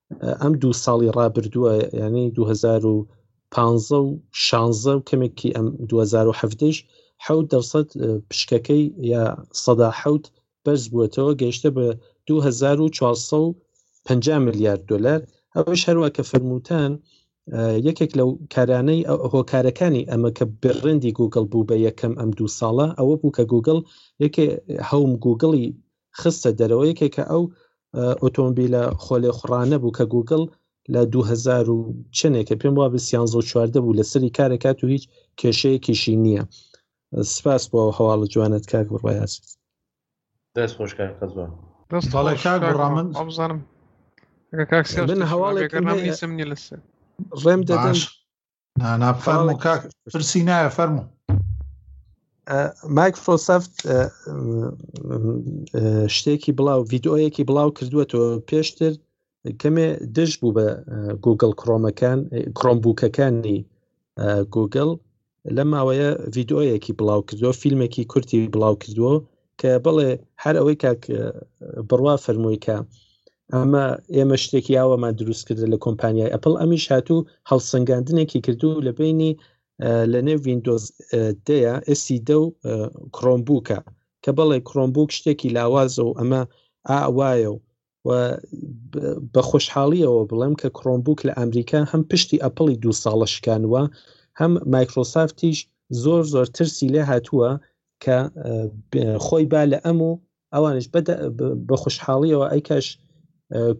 ئەم دوو ساڵی ڕابردووە یعنی 2015 و 16 و کەمێکی ئەم 2017ش حەوت دەسەد پشکەکەی یا سەدا حەوت بەرز بووەتەوە گەیشتە بە 2450 میلیارد دلار ئەوش هەروە کە فرمووتان یەکێک لەو کارانەی هۆکارەکانی ئەمە کە بڕندی گوگل بوو بە یەکەم ئەم دوو ساڵە ئەوە بوو کە گوگل یەکێ هەوم گوگڵی خستە دەرەوە یەکێکە ئەو ئۆتۆمبیلە خۆلێخوڕانە بوو کە گوگل لە 2000 و چنێکە پێم وا بسیانزە و چواردە بوو لە سەری کارەکات و هیچ کێشەیەکیشی نییە سپاس بۆ هەواڵە جوانت کاک بڕایاز دەست خۆش کاک قەزوان دەست بەڵێ کاک بڕامن ئەبزانم کاک سیاوش من هەواڵێکم نیە لەسەر ڕێم دەدەن نانا فەرمو کاک پرسی نایە فەرمو مایکرۆسەفت شتێکی بڵاو ڤیددیوەیەکی بڵاو کردووەەوە پێشتر کەمێ دژ بوو بە گوگل کڕۆمەکان کڕۆمبووکەکانی گوگل لە ماوەیە ڤیددیوەیەکی بڵاو کردووە فیلمێکی کورتی بڵاو کردووە کە بڵێ هەر ئەوەی کاک بڕوا فەرمووی کە ئەمە ئێمە شتێکی یاوەمان دروست کردە لە کۆمپانیای ئەپل ئەمیش هاتوو هەڵسەنگاندنێکی کردو لە بینی لە نێو وینندۆز دەیە ئسی دە و کرۆمبووکە کە بەڵێ کرۆمبووک شتێکی لاوازە و ئەمە ئاوایە و و بە خۆشحاڵیەوە بڵێم کە کرۆمبوک لە ئەمریکا هەم پشتی ئەپڵی دو ساڵە شکانوە هەم مایکرۆسافتیش زۆر زۆر ترسی لێ هاتووە کە خۆی با لە ئەم و ئەوانش بە خۆشحاڵیەوە ئەیکەش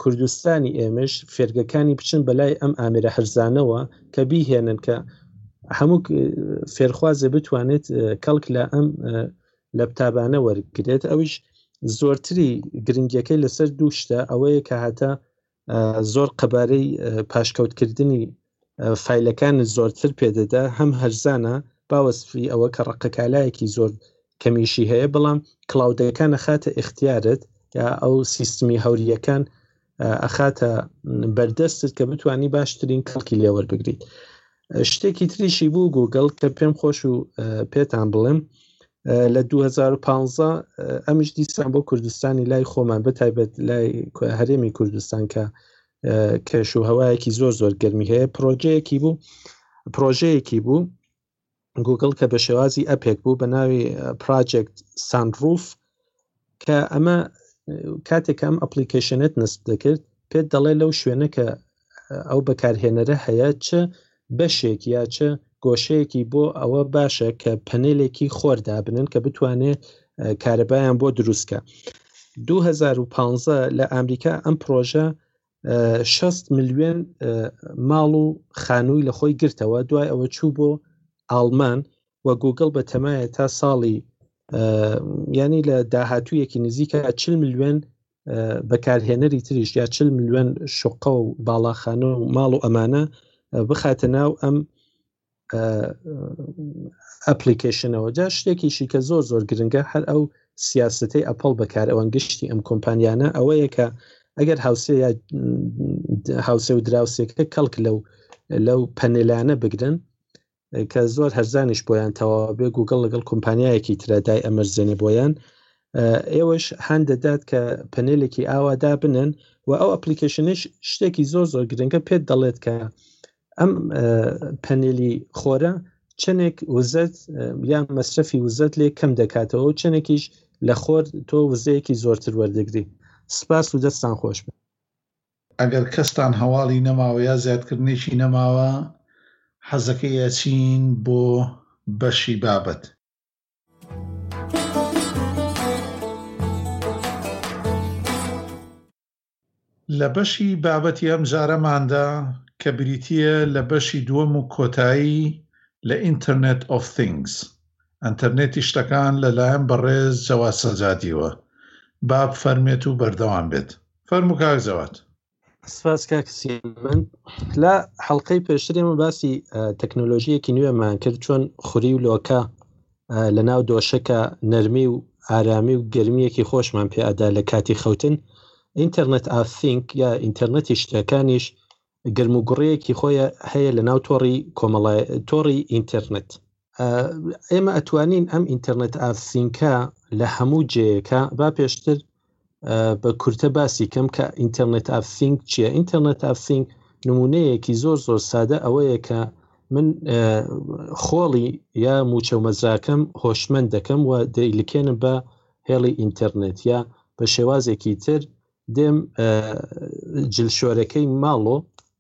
کوردستانی ئێمەش فێرگەکانی بچن بەلای ئەم ئامرە هەرزانەوە کە بیهێنن کە هەموو فێرخوازە بتوانێت کەڵک لە ئەم لە بتابانە وەرگرێت ئەویش زۆرتری گرنگیەکەی لەسەر دوو شتە ئەوەیە کە هاتە زۆر قەبارەی پاشکەوتکردنی فیلەکان زۆرتر پێدەدا هەم هەرزانە باوەسفی ئەوە کە ڕقەکالایەکی زۆر کەمیشی هەیە بەڵام کلااودەکانە خاتە اختیارت یا ئەو سیستمی هەوریەکان ئەخاتە بەردەستت کە بتانی باشترین کەڵکی لێوەربگریت شتێکی تریشی بوو گوگل کە پێم خۆش و پێتان بڵێم لە 2015 ئەمیش دیسان بۆ کوردستانی لای خۆمان بە تایبەت لای هەرێمی کوردستان کە کەش و هەوایەکی زۆر زۆر گەرمی هەیە پرۆژەیەکی بوو پرۆژەیەکی بوو گوگل کە بە شێوازی ئەپێک بوو بە ناوی پراجێکت سانروف کە ئەمە کاتێک ئەم ئەپلیکیشنت نسب دەکرد پێت دەڵێ لەو شوێنە کە ئەو بەکارهێنەرە هەیە چ بەشێک یا چ گۆشەیەکی بۆ ئەوە باشە کە پەنێلێکی خۆر دابنن کە بتوانێت کارەبایان بۆ دروستکە 2015 لە ئەمریکا ئەم پرۆژە شەست ملیۆن ماڵ و خانووی لە خۆی گرتەوە دوای ئەوە چوو بۆ ئاڵمان و گوگل بە تەمایە تا ساڵی ینی لە داهاتوویەکی نزیکە چ ملیۆن بەکارهێنەری تریش یا چ ملیۆن شقە و باڵاخانە و ماڵ و ئەمانە بخاتە ناو ئەم ئەپلیکیشنەوە جا شتێکیشی کە زۆر زۆر گرنگە هەر ئەو سیاستەی ئەپل بەکارەوەن گشتی ئەم کۆمپانیانە ئەوەیە کە ئەگەر هاوسێ یا هاوسێ و دراوسێکە کەڵک لەو لەو پەنلانە بگرن کە زۆر هەرزانیش بۆیان تەوا بێ گوگڵ لەگەڵ کۆمپانیایەکی ترادای ئەمەرزێنێ بۆیان ئێوەش هەن دەدات کە پەنێلێکی ئاوادا بنن و ئەو ئەپلیکیشنش شتێکی زۆر زۆر گرنگە پێت دەڵێت کە ئەم پەنێلی خۆرە چەندێک وزەت یان مەسرەفی وزەت لێ کەم دەکاتەوە چەندێکیش لە خۆر تۆ وزەیەکی زۆرتر وەردەگری سپاس و دەستان خۆش بن ئەگەر کەستان هەواڵی نەماوە یا زیادکردنێکی نەماوە حەزەکەی ئەچین بۆ بەشی بابەت. لە بەشی بابەتی ئەمجارەماندا کە بریتییە لە بەشی دووەم و کۆتایی لە ئینتەرنێت ئۆف ثینگز، ئەنتەرنێتی شتەکان، لەلایەن بەڕێز جەواد سەجادیوە با بفەرمێت و بەردەوام بێت. فەرموو کاک جەواد. سپاس کاک سیمەند. لە حەڵقەی پێشتر ئێمە باسی تەکنۆلۆژییەکی نوێمان کرد چۆن خوری و لۆکە لە ناو دۆشەکە نەرمی و ئارامی و گەرمیەکی خۆشمان پێ ئەدا لە کاتی خەوتن ئینتەرنێت ئاسینک یا ئینتەرنێتی شتەکانیش گرم و گوڕەیەکی خۆی هەیە لە ناو تۆڕی کۆمەڵای تۆڕی ئینتەرنێت ئێمە ئەتوانین ئەم ئینتەرنێت ئاسینکە لە هەموو جێیەکە با پێشتر بە کورتە باسی کەم کە ئینتەرنێت ئاف ثینگ چییە ئینتەرنێت ئاف ثینگ نمونەیەکی زۆر زۆر سادە ئەوەیە کە من خۆڵی یا موچە و مەزراکەم هۆشمەند دەکەم و دەیلکێنم بە هێڵی ئینتەرنێت یا بە شێوازێکی تر دێم جلشۆرەکەی ماڵۆ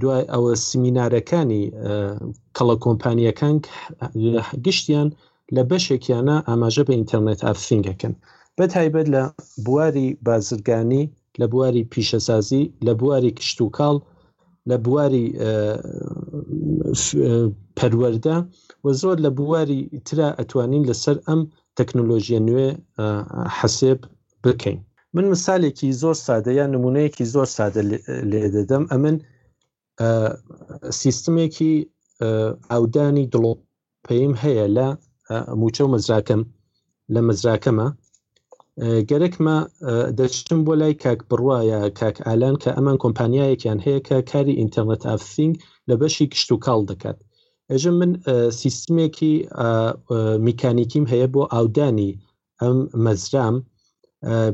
دوای ئەوە سمینارەکانی کەڵە کۆمپانیەکان گشتیان لە بەشێکیانە ئاماژە بە ئینتەرنێت ئافسینگەکەن بە تایبەت لە بواری بازرگانی لە بواری پیشەسازی لە بواری کشتتوکاڵ لە بواری پەروەەردە و زۆر لە بواری ترا ئەتوانین لەسەر ئەم تەکنۆلۆژیە نوێ حەسێب بکەین من مسالێکی زۆر سادە یان نمونەیەکی زۆر سادە لێ دەدەم ئەمن سیستمێکی ئاودانی دڵۆ پێیم هەیە لە موچە و مەزراکەم لە مەزراکەمە گەرەکمە دەچم بۆ لای کاک بڕواە کاک ئالان کە ئەمان کۆمپانیایەکیان هەیە کە کاری ئینتەرنێت ئافسینگ لە بەشی کشت و کاڵ دەکات ئەژە من سیستمێکی میکانیکیم هەیە بۆ ئاودانی ئەم مەزرام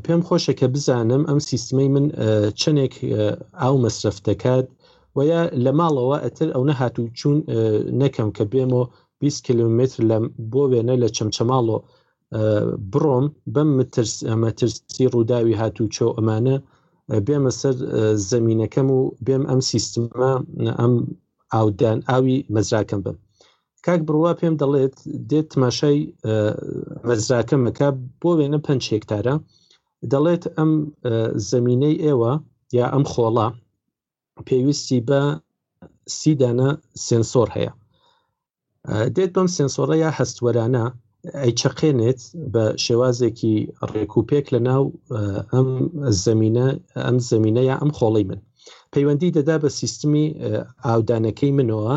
پێم خۆشە کە بزانم ئەم سیستمەی من چەندێک ئاو مەسرف دەکات و یا لە ماڵەوە ئەتر ئەو نەهات و چوون نەکەم کە بێمۆ 20 کیلومتر لە بۆ وێنە لە چەمچەماڵۆ بڕۆم بەم مترس ئەمە ترسی ڕووداوی هات و چۆ ئەمانە بێمە سەر زمینینەکەم و بێم ئەم سیستمە ئەم ئاودان ئاوی مەزراکەم بم کاک بڕوا پێم دەڵێت دێت تماشای مەزراکە مەکە بۆ وێنە پنج هێکتارە دەڵێت ئەم زمینەی ئێوە یا ئەم خۆڵە پێویستی بە سیدانە سنسۆر هەیە دێت بەم سنسۆرە یا هەستوەرانە ئەیچەقێنێت بە شێوازێکی ڕێکوپێک لە ناو ئەم زمینە ئەم زمینە یا ئەم خۆڵی من پەیوەندی دەدا بە سیستمی ئاودانەکەی منەوە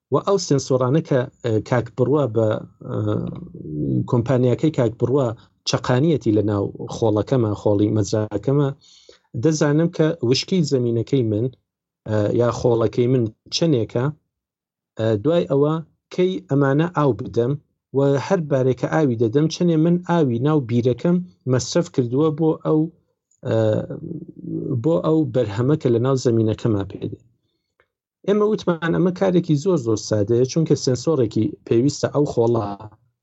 و ئەو سنسۆرانە کە کاک بڕوا بە کۆمپانیاکەی کاک بڕوا چقانیەتی لە ناو خۆڵەکەمە خۆڵی مەزراکەمە دەزانم کە وشکی زمینینەکەی من یا خۆڵەکەی من چەندێکە دوای ئەوە کەی ئەمانە ئاو بدەم و هەر بارێکە ئاوی دەدەم چەندێ من ئاوی ناو بیرەکەم مەسرف کردووە بۆ ئەو بۆ ئەو بەرهەمە کە لە ناو زمینینەکەما پێدێ ئێمە وتمان ئەمە کارێکی زۆر زۆر سادەیە چونکە سنسۆرێکی پێویستە ئەو خۆڵا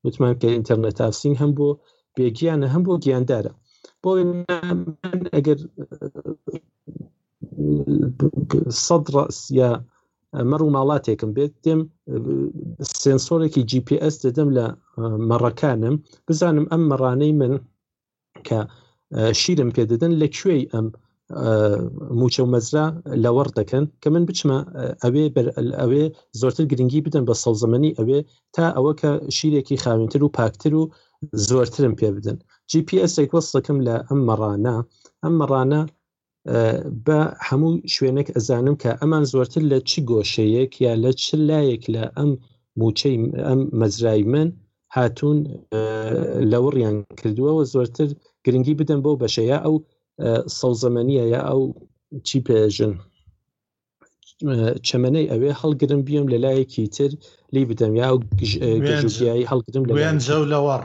وتمان کە ئینتەرنێت تاسینگ هەم بۆ بێگیانە هەم بۆ گیاندارە بۆ ئەگەر سەد ڕاست یا مەڕ و ماڵاتێکم بێت دێم سنسۆرێکی GPS دەدەم لە مەڕەکانم بزانم ئەم مەڕانەی من کە شیرم پێ دەدەن لە کوێی ئەم موچە و مەزرا لەوەڕ دەکەن کە من بچمە ئەوێ ئەوێ زۆرتر گرنگی بدەن بە سەوزەمەنی ئەوێ تا ئەوە کە شیرێکی خاوێنتر و پاکتر و زۆرترم پێ بدەن GPS ێک وەستەکەم لە ئەم مەڕانە ئەم مەڕانە بە هەموو شوێنێک ئەزانم کە ئەمان زۆرتر لە چ گۆشەیەک یا لە چ لایەک لە ئەم موچەی ئەم مەزرای من هاتوون لە وڕیان کردووەوە زۆرتر گرنگی بدەم بۆ بەشەیە ئەو سەوزەمەنیە یا ئەو چی پێژن چەمەەی ئەوێ هەڵگرم بیم لە لایەکی تر لی بدەم یا گژژایی هەڵگرم لە وێنجە و لەوەڕ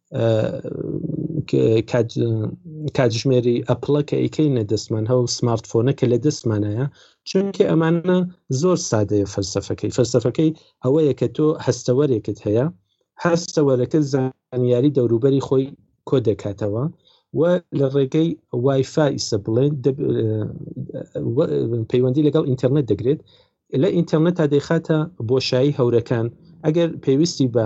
کاتژمێری ئەپڵە کە ئیکەی نە دەستمان هەو سمارت فۆنە کە لە دەستمانەیە چونکە ئەمانە زۆر سادەیە فەلسفەکەی فەلسفەکەی ئەوەیە کە تۆ هەستەوەرێکت هەیە هەستەوەرەکە زانیاری دەوروبەری خۆی کۆ دەکاتەوە و لە ڕێگەی وایفا ئیسە بڵێن پەیوەندی لەگەڵ ئینتەرنێت دەگرێت لە ئینتەرنێت تا دەیخاتە بۆشایی هەورەکان ئەگەر پێویستی بە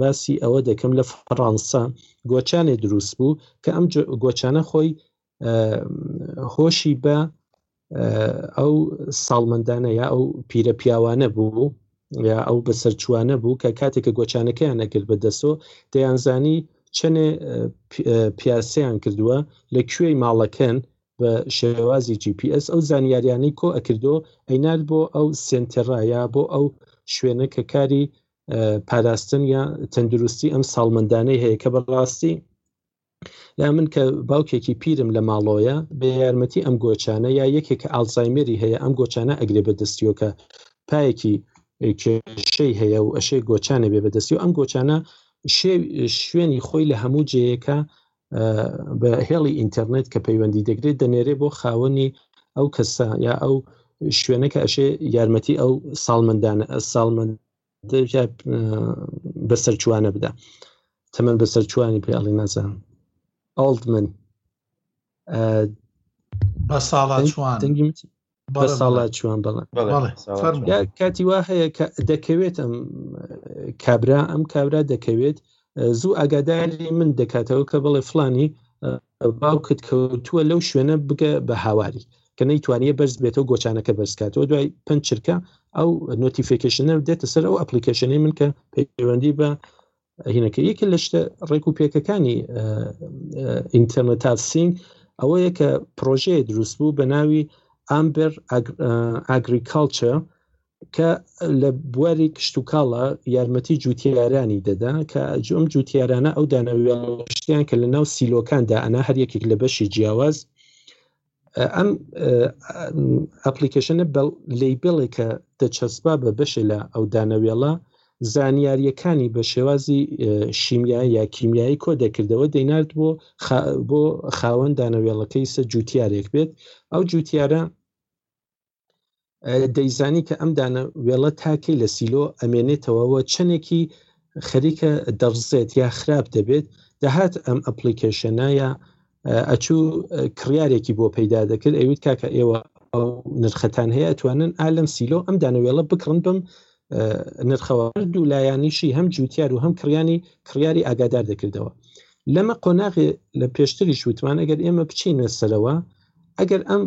باسی ئەوە دەکەم لە فەڕانسا گۆچانێ دروست بوو کە ئەم گۆچانە خۆی هۆشی بە ئەو ساڵمەندانە یا ئەو پیرە پیاوانە بوو یا ئەو بەسەرچوانە بوو کە کاتێک کە گۆچانەکەیان نەکرد بە دەسۆ دەیانزانی چەنێ پیاسیان کردووە لە کوێی ماڵەکەن بە شێوازی GPS ئەو زانیاریانەی کۆ ئەکردو ئەینار بۆ ئەو سنتێڕایە بۆ ئەو شوێنە کە کاری پاراستن یا تەندروستی ئەم ساڵمەندانەی هەیە کە بەڕاستی لا من کە باوکێکی پیرم لە ماڵۆیە بە یارمەتی ئەم گۆچانە یا یەکێک کە ئالزایمێری هەیە ئەم گۆچانە ئەگرێ بە دەستیۆکە پایەکی کێشەی هەیە و ئەشێ گۆچانە بێ بەدەستی و ئەم گۆچانە شوێنی خۆی لە هەموو جەیەکە بە هێڵی ئینتەرنێت کە پەیوەندی دەگرێت دەنێرێ بۆ خاوەنی ئەو کەسە یا ئەو شوێنە کە ئەشێ یارمەتی ئەو ساڵمەندان ساڵمەند بەسەر چوانە بدا تەمەەن بەسەر چوانی پیاڵی نازان ئاڵد من بە ساڵ چوان بەڵێ ساڵا بەڵێ چوان بەڵێ بەڵێ بەڵێ ساڵات فەرموو چوون یا کاتی وا هەیە کە دەکەوێت ئەم اه، کابرا ئەم کابرا دەکەوێت اه، زوو ئاگاداری من دەکاتەوە کە بڵێ فلانی اه، باوکت کەوتووە لەو شوێنە بگە بە هاواری کە نەیتوانیە بەرز بێتەوە گۆچانەکە بەرزکاتەوە دوای پنج چرکە ئەو نۆتیفیکیشنە دێتە سەر ئەو ئەپلیکیشنی من کە پەیوەندی بە هینەکە یەکە لە شتە ڕێک و پێکەکانی ئینتەرنتاسینگ ئەوەیە کە پرۆژەیە دروست بوو بە ناوی ئامبەر ئاگریکالچە کە لە بواری کشت و کاڵە یارمەتی جوتیارانی دەدا کە ئەجۆم جوتیارانە ئەو داناویشتیان کە لە ناو سیلۆکاندا ئەنا هەر یەکێک لە بەشی جیاواز ئەم ئەپلیکیشنە بەڵ لی بڵێ کە دەچەسبا بە بەشێ لە ئەو دانەوێڵە زانیاریەکانی بە شێوازی شیمیایی یا کیمیایی کۆ دەکردەوە دەینارد بۆ بۆ خاوەن دانەوێڵەکەی سە جووتارێک بێت ئەو جووتارە دەیزانی کە ئەم دانە وێڵە تاکەی لە سیلۆ ئەمێنێتەوەەوە چەندێکی خەریکە دەڕزێت یا خراپ دەبێت دەهات ئەم ئەپلیکیشنایە ئەچوو کڕارێکی بۆ پەیدا دەکرد ئەویت کاکە ئێوە ئەو نرخەتان هەیە ئەتوانن ئالم سیلۆ ئەم دانەوێڵە بکڕن بم نرخەوە دوو لایەنیشی هەم جوتیار و هەم کڕیانی کڕیاری ئاگادار دەکردەوە لەمە قۆناغی لە پێشتری شووتمان ئەگەر ئێمە بچینە سەرەوە ئەگەر ئەم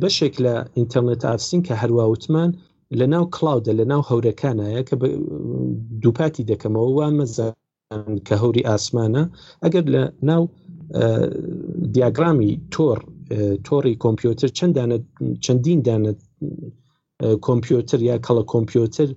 بەشێک لە ئینتەرنێت ئارسین کە هەروا وتمان لە ناو کلااودە لە ناو هەورەکانایە کە دووپاتی دەکەمەوە وا مەزە کە هەوری ئاسمانە ئەگەر لە ناو دیاگرامی تۆر تۆڕی کۆمپیوتر چەندانە چەندین دانە کۆمپیوتر یا کەڵە کۆمپیوتر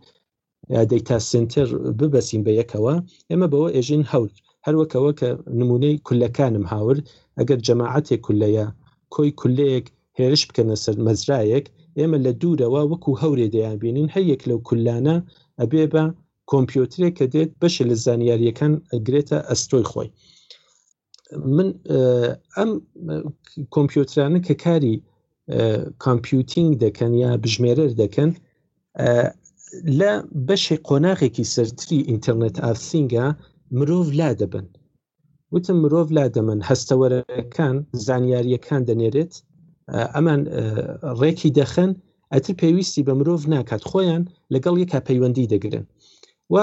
دەیتا سنتر ببەسین بە یەکەوە ئێمە بەوە ئێژین هەور هەروەکەوە کە نمونەی کولەکانم هاور ئەگەر جەماعەتێک کولەیە کۆی کولەیەک هێرش بکەنە سەر مەزرایەک ئێمە لە دوورەوە وەکو هەورێ دەیان بینین هەر یەک لەو کولانە ئەبێ بە کۆمپیوترێک کە دێت بەشێ لە زانیاریەکان ئەگرێتە ئەستۆی خۆی من ئەم کۆمپیوترانە کە کاری کامپیوتینگ دەکەن یا بژمێرەر دەکەن لە بەشی قۆناغێکی سەرتری ئینتەرنێت ئاسینگە مرۆڤ لا دەبن وتم مرۆڤ لا دەمن هەستەوەرەکان زانیاریەکان دەنێرێت ئەمان ڕێکی دەخەن ئەتر پێویستی بە مرۆڤ ناکات خۆیان لەگەڵ یەکا پەیوەندی دەگرن و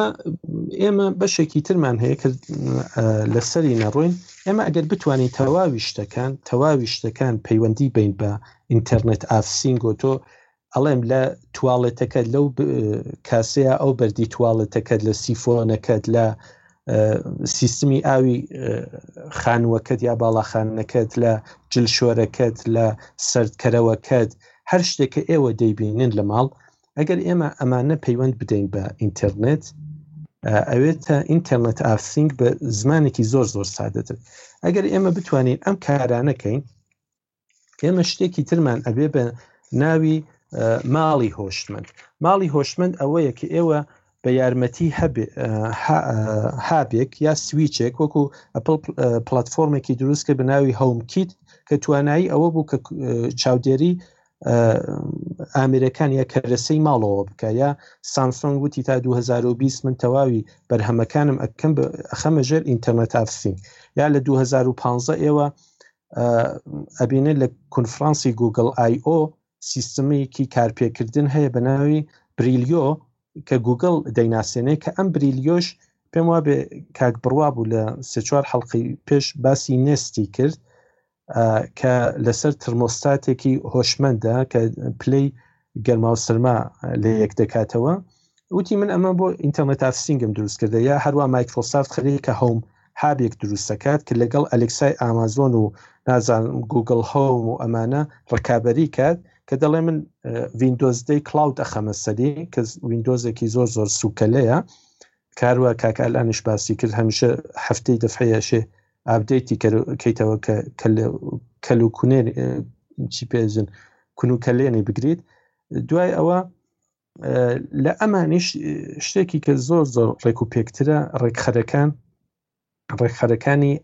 ئێمە بەشێکی ترمان هەیە کە لەسەری نەڕۆین ئێمە ئەگەر بتوانین تەواوی شتەکان تەواوی شتەکان پەیوەندی بین بە ئینتەرنێت ئافسینگۆ تۆ ئەڵێم لە توواڵێتەکە لەو کاسەیە ئەو بەردی توواڵێتەکەت لە سیفۆنەکەت لە سیستمی ئاوی خانووەکەت یا باڵاخانەکەت لە جلشۆرەکەت لە سردکەرەوەکەت هەر شتێکە ئێوە دەیبینن لە ماڵ ئەگەر ئێمە ئەمانە پەیوەند بدەین بە ئینتەرنێت ئەوێت تا ئینتەرنێت ئافسینگ بە زمانێکی زۆر زۆر سادەتر ئەگەر ئێمە بتوانین ئەم کارانەکەین ئێمە شتێکی ترمان ئەبێ بە ناوی ماڵی هۆشتمەند ماڵی هۆشمەند ئەوەیە کە ئێوە بە یارمەتی هابێک یا سویچێک وەکو ئەپل پلتفۆرمێکی دروست کە بەناوی هەومکیت کە توانایی ئەوە بوو کە چاودێری ئامرەکان یا کەرەسەی ماڵەوە بکە یا سامسۆنگ وتی تا 2020 من تەواوی بەرهەمەکانم ئەکەم خەمە ژێر ئینتەرنێت ئافسین یا لە 2015 ئێوە ئەبینێت لە کونفرانسی گوگل آیO سیستمێکی کارپێکردن هەیە بە ناوی بریلیۆ کە گوگل دەیناسێنێ کە ئەم بریلیۆش پێم وا بێ کاک بڕوا بوو لە سێ چوار حەڵلقی پێش باسی نستی کرد کە لەسەر ترمۆستاتێکی هۆشمەندە کە پلەی گەرما و سەرما لە یەک دەکاتەوە وتی من ئەمە بۆ ئینتەرنێت ئافسینگم دروست کردە یا هەروە مایکرۆسافت خەریکە هەوم هابێک دروست دەکات کە لەگەڵ ئەلکسای ئامازۆن و نازان گوگل هەوم و ئەمانە ڕکابەری کات کە دەڵێ من وینندۆز دەی کلااود ئەخەمە سەری کە وینندۆزێکی زۆر زۆر سوکەلەیە کاروە کاکالانیش باسی کرد هەمیشە هەفتەی دەفعەشێ ئابدەیتی کەیتەوە کە کەل و کونێ چی پێژن کون و کەلێنی بگریت دوای ئەوە لە ئەمانیش شتێکی کە زۆر زۆر ڕێک و پێکترە ڕێکخەرەکان ڕێکخەرەکانی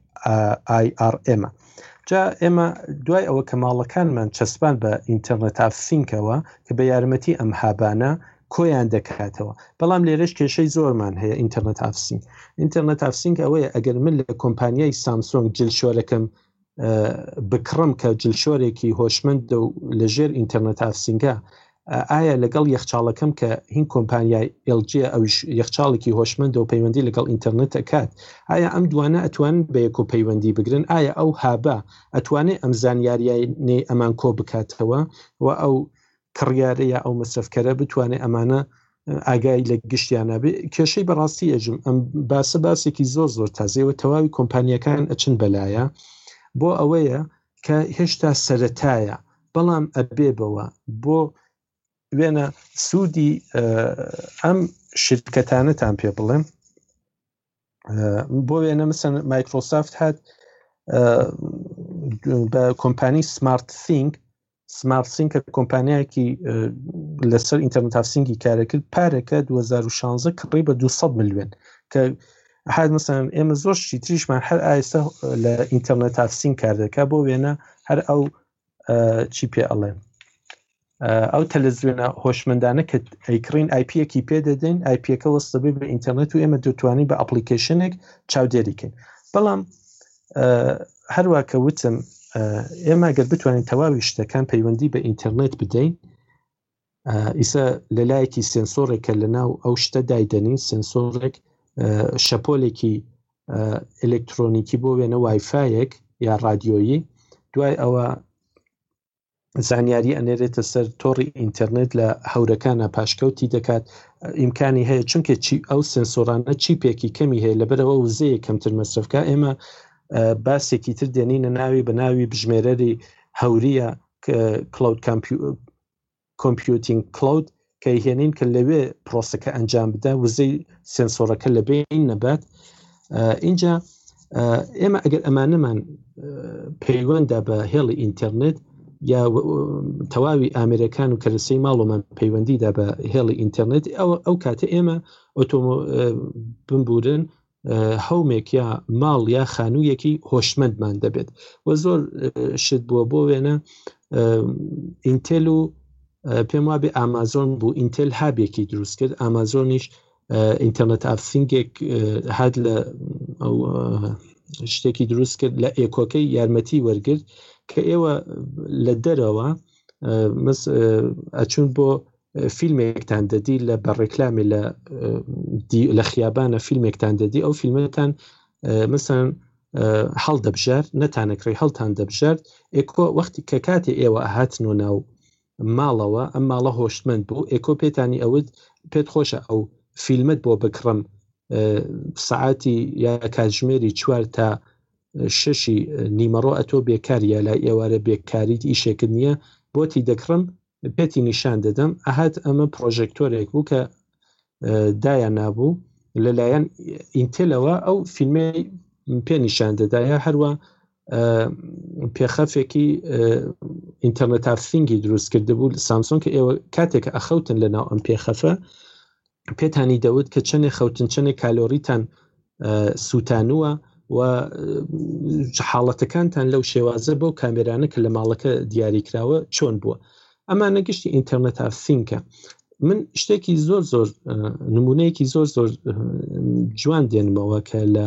IRM جا ئێمە دوای ئەوە کە ماڵەکانمان چەسپان بە ئینتەرنێتا فینکەوە کە بە یارمەتی ئەم هابانە کۆیان دەکاتەوە بەڵام لێرەش کێشەی زۆرمان هەیە ئینتەرنت ئافسینگ ئینتەرنت ئافسینگ ئەوەیە ئەگەر من لە کۆمپانیای سامسۆنگ جلشۆرەکەم بکڕم کە جلشۆرێکی هۆشمەند و لەژێر ئینتەرنت ئافسینگە ئایا لەگەڵ یەخچاڵەکەم کە هین کۆمپانیای LG ئەو یەخچاڵێکی هۆشمەند و پەیوەندی لەگەڵ ئینتەرنێت ئەکات ئایا ئەم دوانە ئەتوان بە یەک و پەیوەندی بگرن ئایا ئەو هابە ئەتوانێت ئەم زانیاریای نێ ئەمان کۆ بکاتەوە و ئەو کڕیارە یا ئەو مەسرەفکەرە بتوانێت ئەمانە ئاگای لە گشتیانە بێ کێشەی بەڕاستی ئەژم ئەم باسە باسێکی زۆر زۆر تازەوە تەواوی کۆمپانیەکان ئەچن بەلایە بۆ ئەوەیە کە هێشتا سەتایە بەڵام ئەبێ بەوە بۆ وێنە سوودی ئەم شرکەتانەتان پێ بڵێم بۆ وێنە مثلەن مایکرۆسافت هات بە کۆمپانی سمارت سینگ سمارت سینگ کە کۆمپانیایەکی لەسەر ئینتەرنت هافسینگی کارەکرد پارەکە 2016 کڕی بە 200 میلیۆن کە حد مثلەن ئێمە زۆر شتی تریشمان هەر ئایستا لە ئینتەرنت هافسینگ کار دەکە بۆ وێنە هەر ئەو چی پێ ئەڵێ ئەو تەلەزیۆنە هۆشمەندانە کە ئەیکڕین آیپیەکی پێ دەدەین آیپەکە وەستەبێ بە ئینتەرنێت و ئێمە دەتوانین بە ئەپلیکیشنێک چاودێریکەین بەڵام هەروە کە وتم ئێمە گەر بتوانین تەواوی شتەکان پەیوەندی بە ئینتەرنێت بدەین ئیسە لە لایەکی سنسۆڕێک کە لە ناو ئەو شتە دایدەنین سنسۆڕێک شەپۆلێکی ئەلکترۆنیکی بۆ وێنە وایفایەک یا رادیۆیی دوای ئەوە زانیاری ئەنێرێتە سەر تۆڕی ئینتەرنێت لە هەورەکانە پاشکەوتی دەکات ئیمکانی هەیە چونکە چی ئەو سنسۆرانە چی پێکی کەمی هەیە لەبەرەوە وزەیە کەمتر مەسرفکە ئێمە باسێکی تر دێنینە ناوی بە ناوی بژمێرەری هەوریە کلود کۆمپیوتینگ کلاود کەیهێنین کە لەوێ پرۆسەکە ئەنجام بدە وزەی سنسۆرەکە لە بین نەبات اینجا ئێمە ئەگەر ئەمانەمان پەیوەندە بە هێڵی ئینتەرنێت یا تەواوی ئامرەکان و کەرسی ماڵۆمان پەیوەندیدا بە هێڵی ئینتەرنێت ئەو کاتە ئێمە ئۆتۆمۆ بمبورن هەومێک یا ماڵ یا خانوویەکی هۆشمەندمان دەبێت و زۆر شت بووە بۆ وێنە ئینتێل و پێم وابێ ئامازۆن بوو ئینتێل هابێکی دروست کرد ئامازۆنیش ئینتەرنێت ئافسینگێک هات لە شتێکی دروست کرد لە ئێکۆکەی یارمەتی وەرگرت کە ئێوە لە دەرەوە ئەچون بۆ فیلمێکتان دەدی لە بە ڕێکلامی لە لە خیابانە فیلمێکتان دەدی ئەو فیلمەکان مثلەن هەڵ دەبژار نەتانەکڕی هەڵتان دەبژارد ئێکۆ وەختی کە کاتێ ئێوە ئاهاتن و ناو ماڵەوە ئەم ماڵە هۆشمەند بوو ئێکۆ پێتانی ئەوت پێت خۆشە ئەو فیلمت بۆ بکڕم سعاتی یا کاتژمێری چوار تا شەشی نیمەڕۆ ئەتۆ بێکار یا لای ئێوارە بێکاریت ئیشێکرد نییە بۆتی دەکڕم پێتی نیشان دەدەم ئەهات ئەمە پرۆژێکتۆرێک بوو کە دایان نابوو لەلایەن ئینتێلەوە ئەو فیلمی پێ نیشان دەدایە هەروە پێخەفێکی ئینتەرنێتافسینگی دروست کرد بوو سامسۆن کە ئێوە کاتێک ئەخەوتن لە ناو ئەم پێخەفە پێتانی دەوت کە چەنێ خەوتن چەنێ کالۆریتان سووتانووە و حاڵەتەکانتان لەو شێوازە بۆ کامێرانە کە لە ماڵەکە دیاریکراوە چۆن بووە ئەمە نەگشتی ئینتەرنێت ئاسینکە من شتێکی زۆر زۆر نمونەیەکی زۆر زۆر جوان دێنمەوە کە لە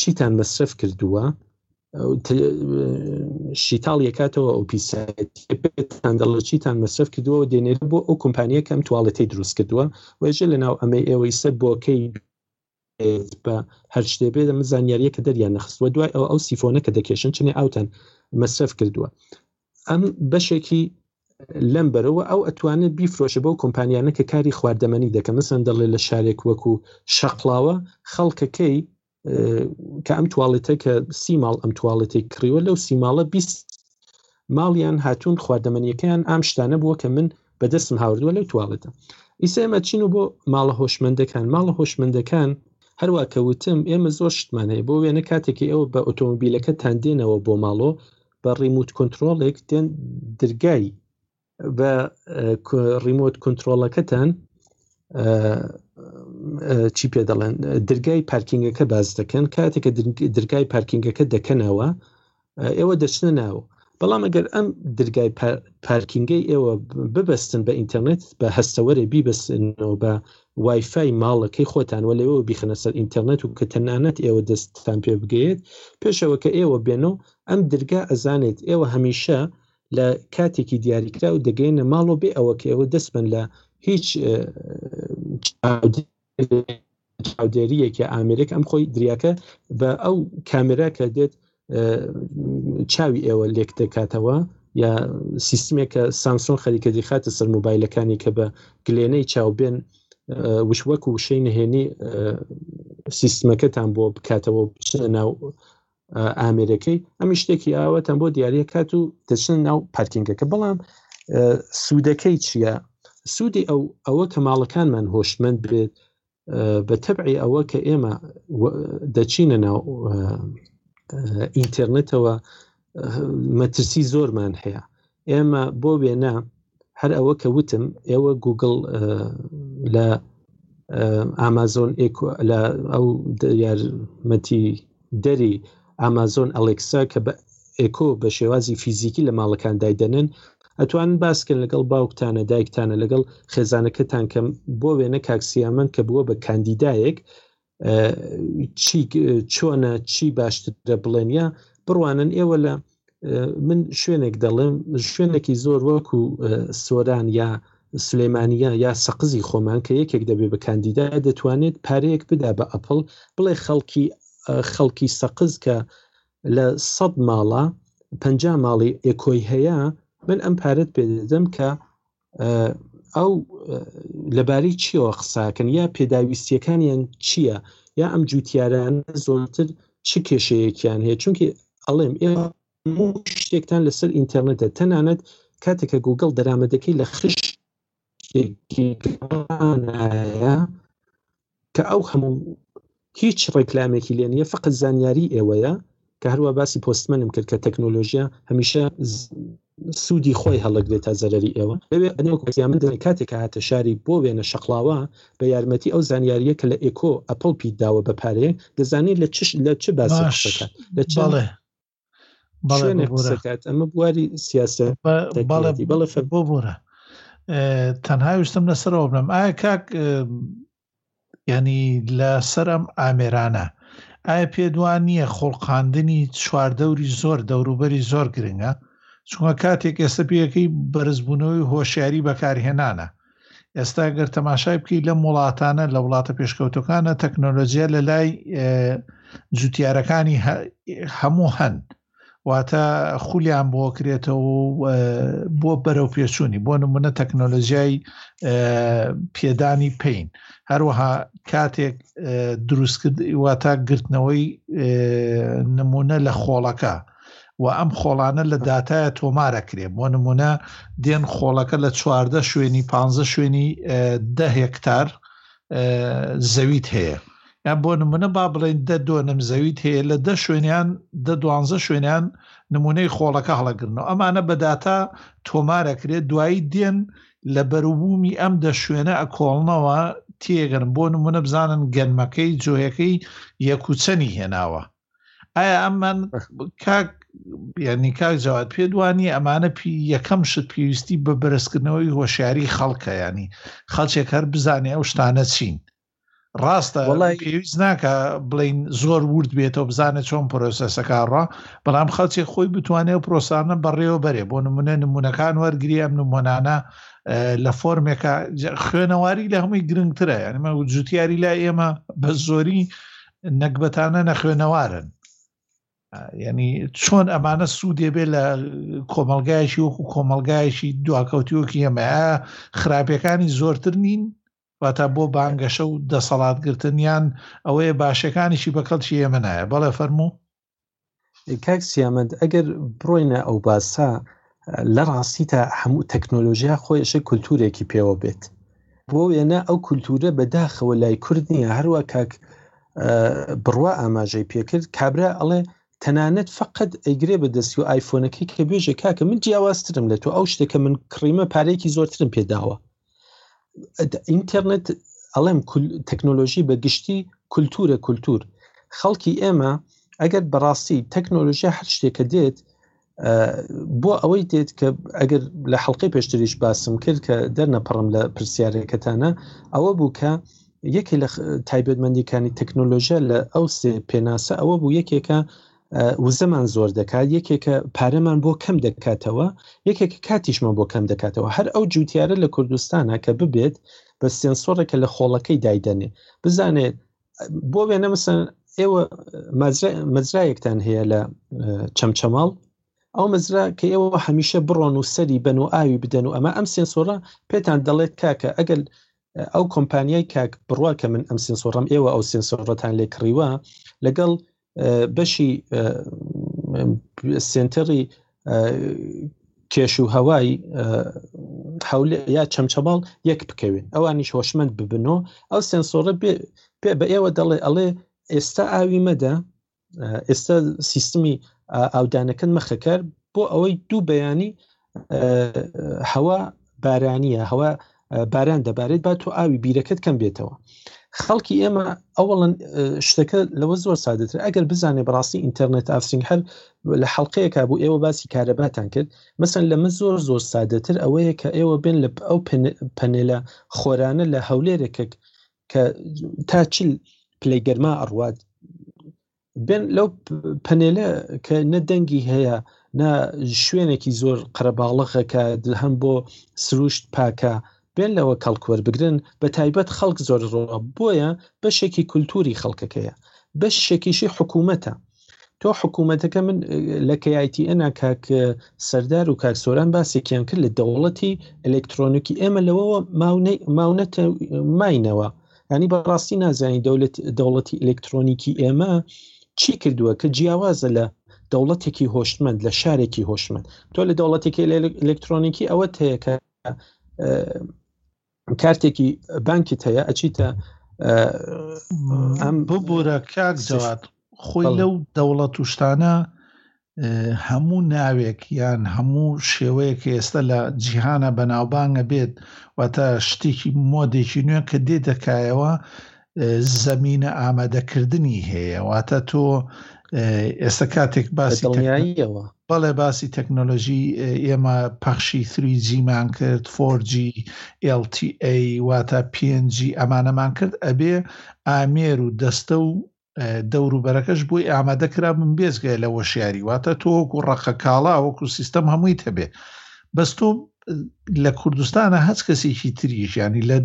چیتان مەسرف کردووە شیتاڵ یکاتەوە ئەو پیسان دەڵ چیتان مەسرف کردووە دێنێرە بۆ ئەو کۆمپانیە کەم توواڵەتی دروست کردووە وێژە لە ناو ئەمەی ئێوەی سەر بۆکەی بە هەر شتێ بێ دەمە زانیاریە کە دەریان نەخستوە دوای ئەو ئەو سیفۆنە کە دەکێشن چنێ ئاوتان مەسرف کردووە ئەم بەشێکی لەم بەرەوە ئەو ئەتوانێت بیفرۆشە بەو کۆمپانیانە کە کاری خواردەمەنی دەکە مەسەن دەڵێ لە شارێک وەکو شەقلاوە خەڵکەکەی کە ئەم توواڵێتە کە سی ماڵ ئەم توواڵێتی کڕیوە لەو سی ماڵە بیست ماڵیان هاتوون خواردەمەنیەکەیان ئام شتانە بووە کە من بەدەستم هاوردووە لەو توواڵێتە ئیسە ئێمە چین و بۆ ماڵە هۆشمەندەکان ماڵە هۆشمەندەکان هەروە کەوتم ئێمە زۆر شتمانەیە بۆ وێنە کاتێکی ئەوە بە ئۆتۆمبیلەکەتان دێنەوە بۆ ماڵۆ بە ڕیموت کۆنتترۆڵێک تێن درگای بە ڕیمۆت کۆنتترۆڵەکەتان چی پێ دەڵێن درگای پارکینگەکە باز دەکەن کاتێکە درگای پارکینگەکە دەکەنەوە ئێوە دەچنە ناو بەڵام ئەگەر ئەم درگای پارکینگەی ئێوە ببەستن بە ئینتەرنێت بە هەستەوەرێ بیبەستنەوە بە وایفای ماڵەکەی خۆتان وە لەوە بیخنە سەر ئینتەرنێت و کە تەنانەت ئێوە دەستتان پێ بگەێت پێشەوە کە ئێوە بێنەوە ئەم درگا ئەزانێت ئێوە هەمیشە لە کاتێکی دیاریکراو دەگەینە ماڵۆ بێ ئەوە کە ئێوە دەستبن لە هیچ چاودێریەکی ئامرێک ئەم خۆی دریاکە بە ئەو کامێرا کە دێت چاوی ئێوە لێک دەکاتەوە یا سیستمێکە سامسۆن خەریکە دیخاتە سەر موبایلەکانی کە بە گلێنەی چاوبێن وش وەکو وشەی نهێنی سیستمەکەتان بۆ بکاتەوە بچنە ناو ئامێرەکەی ئەمی شتێکی ئاوەتەن بۆ دیارە کات و دەچن ناو پارکینگەکە بەڵام سوودەکەی چییە سوودی ئەو ئەوە کە ماڵەکانمان هۆشمەند بێت بە تەبعی ئەوە کە ئێمە دەچینە ناو ئینتەرنێتەوە مەترسی زۆرمان هەیە ئێمە بۆ وێنە هەر ئەوە کە وتم ئێوە گوگل لە ئامازۆن لە ئەو یارمەتی دەری ئامازۆن ئەلکسا کە بە ئێکۆ بە شێوازی فیزیکی لە ماڵەکان دایدەنن ئەتوان باسکن لەگەڵ باوکتانە دایکتانە لەگەڵ خێزانەکەتان کەم بۆ وێنە کاکسیامەند کە بووە بە کاندیدایەک چی چۆنە چی باشترە بڵێن یا بڕوانن ئێوە لە من شوێنێک دەڵێم شوێنێکی زۆر وەکو سۆران یا سلێمانیا یا سەقزی خۆمان کە یەکێک دەبێ بە کاندیدا دەتوانێت پارەیەک بدا بە ئەپل بڵێ خەڵکی خەڵکی سەقز کە لە سەد ماڵە پ ماڵی ئێکۆی هەیە من ئەم پارەت پێدەدەم کە ئەو لەبارەی چیەوە قساکەن یا پێداویستیەکانیان چییە یا ئەم جوتیاران زۆرتر چ کێشەیەکیان هەیە چونکی ئەڵێم ئێوە شتێکتان لەسەر ئینتەرنێتە تەنانەت کاتێکە گوگڵ دەرامەتەکەی لە خش کە ئەو هەموو هیچ ڕێکلامێکی لێ نییە فقط زانیاری ئێوەیە کە هەروە باسی پۆستمەنم کرد کە تەکنۆلۆژیا هەمیشە سوودی خۆی هەڵگرێت تا زەرری ئێوە لەوێ ئەنەوەکوزیا من دەێن کاتێک هاتە شاری بۆ وێنە شەقلاوە بە یارمەتی ئەو زانیاریە کە لە ئێکۆ ئەپل پی داوە بە پارەیە دەزانێت لە چش لە چ باس لە چ شوێنێک قسەکات ئەمە بواری سیاسە بەڵێ فەر بۆ بۆرە تەنها ویستم لەسەرەوە بنم ئایا کاک ینی لە سەرم ئامێرانە ئایا پێدوان نییە خۆڵقاندنی چواردەوری زۆر دەوروبەری زۆر گرنگە چونکە کاتێک ئێستا پێەکەی بەرزبوونەوەی هۆشیاری بەکارهێنانە ئێستا گەر تەماشای بکەیت لەم وڵاتانە لە وڵاتە پێشکەوتەکانە تەکنۆلۆژیە لە لای جوتیارەکانی هەموو هەن واتە خولیان بۆ کرێتەوە بۆ بەرەو پێچوونی بۆ نمونە تەکنۆلۆژیای پێدانی پین هەروەها کاتێک دروستکرد واتە گرتنەوەی نمونە لە خۆڵەکە و ئەم خۆڵانە لە داتایە تۆمارە کرێ بۆ نمونە دێن خۆڵەکە لە چواردە شوێنی پ شوێنی ده هکتار زەویت هەیە یان بۆ نمونە با بڵێن دە دۆنم زەویت هەیە لە دە شوێنیان دە دوانزە شوێنیان نمونەی خۆڵەکە هەڵەگرنەوە ئەمانە بەداتا تۆمارەکرێت دوایی دێن لە بەروبوومی ئەم دە شوێنە ئەکۆڵنەوە تێگەن بۆ نمونە بزانن گەنمەکەی جۆیەکەی یەکوچەنی هێناوە ئایا ئەممان کاک ینی کاک جواد پێ دوانی ئەمانە پی یەکەم شت پێویستی بە بەرزکردنەوەی هۆشیاری خەڵکە ینی خەڵچێک هەر بزانێ ئەو شتانە چین ڕاستە وڵی پێویست ناکە بڵین زۆر ورد بێتەوە بزانە چۆن پرۆسەسەکانڕ بەڵام خەڵچێک خۆی بتوانێت و پرۆسانە بەڕێوە بەرێ بۆ نمونە نمونونەکان وەرگری ئەم نمۆنانە لە فۆرمێکە خوێنەواری لە هەمووی گرنگترە یانمە جوتیاری لا ئێمە بە زۆری نەگبەتانە نەخوێنەوارن یعنی چۆن ئەمانە سوودێ بێ لە کۆمەلگایشی وەکو کۆمەلگایشی دواکەوتی وەکی ئەمە خراپەکانی زۆرتر نین واتا بۆ بانگەشە و دەسەڵاتگرتنیان ئەوەیە باشەکانیشی بەکەڵکی ئێمە نایە بەڵێ فەرموو کاک سیامەند ئەگەر بڕۆینە ئەو باسە لە ڕاستی تا هەموو تەکنۆلۆژیا خۆیشە کولتورێکی پێوە بێت بۆ وێنە ئەو کولتورە بەداخەوە لای کورد نییە هەروە کاک بڕوا ئاماژەی پێکرد کابرا ئەڵێ تەنانەت فقط ئەیگرێ بە دەستی و ئایفۆنەکەی کە بێژە کاکە من جیاوازترم لە تۆ ئەو شتێکە من کڕیمە پارێکی زۆرترم پێداوە ئینتەرنێت ئەڵێم تەکنۆلۆژی بە گشتی کولتورە کولتور خەڵکی ئێمە ئەگەر بەڕاستی تەکنۆلۆژیا هەر شتێکە دێت بۆ ئەوەی دێت کە ئەگەر لە حڵلقی پێشتریش باسم کرد کە دەرنەپڕم لە پرسیارەکەتانە ئەوە بوو کە یەکێ لە تایبەتمەندیەکانی تەکنۆلۆژیا لە ئەو سێ پێناسە ئەوە بوو یەکێکە وزەمان زۆر دەکات یەکێکە پارەمان بۆ کەم دەکاتەوە یەکێک کاتیشمان بۆ کەم دەکاتەوە هەر ئەو جوتیارە لە کوردستانە کە ببێت بە سێنسۆڕێکە لە خۆڵەکەی دایدەنێ بزانێت بۆ وێنە مەسەن ئێوە مەزرایەکتان هەیە لە چەمچەماڵ ئەو مەزرا کە ئێوە هەمیشە بڕۆن و سەری بن و ئاوی بدەن و ئەمە ئەم سێنسۆرە پێتان دەڵێت کاکە ئەگەر ئەو کۆمپانیای کاک بڕوا کە من ئەم سنسۆڕم ئێوە ئەو سنسۆڕەتان لێ کڕیوە لەگەڵ بەشی سنتەری کێش و هەوای حول یا چەمچەماڵ یەک بکەوێن ئەوانیش هۆشمەند ببنەوە ئەو سنسۆرە پێ بە ئێوە دەڵێ ئەڵێ ئێستا ئاوی مەدە ئێستا سیستمی ئاودانەکەن مەخەکار بۆ ئەوەی دوو بەیانی هەوا بارانیە هەوا باران دەبارێت با تۆ ئاوی بیرەکەت کەم بێتەوە خەڵکی ئێمە ئەوڵەن شتەکە لەوە زۆر سادەتر ئەگەر بزانێ بەڕاستی ئینتەرنێت ئافسینگ هەر لە حڵلقەیەکە بۆ ئێوە باسی کارەباتان کرد مەسن لەمە زۆر زۆر سادەتر ئەوەیە کە ئێوە بێن لە ئەو پەنێلە خۆرانە لە هەولێرێکێک کە تا چل پلەی گەرما ئەڕوات بێن لەو پەنێلە کە نە دەنگی هەیە نە شوێنێکی زۆر قەرەباڵەخە کە هەم بۆ سروشت پاکە بێن لەوە کەڵکوەر بگرن بە تایبەت خەڵک زۆر ڕۆ بۆیە بەشێکی کولتوری خەڵکەکەیە بەش شێکیشی حکوومەتە تۆ حکوومەتەکە من لە کەیتی ئەنا کاک سەردار و کاک سۆران باسێکیان کرد لە دەوڵەتی ئەلکترۆنیکی ئێمە لەوەوە ماونەتە ماینەوە ینی بەڕاستی نازانی دەولت دەوڵەتی ئەلکترۆنیکی ئێمە چی کردووە کە جیاوازە لە دەوڵەتێکی هۆشمەند لە شارێکی هۆشمەند تۆ لە دەوڵەتێکی ئەلکترۆنیکی ئەوە هەیە کە کارتێکی بانکیت هەیە ئەچیتە ئەم ببوورە کاک جوات خۆی لەو دەوڵەت و شتانە هەموو ناوێک یان هەموو شێوەیەک ئێستا لە جیهانە بەناوبانگە بێت واتە شتێکی مۆدێکی نوێن کە دێ دەکایەوە زەمینە ئامادەکردنی هەیە واتە تۆ ئێستا کاتێک باسی دڵنیاییەوە بەڵێ باسی تەکنۆلۆژی ئێمە پەخشی تری جیمان کرد فۆرجی LTA واتە پێنجی ئەمانەمان کرد ئەبێ ئامێر و دەستە و دەوروبەرەکەش بۆی ئامادە کرابم بێزگای لە وەشیاری واتە تۆ وەکو ڕقە کاڵا وەکو سیستەم هەمووی هەبێ بەس تۆ لە کوردستانە هەچ کەسێکی تریش ینی لە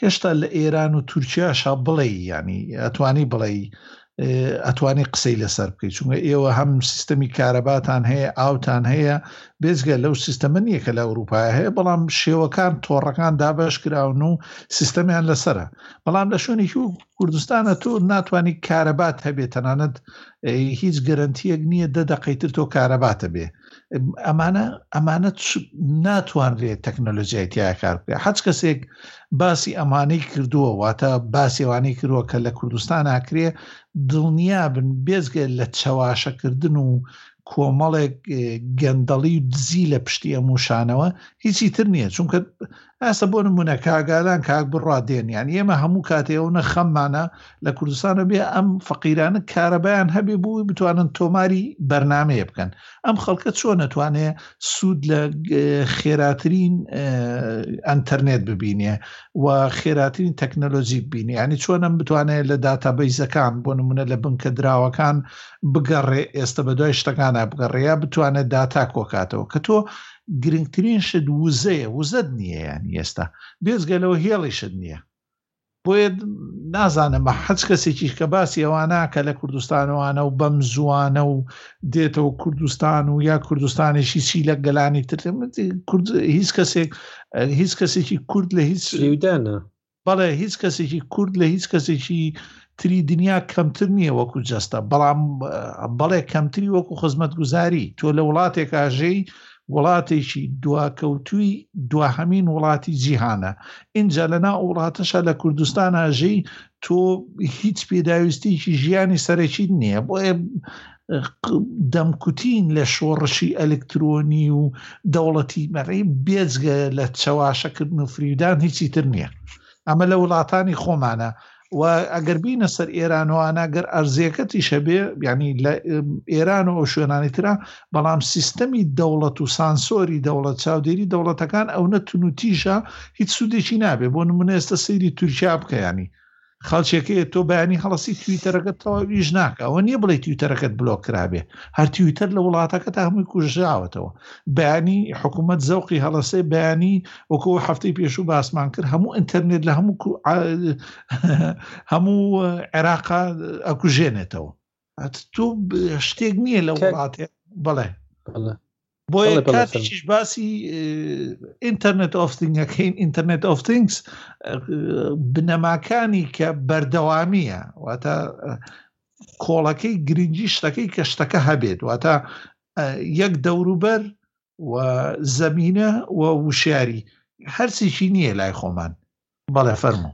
هێشتا لە ئێران و تورکیا شا بڵێ ینی ئەتوانی بڵێ ئەتوانی قسەی لەسەر بکەیت چونکە ئێوە هەم سیستەمی کارەباتان هەیە ئاوتان هەیە بێزگە لەو سیستەمە نییە کە لە ئەوروپای هەیە بەڵام شێوەکان تۆڕەکان دابش کراون و سیستەمیان لەسرە بەڵام لە شوێنێکی کوردستانە تۆ ناتوانی کارەبات هەبێت تەنانەت هیچ گەرنتیەک نییە دە دەقەی تر تۆ کارەباتە بێ ئەمانە ئەمانە ناتوانرێت تەکنەلۆژیای تیا کار بکە حەج کەسێک باسی ئەمانەی کردووە واتە باسێوانەی کردووە کە لە کوردستان ناکرێ دڵنیا بن بێزگە لە چەواشەکردن و کۆمەڵێک گەندەڵی و دزی لە پشتی ئەم وشانەوە هیچی تر نییە چونکە ئاسە بۆ نمونە کاگالان کاک بڕا دێن یان ئێمە هەموو کاتێ ئەوە خەممانە لە کوردستانە بێ ئەم فەقیرانە کارەبایان هەبێ بووی بتوانن تۆماری بەرنمەیە بکەن ئەم خەڵکە چۆن نەتوانێ سوود لە خێراترین ئەتەرنێت ببینێ و خێراترین تەکنەلۆژی ببینی ینی چۆنم بتوانێت لە داتابیزەکان بۆ نمونە لە بنکە دراوەکان بگەڕێ ئێستا بە دوای شتەکانە بگەڕێە بتوانێت داتا کۆکاتەوە کە تۆ گرنگترین شت وزەیە وزەت نییە یانی ئێستا بێزگە لەوە هێڵیشت نییە بۆیە نازانم بە حەج کەسێکیش کە باسی ئەوانە کە لە کوردستانەوانە و بەم زوانە و دێتەوە کوردستان و یا کوردستانێکی چی لە گەلانی تر کورد هیچ کەسێک هیچ کەسێکی کورد لە هیچ شیودانە بەڵێ هیچ کەسێکی کورد لە هیچ کەسێکی تری دنیا کەمتر نییە وەکو جەستە بەڵام بەڵێ کەمتری وەکو خزمەتگوزاری تۆ لە وڵاتێک ئاژەی وڵاتێکی دواکەوتوی دواهەمین وڵاتی جیهانە اینجا لەنا وڵاتەشە لە کوردستان ئاژەی تۆ هیچ پێداویستێکی ژیانی سەرەکی نییە بۆیە دەمکوتین لە شۆڕشی ئەلکترۆنی و دەوڵەتی مەڕی بێجگە لە چەواشەکردن و فریودان هیچی تر نییە ئەمە لە وڵاتانی خۆمانە و ئەگەر بینە سەر ئێرانوانە گەر ئەرزیەکەتی شەبێ بیانی لە ئێران و ئەو شوێنانی تررا بەڵام سیستەمی دەوڵەت و سانسۆری دەوڵەت چاودێری دەوڵەتەکان ئەو نە تونوتیژە هیچ سوودێکی نابێ بۆ نمونە ئێستا سەیری تورکیا بکەیانی خەڵچێکەیە تۆ بەیانی هەڵسی تویتەرەکەت تەواویش ناکە ئەوە نییە بڵێ تویتەرەکەت بلۆک کرابێ هەر تویتەر لە وڵاتەکە تا هەمووی کوژراوەتەوە بەیانی حکوومەت زەوقی هەڵسێ بەیانی وەکو هەفتەی پێشوو باسمان کرد هەموو ئینتەرنێت لە هەموو هەموو عێراقا ئەکوژێنێتەوە تۆ شتێک نییە لە وڵاتێ بڵێ بۆیە کاتیش باسی ئینتەرنێت ئۆفتنگەکەین ئینتەرنێت ئۆفتنگس بنەماکانی کە بەردەوامیە واتە کۆڵەکەی گرنگی شتەکەی کە شتەکە هەبێت واتە یەک دەوروبەر و زەمینە و وشیاری هەرسێکی نییە لای خۆمان بەڵێ فەرمو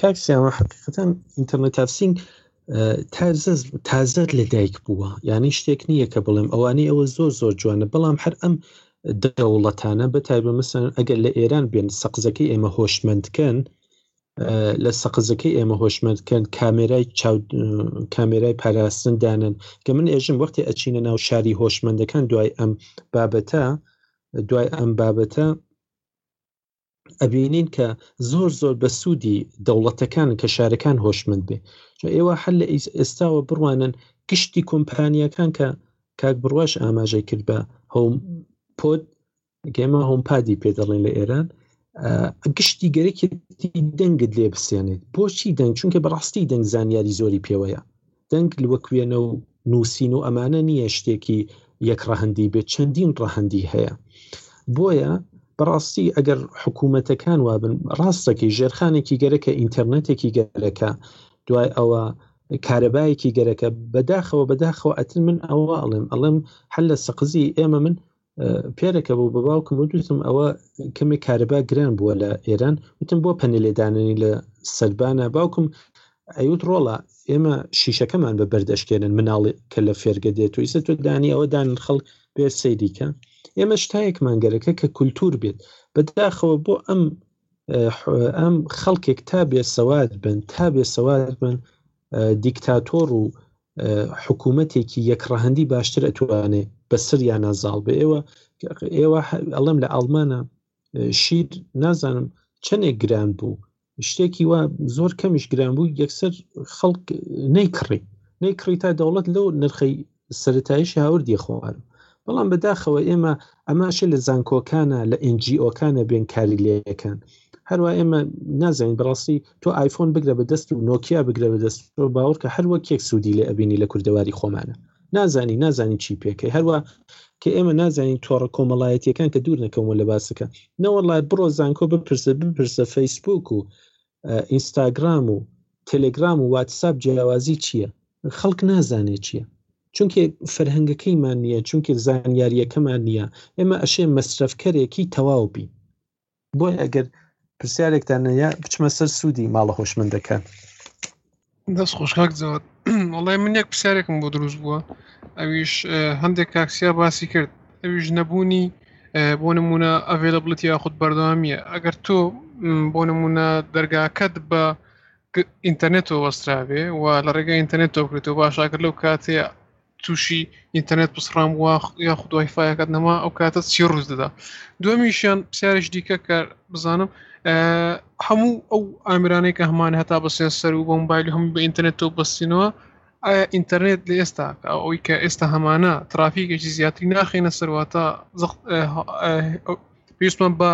کاک سیاوە حقیقەتەن ئینتەرنێت تافسینگ تازە تازە لە دایک بووە یانی شتێک نییە کە بڵێم ئەوانەی ئەوە زۆر زۆر جوانە بەڵام هەر ئەم دەوڵەتانە بە تایبە مەسەن ئەگەر لە ئێران بێن سەقزەکەی ئێمە هۆشمەندکەن لە سەقزەکەی ئێمە هۆشمەندکەن کامێرای چاو کامێرای پاراستن دانن کە من ئێژم وەختی ئەچینە ناو شاری هۆشمەندەکان دوای ئەم بابەتە دوای ئەم بابەتە ئەبینین کە زۆر زۆر بە سوودی دەوڵەتەکان کە شارەکان هۆشمەند بێ ئێوە هەر لە ئێستاوە بڕوانن گشتی کۆمپانیەکان کە کاک بڕواش ئاماژە کرد بە هەم پۆت گەمە هەم پادی پێ دەڵێن لە ئێران گشتی گەرەکی دەنگت لێ بسێنێت بۆچی دەنگ چونکە بەڕاستی دەنگ زانیاری زۆری پێوەیە دەنگ وەک وێنە و نووسین و ئەمانە نییە شتێکی یەک ڕەهندی بێت چەندین ڕەهندی هەیە بۆیە بەڕاستی ئەگەر حکوومەتەکان وابن ڕاستەکە ژێرخانێکی گەرەکە ئینتەرنێتێکی گەرەکە دوای ئەوە کارەبایەکی گەرەکە بەداخەوە بەداخەوە ئەتر من ئەوە ئەڵێم ئەڵێم هەل لە سەقزی ئێمە من پێرەکە بوو بە باوکم وتوتم ئەوە کەمێک کارەبا گران بووە لە ئێران وتم بۆ پەنێ لێدانانی لە سەربانە باوکم ئەیوت ڕۆڵە ئێمە شیشەکەمان بە بەردەشکێنن مناڵی کە لە فێرگە دێت و ئیسە تۆ دانی ئەوە دان خەڵک بێت سەیریکە ئێمە شتایەکمان گەرەکە کە کولتور بێت بەداخەوە بۆ ئەم ئەم خەڵکێک تا بێ سەواد بن تا بێ سەواد بن دیکتاتۆر و حکوومەتێکی یەک ڕەهندی باشتر ئەتوانێ بەسەر یا نازاڵ بە ئێوە ئێوە ئەڵێم لە ئەڵمانە شیر نازانم چەندێک گران بوو شتێکی وا زۆر کەمیش گران بوو یەکسەر خەڵک نەیکڕی نەیکڕی تا دەوڵەت لەو نرخی سەرەتاییش هاوردی خوارەوە بەڵام بەداخەوە ئێمە ئەماشێ لە زانکۆکانە لە ئەنجیۆکانە بێن کاری لەکەن هەروە ئێمە نازانین بەڕاستی تۆ ئایفۆن بگرە بە دەست و نۆکیا بگرە بە دەست تۆ باوەڕکە هەروە کێک سوودی لێ ئەبینی لە کوردەواری خۆمانە نازانی نازانی چی پێکەی هەروە کە ئێمە نازانین تۆڕە کۆمەڵایەتیەکان کە دوور نەکەمەوە لە باسەکە نەوەڵای بڕۆ زانکۆ بپرسە بپرسە فەیسبوک و ئینستاگرام و تێلێگرام و واتساپ جیاوازی چییە خەڵک نازانێت چییە چونکە فەرهەنگەکەیمان نییە چونکە زانیاریەکەمان نییە ئێمە ئەشێ مەسرفکەرێکی تەواو بین بۆی ئەگەر پرسیارێکتان نەیە بچمە سەر سوودی ماڵە هۆشمەندەکان دەست خۆش کاک جەواد وەڵای من یەک پرسیارێکم بۆ دروست بووە ئەویش هەندێک کاکسیا باسی کرد ئەویش نەبوونی بۆ نمونە ئەڤێلەبلت یاخود بەردەوامیە ئەگەر تۆ بۆ نمونە دەرگاکەت بە ئینتەرنێتەوە وەستراوێ و لە ڕێگە ئینتەرنێت تۆکرێتەوە باشاکرد لەو کاتێ تووشی ئینتەرنێت پسڕام وا یاخود وایفاەکەت نەما ئەو کاتە چی ڕوز دەدا دومیشیان پرسیارش دیکە کە بزانم هەموو ئەو ئامرانەی کە هەمان هەتا بە سێنسەر و بە موبایل هەم بە ئینتەرنێت تۆ بەستینەوە ئایا ئینتەرنێت لە ئێستا ئەوی کە ئێستا هەمانە ترافیکێکی زیاتری ناخینە سەرواتە پێویستمان بە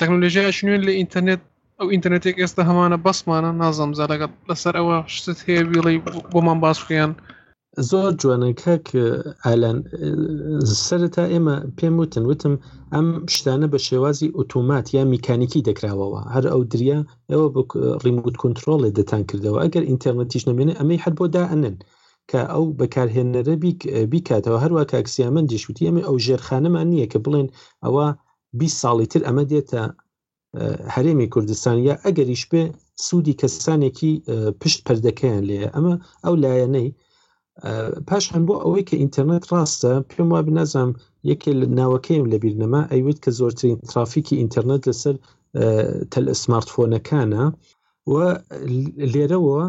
تەکنۆلژیایش نوێن لە ئینتەرنێت ئەو ئینتەرنێتێک ئێستا هەمانە بەسمانە نازەم زارەگەت لەسەر ئەوە شتت هەیە بیڵی بۆمان باس بکەیان زۆر جوانە کاک ئالان سەرتا ئێمە پێم وتن وتم ئەم شتانە بە شێوازی ئۆتۆمات یا میکانیکی دەکراوەوە هەر ئەو دریا ئەوە ڕیموت کنترۆڵێ دەتان کردەوە ئەگەر ئینتەرنەتیش نمێنێ ئەمەی هەر بۆ دا ئەنن کە ئەو بەکارهێنەرە بیکاتەوە هەروە کاکسیامەندیش وتی ئەمە ئەو ژێرخانەمان نییە کە بڵێن ئەوە بیست ساڵی تر ئەمە دێتە هەرێمی کوردستان یا ئەگەریش بێ سوودی کەسانێکی پشت پردەکەیان لێ ئەمە ئەو لایەنەی پاش هەم بۆ ئەوەی کە ئینتەرنێت ڕاستە پێم واب نازانم یەکێ ناوەکەیم لە بیرنەما ئەیوت کە زۆرترین ترافیکی ئینتەرنێت لەسەر تەل سمارتفۆنەکانە و لێرەوە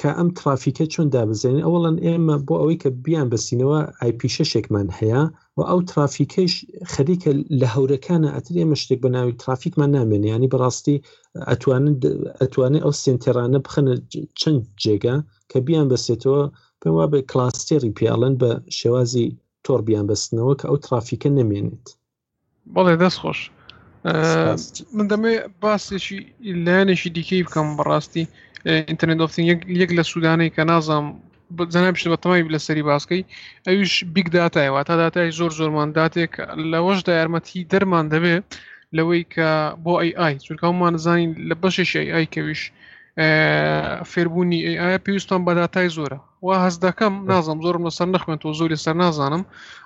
کە ئەم ترافیکە چۆن دابزێنین ئەوڵەن ئێمە بۆ ئەوەی کە بیان بەسینەوە ئایپی شەشێکمان هەیە و ئەو ترافیکەش خەریکە لە هەورەکانە ئەتر ئێمە شتێک بە ناوی ترافیکمان نامێنێ ینی بەڕاستی ئەتوانن ئەتوانێت ئەو سنتێرانە بخەنە چەند جێگا کە بیان بەسێتەوە پێم وا بە کلاسێری پیاڵن بە شێوازی تۆڕ بیان بەستنەوە کە ئەو ترافیکە نەمێنێت بەڵێ دەست خۆش من دەمێ باسێکی لایەنێکی دیکەی بکەم بەڕاستی ئینتەرنێت دۆفتین یەک لە سوودانەی کە نازانم جەنابشت بە تەمای لە سەری باسکەی ئەویش بیگ داتایەوە تا داتای زۆر زۆرمان داتێک لەوەشدا یارمەتی دەرمان دەبێ لەوەی کە بۆ ئەی ئای چونکەمان زانین لە بەشێکی ئەی ئای کەویش فێربوونی ئەی ئایا پێویستان بە داتای زۆرە وا هەست دەکەم نازم زۆرم لەسەر نەخوێنەوە زۆری سەر نازانم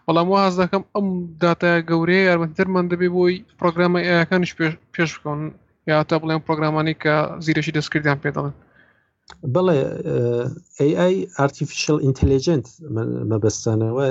بەڵام وا هەست دەکەم ئەم داتای گەورەیە یارمەتیدەرمان دەبێ بۆی پرۆگرامە ئەیەکانش پێش بکەون یا تا بڵێن پرۆگرامانی کە زیرەشی دەستکردیان پێ دەڵێن بڵێ AI ئارتیفیشل ئینتەلیجنت مەبەستانەوەە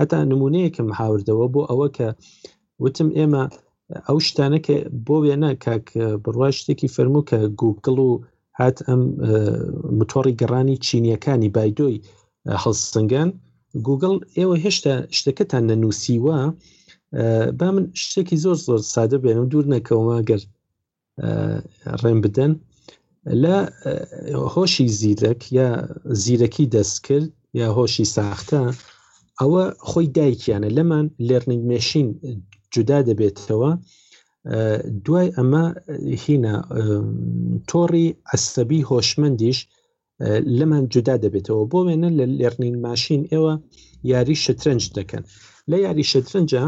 هەتا نمونەیەکم هاوردەوە بۆ ئەوە کە وتم ئێمە ئەو شتانە کە بۆ وێنە کاک بڕوا شتێکی فەرموو کە گوگل و هات ئەم متۆڕی گەڕانی چینیەکانی بایدۆی هەڵسنگان گوگل ئێوە هێشتا شتەکەتان نەنووسیوە با من شتێکی زۆر زۆر سادە بێنم دوور نەکەومە گەر ڕێم بدەن لە هۆشی زیرەک یا زیرەکی دەستکرد یا هۆشی ساختە ئەوە خۆی دایکیانە لەمان لێرنینگ مێشین جودا دەبێتەوە دوای ئەمە هینا تۆڕی عسەبی هۆشمەندیش لەمان جودا دەبێتەوە بۆ وێنە لە لێرنینگ ماشین ئێوە یاری شترنج دەکەن لە یاری شترنجە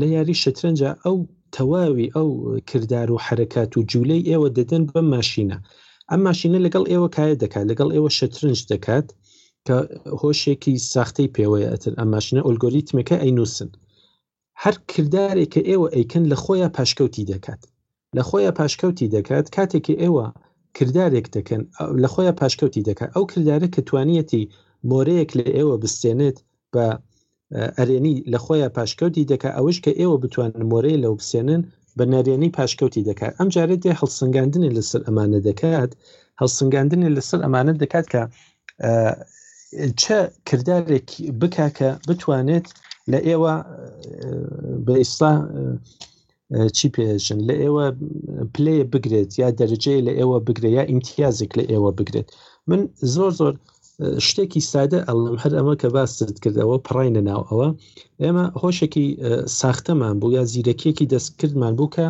لە یاری شەترەنجە ئەو تەواوی ئەو کردار و حرکات و جوولەی ئێوە دەدەن بە ماشینە ئەم ماشینە لەگەڵ ئێوە کایە دەکات لەگەڵ ئێوە شەترنج دەکات کە هۆشێکی ساختەی پێوەیە ئەتر ئەم ماشینە ئۆلگۆریتمەکە ئەینووسن هەر کردارێک کە ئێوە ئەیکەن لە خۆیان پاشکەوتی دەکات لە خۆیا پاشکەوتی دەکات کاتێک کە ئێوە کردارێک دەکەن لە خۆیا پاشکەوتی دەکات ئەو کردارە کە توانیەتی مۆرەیەک لە ئێوە بستێنێت بە ئەرێنی لە خۆیا پاشکەوتی دەکات ئەوش کە ئێوە بتوانن مۆرەیە لەو بسێنن بە نەرێنی پاشکەوتی دەکات ئەم جارێت دێ هەڵسەنگاندنی لەسەر ئەمانە دەکات هەڵسەنگاندنی لەسەر ئەمانە دەکات کە چ کردارێک بکە کە بتوانێت لە ئێوە بە ئیستا چی پێژن لە ئێوە پلێ بگرێت یا دەرجەیە لە ئێوە بگرێت یا ئیمتیازێک لە ئێوە بگرێت من زۆر زۆر شتێکی سادە ئەڵم هەر ئەمە کە باست کردەوە پڕینە ناو ئەوە ئێمە هۆشێکی ساختەمان بوو یا زیرەکیەکی دەستکردمان بوو کە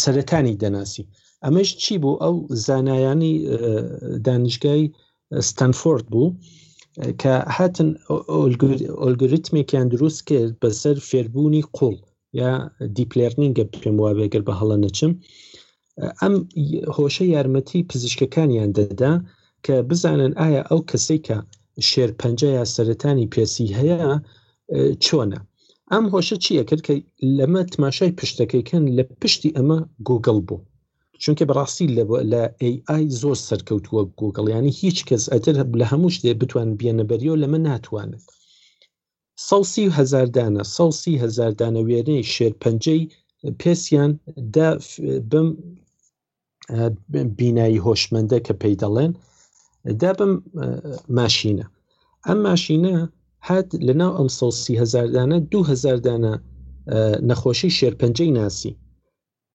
سەرەکانی دەناسی ئەمەش چی بوو ئەو زانایانی دانیشگای ستەنفۆرد بوو کە هاتن ئۆلگوریتمێکیان دروست کرد بەسەر فێربوونی قوڵ یا دیپلێرنینگە پێم وابێ گەر بە هەڵە نەچم ئەم هۆشە یارمەتی پزیشکەکانیان دەدا کە بزانن ئایا ئەو کەسێک کە شێر پەنج یا سەرەتانی پێسی هەیە چۆنە ئەم هۆشە چیە کرد کە لەمە تماشای پشتەکەیکەن لە پشتی ئەمە گوگل بوو چونکە بەڕاستی لە AI زۆر سەرکەوتووە گوگڵیانی هیچ کەس ئەتر لە هەموو شتێ بتوان بیانەبەریەوە لەمە ناتوانێت سەو سی هەزار دانە سەو سی هەزار دانە وێنەی شێرپەنجەی پێستیان دا بم بینایی هۆشمەندە کە پێی دەڵێن دا بم ماشینە ئەم ماشینە هات لە ناو ئەم سەوسی هزاردانە دوهزار دانە نەخۆشی شێرپەنجەی ناسی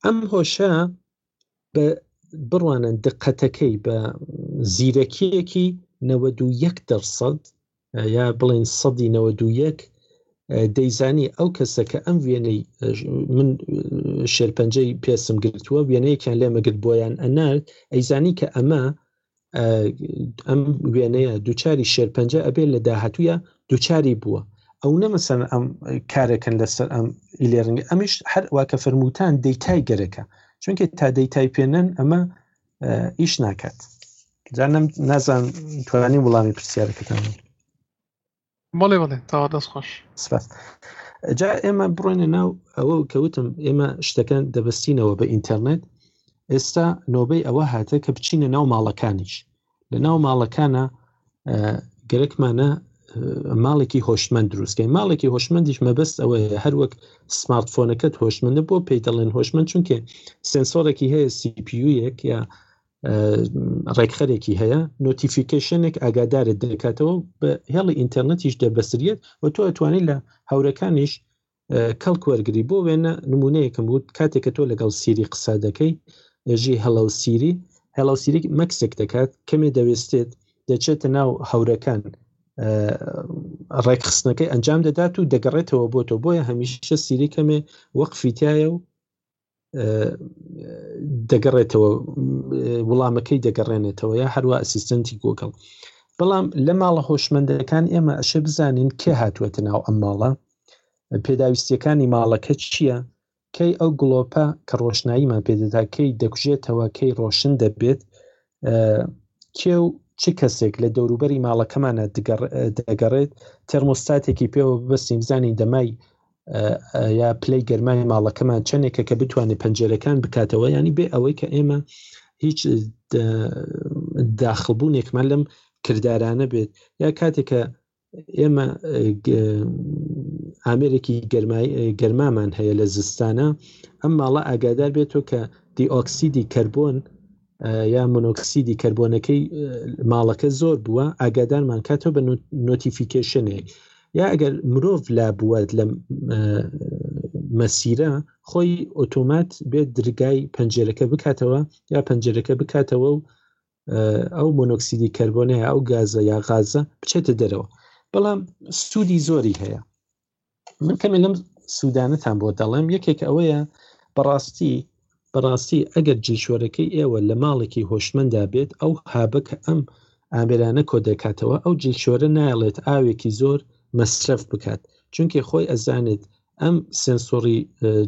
ئەم هۆشە بە بڕوانن دقەتەکەی بە زیرەکیەکی 91 دەرسەد یا بڵێن سەدی 91 دەیزانی ئەو کەسە کە ئەم وێنەی من شێرپەنجەی پێسم گرتووە وێنەیەکیان لێمەگرت بۆیان ئەنارد ئەیزانی کە ئەمە ئەم وێنەیە دووچاری شێرپەنجە ئەبێ لە داهاتووە دووچاری بووە ئەو نەمەسەن ئەم کارەکەن لەسەر ئەم ئیلێرنگ ئەمیش هەر واکە فەرمووتان دەیتای گەرەکە چونکە تا دەیتای پێێنەن ئەمە ئیش ناکات جانم نازان توانانی وڵامی پرسیارەکەتان بەڵێ بڵێ تاوا دەست خۆش سپاس جا ئێمە بڕێنە ناو ئەوە کەوتم ئێمە شتەکان دەبستینەوە بە ئینتەرنێت ئێستا نۆبەی ئەوە هاتە کە بچینە ناو ماڵەکانیش لە ناو ماڵەکانە گەرەکمانە ماڵێکی هۆشمەند دروستکەین ماڵێکی هۆشمەندیش مەبەست ئەوە هەروەک سمارتفۆنەکەت هۆشمەندە بۆ پێی دەڵێن هۆشمەند چونکە سنسۆرەکی هەیە سیپیویەک یا ڕێکخەرێکی هەیە نۆتیفیکەشنێک ئاگادارت دەکاتەوە بە هێڵی ئینتەرنەتیش دەبەسریت و تۆ ئەتوانین لە هەورەکانیش کەڵک وەرگری بۆ وێنە نمونەیەکم بوو کاتێککە تۆ لەگەڵ سیری قسە دەکەی ژی هەڵەو سیری هەڵاو سیری مەکسێک دەکات کەمێ دەوێستێت دەچێتە ناو هەورەکان ڕێکخستنەکەی ئەنجام دەدات و دەگەڕێتەوە بۆ تۆ بۆیە هەمیشە سیری کەمێ وەقفیتایە و دەگەڕێتەوە وڵامەکەی دەگەڕێنێتەوە یا هەروە ئەسیستنتی گۆگڵ بەڵام لە ماڵە هۆشمەندەکان ئێمە ئەشێ بزانین کێ هاتووەتە ناو ئەم ماڵە پێداویستیەکانی ماڵەکە چییە کەی ئەو گڵۆپە کە ڕۆشناییمان پێدەدا کەی دەکوژێتەوە کەی ڕۆشن دەبێت کێ و چ کەسێک لە دەوروبەری ماڵەکەمانە دەگەڕێت تەرمۆستاتێکی پێوە بەستین بزانین دەمای یا پلەی گەرمای ماڵەکەمان چەندێکە کە بتوانێت پەنجەرەکان بکاتەوە ینی بێ ئەوەی کە ئێمە هیچ داخڵبوونێکمان لەم کردارانە بێت یا کاتێکە ئێمە ئامێرێکی گەرمامان هەیە لە زستانە ئەم ماڵە ئاگادار بێتۆ کە دیئۆکسیدی کەربۆن یا مۆنۆکسیدی کەربۆنەکەی ماڵەکە زۆر بووە ئاگادارمان کاتۆ بە نۆتیفیکیشنێ یا ئەگەر مرۆڤ لا بووات لە مەسیرە خۆی ئۆتۆمات بێت درگای پەنجێرەکە بکاتەوە یا پەنجەرەکە بکاتەوە و ئەو مۆنۆکسیدی کەربۆنەیە ئەو گازە یا غازە بچێتە دەرەوە بەڵام سوودی زۆری هەیە من کەمێ لەم سوودانەتان بۆ دەڵێم یەکێک ئەوەیە بەڕاستی بەڕاستی ئەگەر جیشۆرەکەی ئێوە لە ماڵێکی هۆشمەندا بێت ئەو هابکە ئەم ئامرانە کۆ دەکاتەوە ئەو جیشۆرە نایڵێت ئاوێکی زۆر مەسرف بکات چونکی خۆی ئەزانێت ئەم سنسۆری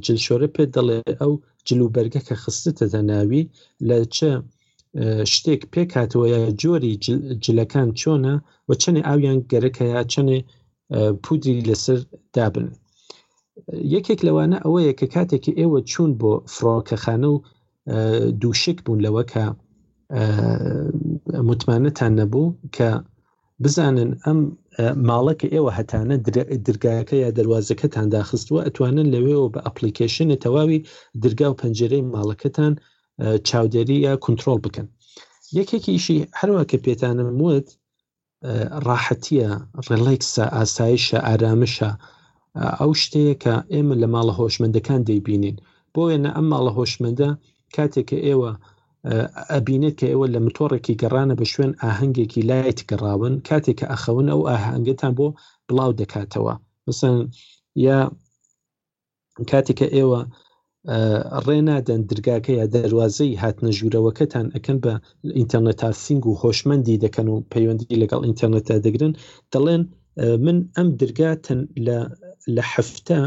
جلشۆرە پێ دەڵێ ئەو جل و بەرگە کە خستتە دەناوی لە چ شتێک پێکاتەوە یا جۆری جلەکان چۆنە و چەنێ ئاویان گەرەکە یا چەنێ پودری لەسەر دابن یەکێک لەوانە ئەوەیە کە کاتێکی ئێوە چوون بۆ فڕۆکەخانە و دووشک بوون لەوە کە متمانەتان نەبوو کە بزانن ئەم ماڵە کە ئێوە هەتانە درگایەکە یا دەواازەکەتان داخستووە ئەتوانن لەوێەوە بە ئەپلیکیشنە تەواوی درگا و پەنجەرەی ماڵەکەتان چاودێری یا کنترۆل بکەن یەکێکیشی هەروە کە پێتانم وت ڕاحەتە ڕێلکسە ئاسایشە ئارامشە ئەو شتەیە کە ئێمە لە ماڵە هۆشمەندەکان دەیبینین بۆ وێنە ئەم ماڵە هۆشمەندە کاتێک کە ئێوە ئەبینێت کە ئێوە لە متۆڕێکی گەڕانە بە شوێن ئاهەنگێکی لایت گەڕاون کاتێک کە ئەخەون ئەو ئاهەنگەتان بۆ بڵاو دەکاتەوە مثلەن یا کاتێکە ئێوە ڕێنادەن درگاکە یا دەواازەی هاتنە ژوورەوەکەتان ئەکەن بە ئینتەرنێتا سنگ و هۆشمەندی دەکەن و پەیوەندی لەگەڵ ئینتەرنێتا دەگرن دەڵێن من ئەم درگا لە هەفتە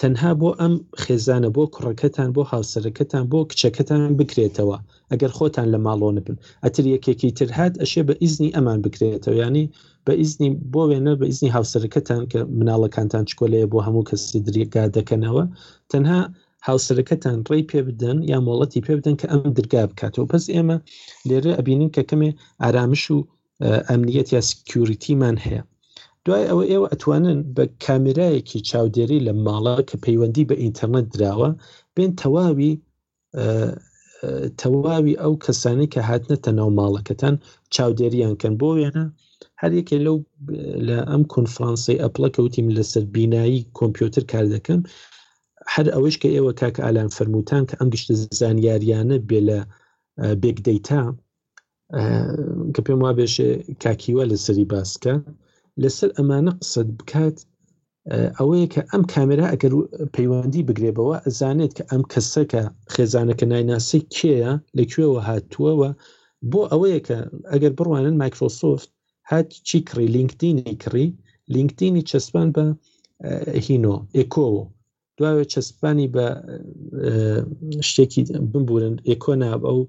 تەنها بۆ ئەم خێزانە بۆ کوڕەکەتان بۆ هاوسەرەکەتان بۆ کچەکەتان بکرێتەوە ئەگەر خۆتان لە ماڵۆ نبن ئەتر یەکێکی تر هاات ئەشێ بە ئیزنی ئەمان بکرێتەوە ینی بە ئیزنی بۆ وێنە بە ئیزنی هاوسەرەکەتان کە مناڵەکانتان چکۆلەیە بۆ هەموو کەسی درێکدا دەکەنەوە تەنها هاوسەرەکەتان ڕێی پێ بدەن یا مۆڵەتی پێ بدەن کە ئەم درگا بکاتەوە پس ئێمە لێرە ئەبینین کە کەمێ ئارامش و ئەمنیەت یا سکیوریتیمان هەیە دوای ئەوە ئێوە ئەتوانن بە کامێرایەکی چاودێری لە ماڵە کە پەیوەندی بە ئینتەرنێت دراوە بێن تەواوی تەواوی ئەو کەسانی کە هاتنەتە ناو ماڵەکەتان چاودێریان کەن بۆ وێنە هەر یەکێ لەو لە ئەم کۆنفرانسی ئەپڵە کەوتیم لەسەر بینایی کۆمپیوتر کار دەکەم هەر ئەوەش کە ئێوە کاکە ئالان فەرمووتان کە ئەم گشتە زانیاریانە بێ لە بێگدەیتا کە پێم وا بێشێ کاکیوە لەسەری باسکە لەسەر ئەمانە قسەت بکات ئەوەیە کە ئەم کامێرا ئەگەر پەیوەندی بگرێ بەوە ئەزانێت کە ئەم کەسەکە خێزانەکە نایناسی کێیە لەکوێوە هاتووەوە بۆ ئەوەیە کە ئەگەر بڕوانن مایکرۆسۆفت هات چی کڕی لینکدینی کڕی لینکدینی چەسپان بە هینۆ ئێکۆ دواوێ چەسپانی بە شتێکی ببورن ئێکۆ ناب ئەو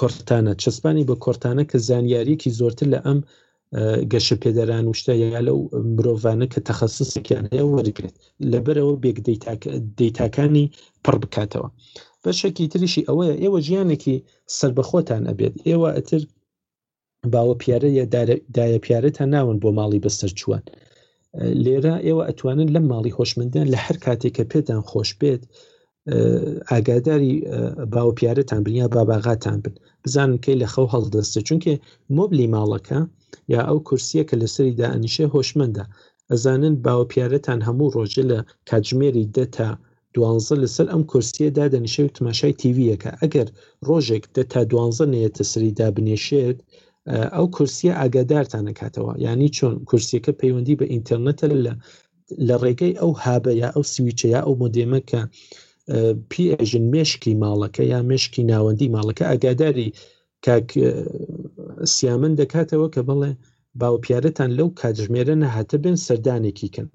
کۆرتانە چەسپانی بە کۆرتانە کە زانیاریەکی زۆرتر لە ئەم گەشە پێدەران وشتە یا لەو مرۆڤانە کە تەخصصێکیان هەیە وەرگێت لەبەرەوە بێک دەیتاکانی پڕ بکاتەوە بەشێکی تریشی ئەوەیە ئێوە ژیانێکی سربەخۆتان ئەبێت ئێوە ئەتر باوە پیارە یا دایە پیارەتان ناون بۆ ماڵی بەسەر چووان لێرە ئێوە ئەتوانن لەم ماڵی خۆشمەندیان لە هەر کاتێک کە پێتان خۆش بێت ئاگاداری باوە پیارەتان بن یا باباغاتان بن بزان کەی لە خەو هەڵدەستە چونکە مۆبلی ماڵەکە یا ئەو کورسیە کە لەسەری دانیشێ هۆشمەندە ئەزانن باوە پیارەتان هەموو ڕۆژە لە کاتژمێری دە تا دوانزە لەسەر ئەم کۆرسیە دادەنیشێ و تماشای تیڤی یەکا ئەگەر ڕۆژێک دە تا دوانزە نەیەتە سەری دابنێشێت ئەو کورسیە ئاگادارتان نەکاتەوە یعنی چۆن کورسیەکە پەیوەندی بە ئینتەرنەتە لە لە ڕێگەی ئەو هابە یا ئەو سویچە یا ئەو مۆدێمە کە پی ئەژن مێشکی ماڵەکە یا مێشکی ناوەندی ماڵەکە ئاگاداری کاک سیامەند دەکاتەوە کە بەڵێ باوەپیارەتان لەو کاتژمێرە نەهاتە بێن سەردانێکی کەن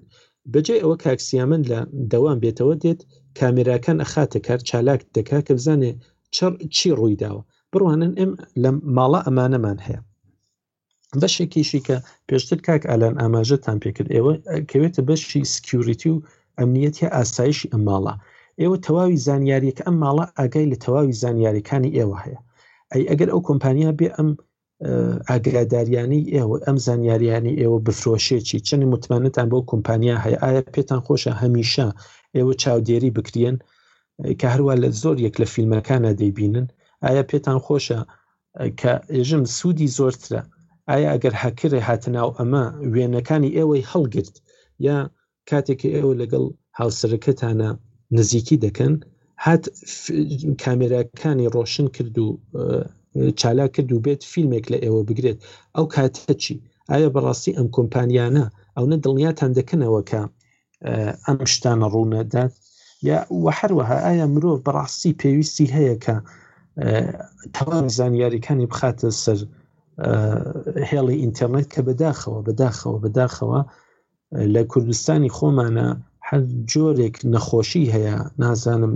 بەجێ ئەوە کاک سیامەند لە دەوام بێتەوە دێت کامێراکان ئەخاتە کار چالاک دەکا کە بزانێ چڕ چی ڕووی داوە بڕوانن ئێم لە ماڵە ئەمانەمان هەیە بەشێکیشی کە پێشتر کاک ئالان ئاماژەتان پێکرد ئێوە کەوێتە بەشی سکیوریتی و ئەمنیەتی ئاسایشی ئەم ماڵە ئێوە تەواوی زانیاریەکە ئەم ماڵە ئاگای لە تەواوی زانیاریەکانی ئێوە هەیە ئەی ئەگەر ئەو کۆمپانیا بێ ئەم ئاگراداریانی ئێوە ئەم زانیاریانی ئێوە بفرۆشێکی چەنی متمانەتان بۆ کۆمپانیا هەیە ئایا پێتان خۆشە هەمیشە ئێوە چاودێری بکرێن کە هەروە لە زۆر یەک لە فیلمەکانە دەیبینن ئایا پێتان خۆشە کە ئێژم سوودی زۆرترە ئایا ئەگەر هەکرێ هاتە ناو ئەمە وێنەکانی ئێوەی هەڵگرت یا کاتێک ئێوە لەگەڵ هاوسەرەکەتانە نزیکی دەکەن هات کامێراکانی ڕۆشن کرد و چالا کرد و بێت فیلمێک لە ئێوە بگرێت ئەو کاتە چی ئایا بەڕاستی ئەم کۆمپانیانە ئەو نە دڵنیاتان دەکەنەوە کە ئەم شتانە ڕوونەدات یا وە هەروەها ئایا مرۆڤ بەڕاستی پێویستی هەیە کە تەواو زانیاریەکانی بخاتە سەر هێڵی ئینتەرنێت کە بەداخەوە بەداخەوە بەداخەوە لە کوردستانی خۆمانە هەر جۆرێک نەخۆشی هەیە نازانم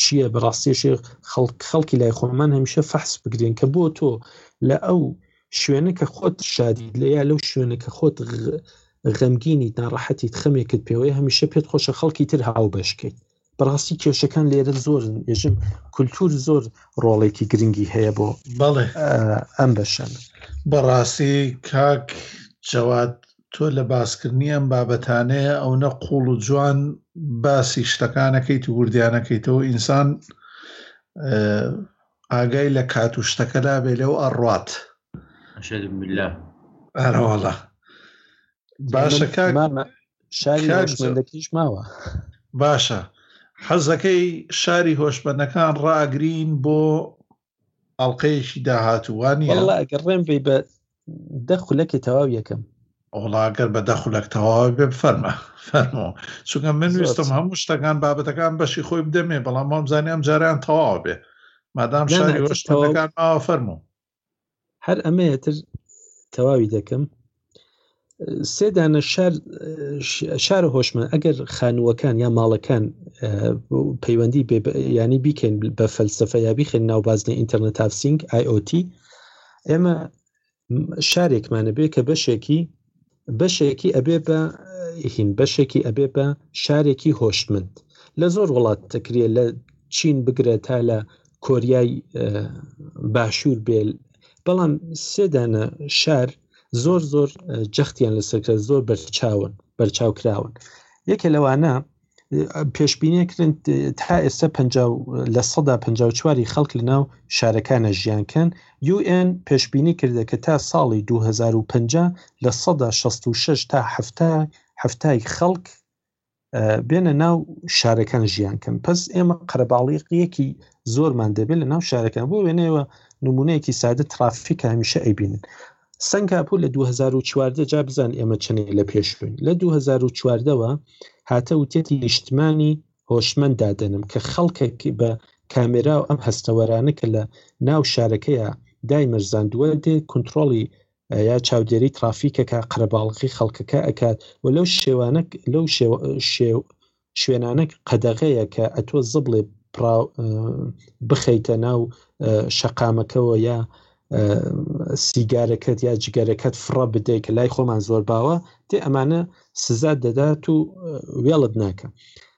چییە بەڕاستێشێ خەڵک خەڵکی لای خۆمان هەمیشە فەحس بگرین کە بۆ تۆ لە ئەو شوێنە کە خۆت شادیت لە یا لەو شوێنە کە خۆت غەمگینی ناڕەحەتیت خەمێکت پێوەی هەمیشە پێت خۆشە خەڵکی تر هاو بەشکەیت بەڕاستی کێشەکان لێرە زۆرن ێژم کولتور زۆر ڕۆڵێکی گرنگی هەیە بۆ بەڵێ ئەم بەشەن بەڕاستی کاک جەوات تۆ لە باسکردنی ئەم بابەتانەیە ئەو نە قوڵ و جوان باسی شتەکانەکەیت وردیانەکەیتەوە ئینسان ئاگای لە کات و شتەکە نابێ لەو ئەڕوات ئەرەوەڵە باشەکە شاریش ماوە باشە حەزەکەی شاری هۆشمەندەکان ڕاگرین بۆ ئەڵلقەیەکی داهاتووانی ئەگەڕێم بی بە دە خولەکێ تەواو یەکەم. وەڵا گەر بە دە خولەک تەواوی بێ بفەرمە فەرمۆ چونکە من زۆر ویستم چ- هەموو شتەکان بابەتەکان بەشی خۆی بدەمێ بەڵام مام زانیان جاریان تەواو بێ مادام نا، نا، شاری ئەتر تەواو. وەشتەکان ماوە فەرموو هەر ئەمەیە تر تەواوی دەکەم سێ دانە شار شارە هۆشمان ئەگەر خانووەکان یا ماڵەکان پەیوەندی بێ ینی بیکەین بە فەلسفە یا بیخێن ناو بازنە ئینتەرنێت تافسینگ آیOT ئێمە شارێکمانە بێ کە بەشێکی بەشێکی ئەبێ بە هین بەشێکی ئەبێ بە شارێکی هۆشمند لە زۆر وڵات دەکرێ لە چین بگرە تا لە کۆریای باشوور بێل بەڵام سێدانە شار زۆر زۆر جەختیان لەسەرکە زۆر بەرچاون بەرچاو کراون یەکێ لەوانە پێشببینە کرن تا ئێستا پ لە سەدا 54واری خەڵک لە ناو شارەکانە ژیانکەن UN پێشببینی کردە کە تا ساڵی 2050 لە سەدا 66 تا هەفتای خەڵک بێنە ناو شارەکان ژیان کەن پس ئێمە قەرەباڵیقیەکی زۆرمان دەبێت لە ناو شارەکان بۆ وێنەوە نمونەیەکی سادە ترافیک هەمیشە ئەیبینن سنگاپور لە 2014 جا بزان ئێمە چنێ لە پێشوین لە 2014ەوە هاتە وتێتی نیشتمانی هۆشمەند دادەنم کە خەڵکێکی بە کامێرا و ئەم هەستەوەرانە کە لە ناو شارەکەیە دای مرزان دووە دێ کنترۆڵی یا چاودێری ترافیکەکە قەرەباڵغی خەڵکەکە ئەکات و لەو شێوانە لەو شوێنانە قەدەغەیە کە ئەتۆ زبڵێ بخەیتە ناو شەقامەکەەوە یا سیگارەکەت یا جگەرەکەت فڕە بدەیت کە لای خۆمان زۆر باوە تێ ئەمانە سزا دەدات و وێڵت ناکە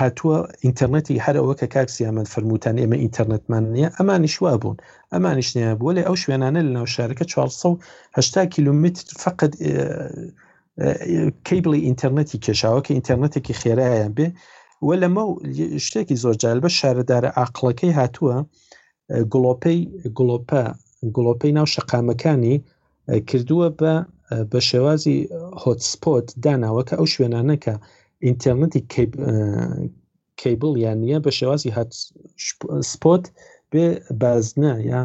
هاتووە ئینتەرنێتی هەر ئەوە کە کاک سیامەند فرمووتان ئێمە ئینتەرنێتمان نییە ئەمانیش وا بوون ئەمانیش نیە بووە لێ ئەو شوێنانە لە ناو شارەکە 400 کیلومتر فقط کەیبڵی ئینتەرنێتی کێشاوە کە ئینتەرنێتێکی خێرایان بێ و لەمە شتێکی زۆر جال بە شارەدارە ئاقلەکەی هاتووە گڵۆپەی گڵۆپە گڵۆپەی ناو شەقامەکانی کردووە بە بە شێوازی هۆتسپۆت داناوەکە ئەو شوێنانە کە ئینتەرنتی کەیبڵ یان نیە بە شێوازی هات سپۆت بێ بازنە یا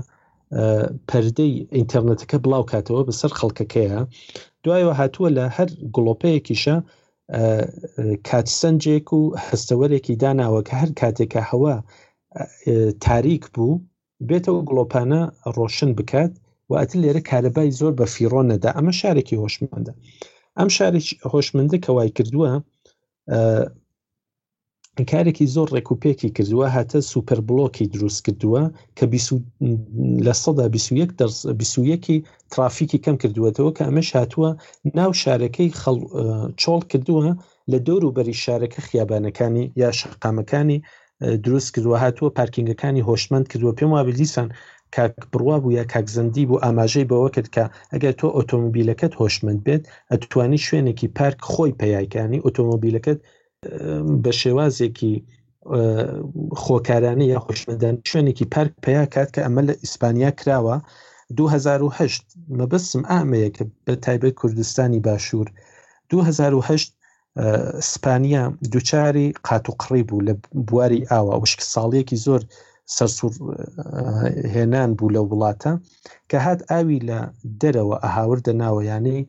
پەردەی ئینتەرنتەکە بڵاو کاتەوە بەسەر خەڵکەکەیە دوایەوە هاتووە لە هەر گڵۆپەیەکیشە کاتسەنجێک و هەستەوەرێکی داناوە کە هەر کاتێکە هەوە تاریک بوو بێتەوە گڵۆپانە ڕۆشن بکات و ئەتر لێرە کارەبای زۆر بە فیڕۆ نەدا ئەمە شارێکی هۆشمەندە ئەم شارێک هۆشمەندە کە وای کردووە کارێکی زۆر ڕێکوپێکی کردووە هاتە سوپەر بلۆکی دروست کردووە کە لە سەدا 21 دەرس 21ی ترافیکی کەم کردووەتەوە کە ئەمەش هاتووە ناو شارەکەی چۆڵ کردووە لە دەور و بەری شارەکە خیابانەکانی یا شەقامەکانی دروست کردوە هاتووە پارکینگەکانی هۆشمەند کردووە پێم وابێ دیسان کاک بڕوا بوو یا کاکزەندی بوو ئاماژەی بەوە کرد کە ئەگەر تۆ ئۆتۆمبیلەکەت هۆشمەند بێت ئەتوانی شوێنێکی پارک خۆی پیاکانی ئۆتۆمۆبیلەکەت بە شێوازێکی خۆکارانە یا خوشمەدان شوێنێکی پارک پیا کات کە ئەمە لە ئیسپانیا کراوە 2010 مەبەسم ئامەیە کە بە تایبەت کوردستانی باشوور 2010 سپانیا دوچاری قات و قڕی بوو لە بواری ئاوا وشک ساڵیەکی زۆر سەرسوور هێنان بوو لە وڵاتە کە هات ئاوی لە دەرەوە ئەهاوردە ناوەیانەی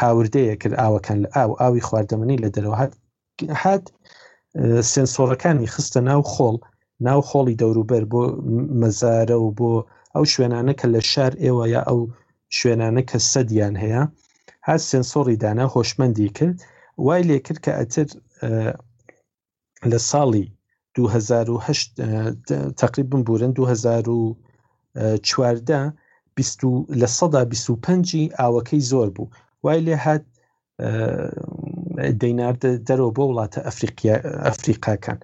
هاوردەیە کرد ئاوەکان لە ئاو ئاوی خواردەمەنی لە دەرەوە هات هات سنسۆرەکانی خستە ناو خۆڵ ناو خۆڵی دەوروبەر بۆ مەزارە و بۆ ئەو شوێنانە کە لە شار ئێوە یا ئەو شوێنانە کە سەدیان هەیە هەر سنسۆری دانا هۆشمەندی کرد وای لێ کرد کە ئەتر لە ساڵی 2010 تقریب بمبورن 2014 لە سەدا 25 ئاوەکەی زۆر بوو وای لێ هات دەینارد دەرەوە بۆ وڵاتە ئەفریقاکان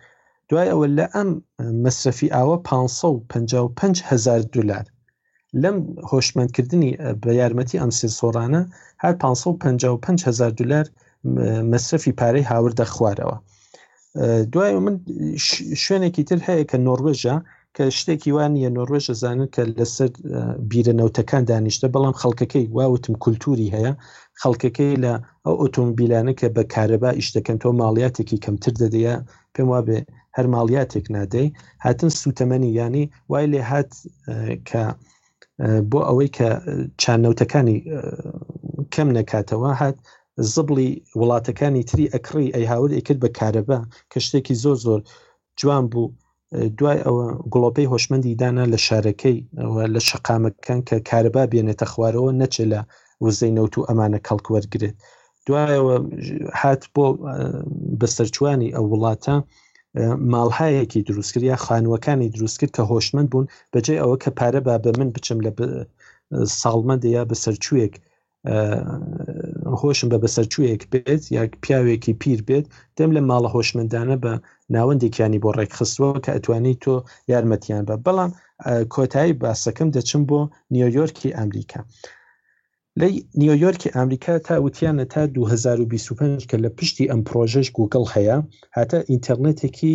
دوای ئەوە لە ئەم مەسرفی ئاوە 555 هزار دلار لەم هۆشمەندکردنی بە یارمەتی ئەم سێ سۆرانە هەر 555 هزار دلار مەسرفی پارەی هاوردە خوارەوە دوای من شوێنێکی تر هەیە کە نۆروێژە کە شتێکی وان نیە نۆروێژە زانن کە لەسەر بیرە نەوتەکان دانیشتە بەڵام خەڵکەکەی واوتم کولتوری هەیە خەڵکەکەی لە ئەو ئۆتۆمبیلانە کە بە کارەبا ئیش دەکەن تۆ ماڵیاتێکی کەمتر دەدەیە پێم وابێ هەر ماڵیاتێک نادەی هاتن سوتەمەنی ینی وای لێ هات کە بۆ ئەوەی کە چانەوتەکانی کەم نەکاتەوە هات زبڵی وڵاتەکانی تری ئەکڕی ئەی هاورد ئەیکرد بە کارەبا کە شتێکی زۆر زۆر جوان بوو دوای ئەوە گڵۆپەی هۆشمەندی دانا لە شارەکەی لە شقامەکان کە کارەبا بێنێتە خوارەوە نەچێ لە وزەی نەوت و ئەمانە کەڵک وەرگێت دوایەوە هات بۆ بەسەرچوانی ئەو وڵاتە ماڵهایەکی دروستکرد یا خانووەکانی دروستکرد کە هۆشمەند بوون بەجێ ئەوە کە پارە با بە من بچم لە ساڵمەندە یا بەسەرچوویەک هۆشم بە بەسەرچوویەک بێت یاک پیاوێکی پیر بێت دەم لە ماڵە هۆشمەندانە بە ناوەندێکیانی بۆ ڕێکخستووە کە ئەتوانی تۆ یارمەتیان بە بەڵام کۆتایی باسەکەم دەچم بۆ نیۆیۆرکی ئەمریکا. لە نیۆیۆرکی ئەمریکا تا وتیانە تا 2025 کە لە پشتی ئەم پرۆژەش گوگڵ هەیە هاتە ئینتەرنێتێکی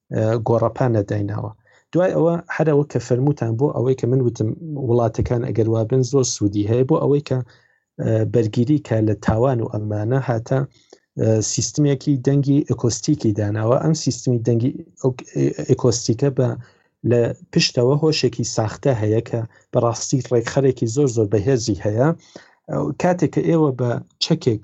گۆڕەپا نەدایناوە دوای ئەوە هەرەوە کە فەرمووتان بۆ ئەوەی کە من وتم وڵاتەکان ئەگەر وابن زۆر سوودی هەیە بۆ ئەوەی کە بەرگیری کە لە تاوان و ئەمانە هاتە سیستمێکی دەنگی ئەکۆستیکی داناوە ئەم سیستمی دەنگی ئەکۆستیکە بە لە پشتەوە هۆشێکی ساختە هەیە کە بەڕاستی ڕێکخەرێکی زۆر زۆر بەهێزی هەیە کاتێک کە ئێوە بە چەکێک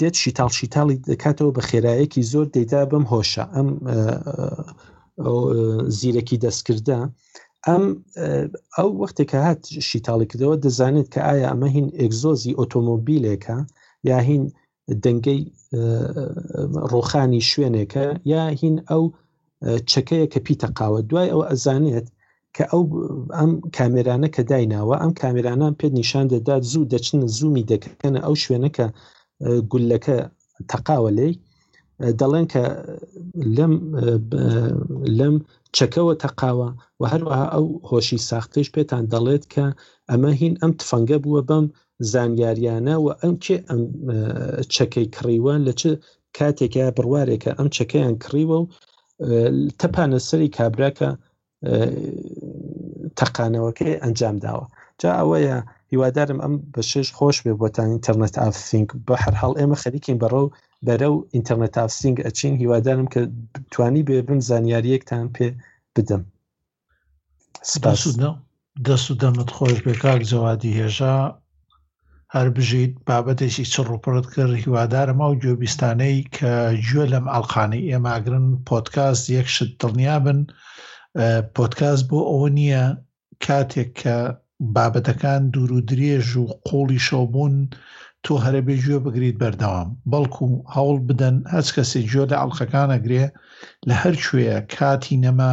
دێت شیتاڵ شیتاڵی دەکاتەوە بە خێرایەکی زۆر دەیدا بەم هۆشە ئەم زیرەکی دەستکردە ئەم ئەو وەختێک کە هات شیتاڵی کردەوە دەزانێت کە ئایا ئەمە هین ئەگزۆزی ئۆتۆمۆبیلێکە یا هین دەنگەی ڕۆخانی شوێنێکە یا هین ئەو چەکەیە کە پیتەقاوە دوای ئەوە ئەزانێت کە ئەو ئەم کامێرانە کە دایناوە ئەم کامێرانان پێت نیشان دەدات زوو دەچن زوومی دەکەنە ئەو شوێنەکە گولەکە تەقاوە لی دەڵێن کە لەم لەم چەکەوە تەقاوە و هەروەها ئەو هۆشی ساختەش پێتان دەڵێت کە ئەمە هین ئەم تفەنگە بووە بەم زانیاریانە و ئەم کێ ئەم چەکەی کڕیوە لە چ کاتێکە بڕوارێکە ئەم چەکەیان کڕیوە و تەپانە سەری کابراکە تەقانەوەکەی ئەنجام داوە جا ئەوەیە هیوادارم ئەم بەشێش خۆش بێ بۆتان ئینتەرنێت ئافسینگ بە هەر هەڵ ئێمە خەریکین بەڕە و بەرە و ئینتەرنێت ئافسینگ ئەچین هیوادارم کە توانی بێ بم زانیاریەکتان پێ بدەم سپاس. دەست و دەمت خۆش بێ کاک جەوادی هێژا هەر بژیت بابەتێکی چڕ و پڕت کرد هیوادارم ئەو گوێبیستانەی کە گوێ لەم ئەڵقانەی ئێماگرن پۆتکاست یەک شت دڵنیا بن پۆتکاست بۆ ئەوە نییە کاتێک کە بابەتەکان دوور و درێژ و قوڵی شەو بوون تۆ هەرە بێ گوێ بگریت بەردەوام بەڵکو هەوڵ بدەن هەچ کەسێک گوێ لە ئەڵلقەکانەگرێ لە هەر کوێیە کاتی نەما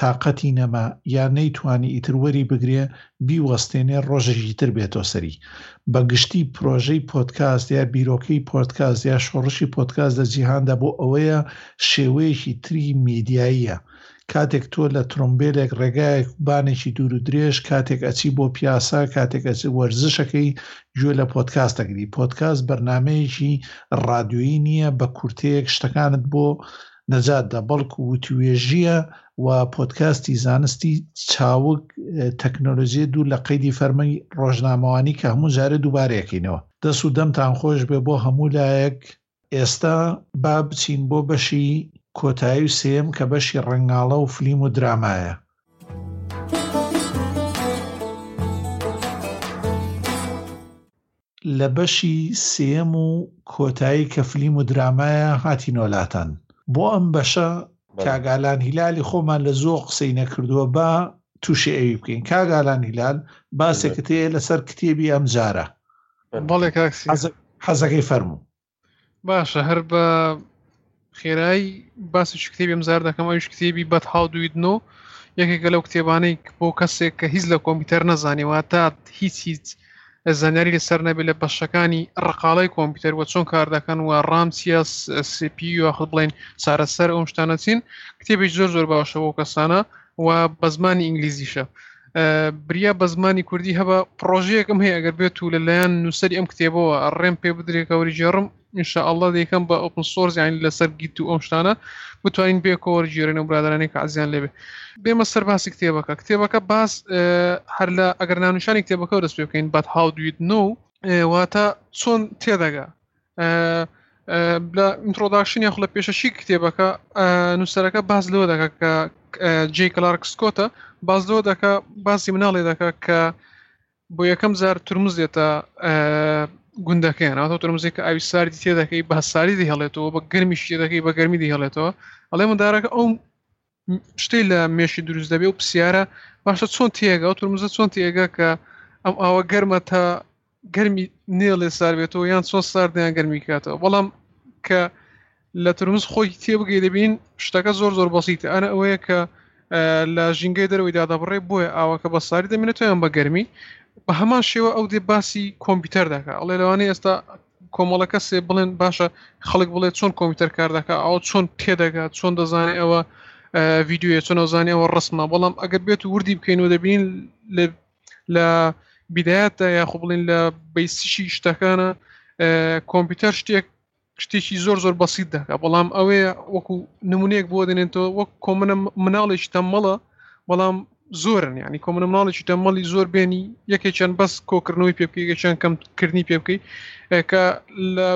تاقەتی نەما یا نەیتوانی ئیتر وەری بگرێ بیوەستێنێ ڕۆژێکی تر بێتۆ سەری بە گشتی پرۆژەی پۆدکاست یا بیرۆکەی پۆدکاست یا شۆڕشی پۆدکاست لە جیهاندا بۆ ئەوەیە شێوەیەکی تری میدیاییە کاتێک تۆ لە ترۆمبێلێک ڕێگایەک بانێکی دوور و درێژ کاتێک ئەچی بۆ پیاسە کاتێک ئەچ وەرزشەکەی گوێ لە پۆدکاست دەگری پۆدکاست بەرنمەیەکی ڕادیۆیی نییە بە کورتەیەک شتەکانت بۆ نەجاتدا، بەڵکو وتوێژییە و پۆدکاستی زانستی چاوگ تەکنۆلۆجییە دوور لە قەیدی فەرمی ڕۆژنامەوانی کە هەموو جارێ دووبارەیەکەینەوە. دەس و دەمتان خۆش بێ بۆ هەموو لایەک. ئێستا با بچین بۆ بەشی کۆتایی و سێیەم کە بەشی ڕەنگاڵە و فلیم و درامایە. لە بەشی سێیەم و کۆتایی کە فلیم و درامایە هاتینۆ لاتان بۆ ئەم بەشە کاک ئالان هیلالی خۆمان لە زۆر قسەی نەکردووە با تووشی ئەوی بکەین کاک ئالان هیلال باسێکت هەیە لەسەر کتێبی ئەم جارە بەڵێ کاک حەزەکەی فەرموو باشە هەر بە خێرایی باسی کتێبی ئەمزار دەکەم ئەوش کتێبی بەت هاو دویدنۆ یەکێکە لەو کتێبانەی بۆ کەسێک کە هیچ لە کۆمپیوتەر نەزانیوە تا هیچ هیچ زانیاری لەسەر نەبێت لە بەشەکانی ڕقاڵی کۆمپیوتەر وە چۆن کار دەکەن و ڕام چیە سپی یاخود بڵێن چارەسەر ئەوم شتانە چین کتێبی زۆر زۆر باشە بۆ کەسانە و بە زمانی ئینگلیزیشە بریا بە زمانی کوردی هەبە پرۆژەیەکم هەیە ئەگەر بێت و لەلایەن نووسری ئەم کتێبەوە ڕێم پێ بدرێکە وەرجێڕم انشاء الله دەیکەم بە ئۆپن سۆرس یان لەسەر گیت و ئەم شتانە بتوانین بێکۆ وەرجێرن و برادرانێک عزیان لێبێ بێمە سەر باسی کتێبەکە کتێبەکە باس هەر لە ئەگەر نانوشانی کتێبەکە دەست پێ بکەین بەت هاو دویت نو واتە چۆن تێدەگا لە ئینترۆداکشن یاخ لە پێشەشی کتێبەکە نووسەرەکە باز لەوە دەکە کە جێ کلارکسکۆتە باز لەوە دەکە باسی مناڵێ دەکە کە بۆ یەکەم زار ترمز دێتە گوندەکەیان ئەو ترمزی کە ئاوی ساردی تێ دەکەی بە ساری دەهێڵێتەوە بە گەرمیش تێ دەکەی بە گەرمی دەهێڵێتەوە ئەڵێ مندارەکە ئەو شتێ لە مێشی دروست دەبێ و پرسیارە باشە چۆن تێگە ئەو ترمزە چۆن تێگە کە ئەم ئاوە گەرمە تا گەرمی نێڵێ سار بێتەوە یان چۆن ساردیان گەرمی کاتەوە بەڵام کە لە ترمز خۆی تێبگەی دەبین شتەکە زۆر زۆر بەسیتە ئەە ئەوەیە کە لە ژینگەی دەرەوەی دادەبڕێ بۆیە ئاوەکە بە ساری دەمێنێتیان بە گەرمی بە هەمان شێوە ئەو دێ باسی کۆمپیوتەر دەکە ئەڵێ لەوانەیە ئێستا کۆمەڵە کەسێ بڵێن باشە خەڵک بڵێ چۆن کۆمپیوتەر کار دەکە ئەو چۆن تێدەگات چۆن دەزانێت ئەوە ڤیددیوە چۆن ئەوزانانی ئەوە ڕسمە بەڵام ئەگەر بێت و وردی بکەین و دەبین لە بیدایەتە یاخۆ بڵین لە بیسیشی شتەکانە کۆمپیوتەر شتێک شتێکی زۆر زۆر بەسییت دەکە بەڵام ئەوەیە وەکو نمونەیەک بۆ دێنێتەوە وەک کۆمنە مناڵێکی تەمەڵە بەڵام زۆرن یعنی کۆمنە مناڵێکی تەمەڵی زۆر بێنی یەکێکیان بەس کۆکردنەوەی پێ بکەی یەکیان کەمکردنی پێ بکەی کە لە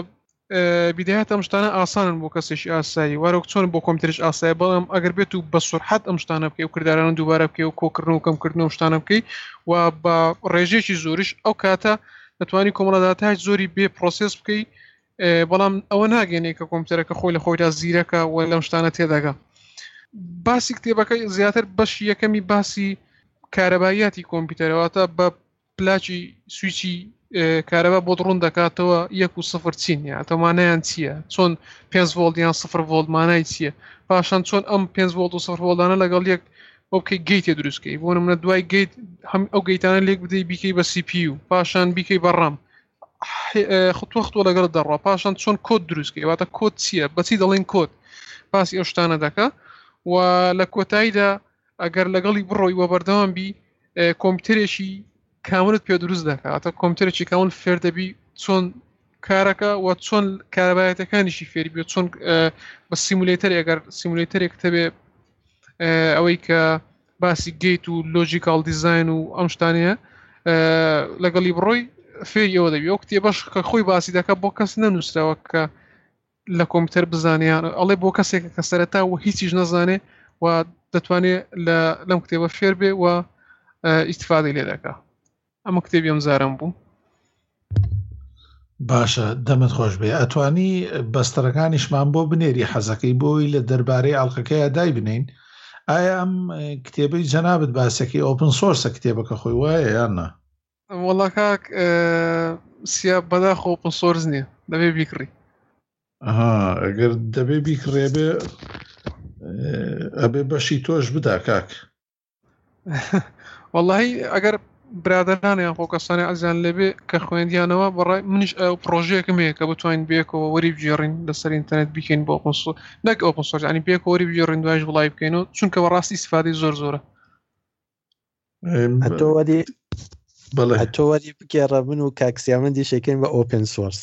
بیداهات ئەم شتانە ئاسانن بۆ کەسێکی ئاسایی وارۆک چۆن بۆ کۆمترش ئاسای بەڵام ئەگەر بێت و بە سرحەت ئەم شتانە بکەی و کردارانە دووبارە بکەی و کۆکردن و کەمکردن و شتانە بکەی و بە ڕێژێکی زۆریش ئەو کاتە دەتوانانی کۆمەڵەداتای زۆری بێ پرۆسس بکەی بەڵام ئەوە ناگەێنێ کە کۆمپیوتەرەکە خۆی لە خۆیدا زیرەکە و لەم شتانە تێدەگا باسی کتێبەکەی زیاتر بەش یەکەمی باسی کارەباییاتی کۆمپیوتەرەوەتە بە پلاچی سویچی کارەبا بۆ ڕوون دەکاتەوە یەک و سفر چین یا تەمانیان چییە چۆن پێ ڤۆلدیان سفر ڤۆلدمانای چییە پاشان چۆن ئەم پێ ڤۆلد و سفر ۆڵدانە لەگەڵ یەک ئۆکەی گەیتێ دروستکەی بۆ منە دوای گەیت هەم ئەو گەیتانە لێک بدەی بیکەی بە سیپی و پاشان بیکەی بەڕام خطوە خطوە لەگەڵ دەڕوا پاشان چۆن کۆت دروستکەی واتە کۆت چییە بەچی دەڵین کۆت باسی ئەو شتانە دەکە و لە کۆتاییدا ئەگەر لەگەڵی بڕۆی وە بەردەوام بی کۆمپیوتەرێکی کاملت پێ دروست دەکاتە کۆمپیوتەرێکی کامل فێر دەبی چۆن کارەکە و چۆن کارەبایەتەکانیشی فێری بێت چۆن بە سیمولێتەر ئەگەر سیمولێتەرێک تەبێ ئەوەی کە باسی گەیت و لۆجیکال دیزاین و ئەم شتانەیە لەگەڵی بڕۆی فێری ئەوە دەبی ئەو کتێبەش کە خۆی باسی دەکە بۆ کەس نەنووسراوە کە لە کۆمپیوتەر بزانیان ئەڵێ بۆ کەسێک کە سەرەتا و هیچیش نەزانێ و دەتوانێت لەم کتێبە فێر بێ و ئیسفادەی لێ دەکە ئەمە کتێبی ئەم زارم بوو باشە دەمت خۆش بێ ئەتوانی بەستەرەکانیشمان بۆ بنێری حەزەکەی بۆی لە دەربارەی ئەڵلقەکەی دای بنین ئایا ئەم کتێبەی جەنابەت باسەکەی ئۆپن سۆرسە کتێبەکە خۆی وایە یاننا وەڵا کاک سیا بەدا خۆپن سۆرز نییە دەبێ بیکڕی ئەگەر دەبێ بیکڕێبێ ئەبێ بەشی تۆش بدا کاک واللهی ئەگەر برادرانە یان خۆکەسانی ئەزیان لەبێ کە خوێندیانەوە بەڕای منیش ئەو پرۆژەیەکم هەیە کە بتوانین بێکەوە وەری بگێڕین لەسەر ئینتەرنێت بکەین بۆ قسو نەک ئەو قسۆرانی پێک وەری بگێڕین دوایش وڵی بکەینەوە چونکە بەڕاستی سفادی زۆر زۆرە تۆ وەری بەڵێ تۆ وەری بگێڕە من و کاکسیامەندی شەکەین بە ئۆپن سۆرس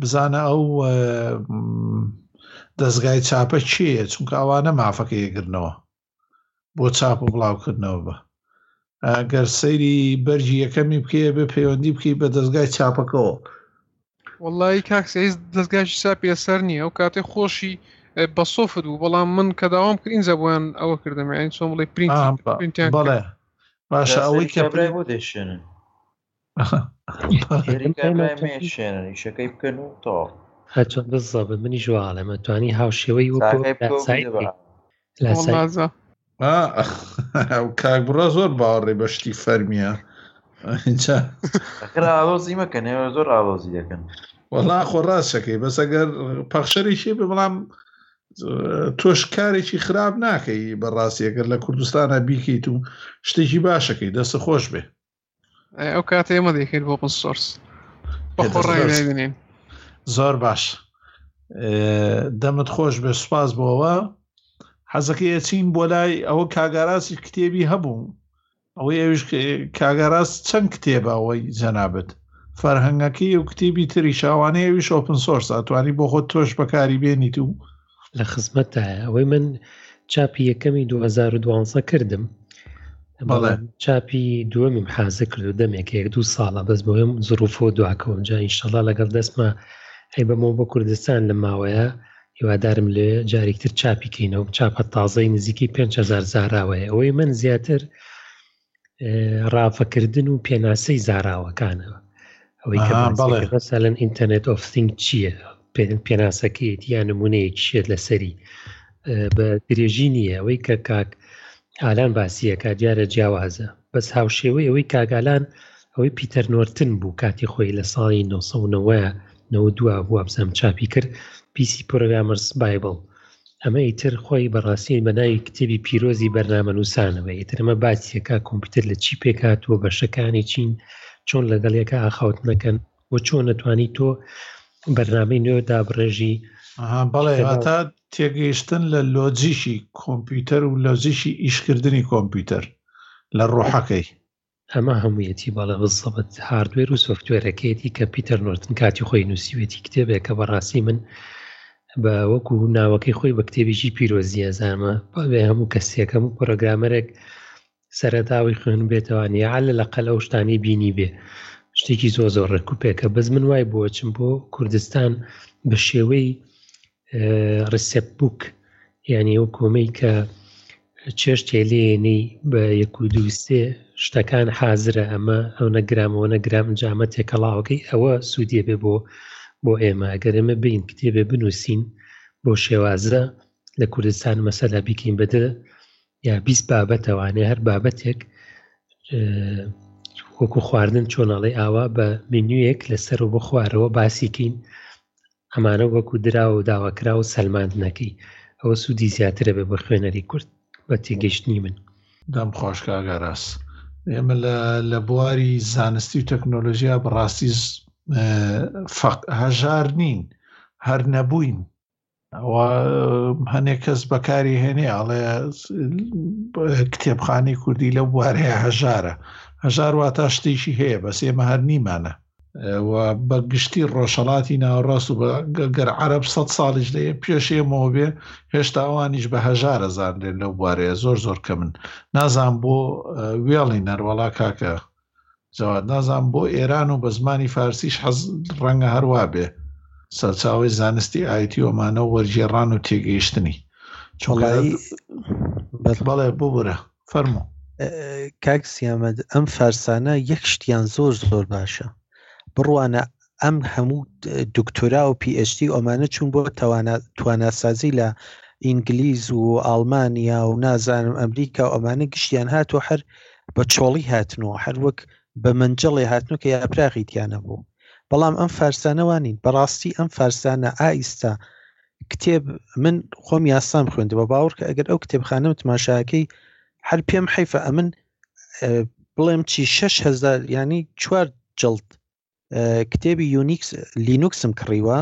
بزانە ئەو دەستگای چاپە چیە چونکە ئەوانە مافەکە یەگرنەوە بۆ چاپ و بڵاوکردنەوە بە گەر سەیری بەرجی یەکەمی بکە بە پەیوەندی بکەی بە دەستگای چاپەکەەوە وڵی کاکسیز دەستگاشی سا پێسەر نییە ئەو کاتێ خۆشی بە سۆفت بوو بەڵام من کە داوام کرد ئینجا بۆیان ئەوە کردم یعنی چۆن بڵی پرینت باشە ئەوەی کە بۆ دەشێنن شەکەی بکەن و تۆ هەچۆن بزەب منی ژواڵێمە توانی هاوشێوەی ئەو کاک بڕە زۆر باوەڕێ بەشتی فەرمیە ئاڵۆزی مەکەن ئێوە زۆر ئاڵۆزی دەکەن وەڵا خۆ ڕاستەکەی بەس ئەگەر پەخشەرێکی بێ بەڵام تۆش کارێکی خراپ ناکەی بەڕاستی ئەگەر لە کوردستانە بیکەیت و شتێکی باشەکەی دەستە خۆش بێ ئەو کاتە ئێمە دەیکرد بۆ پن سۆرس بەخۆڕێنین زۆر باش دەمت خۆش بێ سوپاس بۆەوە حەزەکە ئەچین بۆ لای ئەوە کاگاراسی کتێبی هەبوو ئەوەی ئەوش کاگاراس چەند کتێبە ئەوەی جەنابەت فەرهەنگەکەی و کتێبی تری شاوانەیە ویش ئۆپن سۆرس ئەتوانی بۆ خۆت تۆش بەکاری بێنیت و لە خزمەتایە ئەوەی من چاپی یەکەمی 2012 کردم چاپی دووەمیم حازە کرد و دەمێک یەک دوو ساڵە بەس بۆم زروفۆ دواکەون جا ئینشەڵا لەگەڵ دەستمە هەی بەمەوە بۆ کوردستان لە ماوەیە هیوادارم لێ جارێکتر چاپیکەینەوە چاپە تازەی نزیکەی 5هزار زاراوەیە ئەوەی من زیاتر ڕاڤەکردن و پێناسەی زاراوەکانەوە ئەوەی کە ئاها، باسی بەڵێ. کرد مەسەلەن ئینتەرنێت ئۆف ثینگ چییە پێ- پێناسەکەیەتی یا نمونەیەکی شێت لەسەری اه، بە درێژی نییە ئەوەی کە کاک ئالان باسیەکە دیارە جیاوازە بەس هاوشێوەی ئەوەی کاگالان ئەوەی پیتەر نۆرتن بوو کاتی خۆی لە ساڵی 1992 بووە بزانم چاپی کرد پیسی پرۆگرامرس بایبل ئەمە ئیتر خۆی بەڕاستی بە ناوی کتێبی پیرۆزی بەرنامەنووسانەوە ئیتر ئەمە باسیەکە کۆمپیوتەر لە چی پێک هاتووە بەشەکانی چین چۆن لەگەڵ یەکە ئاخاوت نەکەن و چۆن نەتوانی تۆ بەرنامەی نوێ دابڕێژی بەڵێ هاتا تێگەیشتن لە لۆجیکی کۆمپیوتەر و لۆجیکی ئیشکردنی کۆمپیوتەر لە ڕۆحەکەی ئەمە هەموویەتی بەڵێ بزەبت هاردوێر و سۆفتوێرەکەیەتی کە پیتەر نۆرتن کاتی خۆی نووسیوێتی کتێبێک کە بەڕاستی من بە وەکو ناوەکەی خۆی بە کتێبیی پیرۆزیە زانمە بەێ هەموو کەسێکەم و پرۆگرامەرێک سەرەتاوی خوێن بێتوانانی عالە لە قەل ئەو شتانی بینی بێ شتێکی زۆ زۆر ڕێکوپێکە بەس من وای بۆچم بۆ کوردستان بە شێوەی ڕسێپ بووک یعنی ئەو کۆمەی کە چێشتێ لێنەی بە یەک و دوو سێ شتەکان حازرە ئەمە ئەو نەگرامەوە نەگرام جامە تێکەڵاوەکەی ئەوە سوودێ بێ بۆ بۆ ئێمە ئەگەر ئێمە بین کتێبێ بنووسین بۆ شێوازە لە کوردستان مەسەلا بیکەین بەدە یا بیست بابەتە وانێ هەر بابەتێک وەکو خواردن چۆناڵی ئاوا بە مینویەک لەسەر و بۆ خوارەوە باسیکەین ئەمانە وەکو دراوە و داواکرا و سەلماندنەکەی ئەوە سوودی زیاترە بێ بە خوێنەری کورد بە تێگەشتنی من دەم خۆشکگەڕاست ئێمە لە بواری زانستی و تەکنۆلۆژیا بەڕاستی هەژار نین هەر نەبووین هەنێک کەس بەکاری هێنێ ئەڵێ کتێبخانی کوردی لەو بوارەیە هەژارە هەژار وا تا شتێکی هەیە بەس ئێمە هەر نیمانە و بە گشتی ڕۆژهڵاتی ناوەڕاست و گەر عرب سە ساڵیش لە پێشێمەوە بێ هێشتا ئەوانیش بە هەژارە زانرێن لەو بوارەیە زۆر زۆر کە من نازان بۆ وێڵی نەروەڵا کاکە جەواد نازانم بۆ ئێران و بە زمانی فارسیش حەز ڕەنگە هەروا بێ سەرچاوی زانستی ئایتی ئۆمانەوە وەرگێڕان و تێگەیشتنی چۆڵایی بەڵێ ببورە فەرمو کاک سیامەد ئەم فارسانە یەک شتیان زۆر زۆر باشە بڕوانە ئەم هەموو دکتۆرا و PHD ئەمانە چون بۆ تەوانا تواناسازی لە ئینگلیز و ئاڵمانیا و نازانم ئەمریکا و ئەمانە گشتیان هاتۆ هەر بە چۆڵی هاتنەوە هەر وەک بە منجڵێ هاتنو کە یاپراغی تیانە بوو بەڵام ئەم فارسانەوانین بەڕاستی ئەم فارسانە ئایستا کتێب من خۆم یاسام خوێندە بە باوڕ کە ئەگەر ئەو کتێبخانە تماشاکەی هەر پێم حیفە ئەمن بڵێم چی 6هزار ینی چوار جڵت کتێبی یونیکس لینوکسم کڕیوە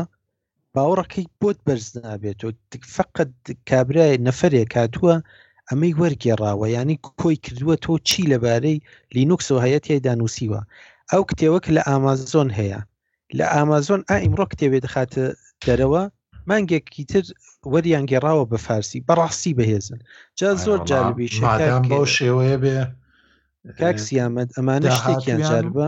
باوەڕەکەی بۆت بەرز نابێت و فقط کابرای نەفرێک هاتووە ئەمەی وەرگێڕاوە ینی کۆی کردووە تۆ چی لەبارەی لینوکس و هەیەتی دانووسیوە ئەو کتێوەک لە ئامازۆن هەیە لە ئامازۆن ئایمڕۆ کتێبێ دەخاتە دەرەوە مانگێکی تر وەریان گێڕاوە بە فارسی بەڕاستی بەهێزن جا زۆر جالبیش بەو شێوەیە بێ کاکسیامەد ئەمانە شتێکیان جالبە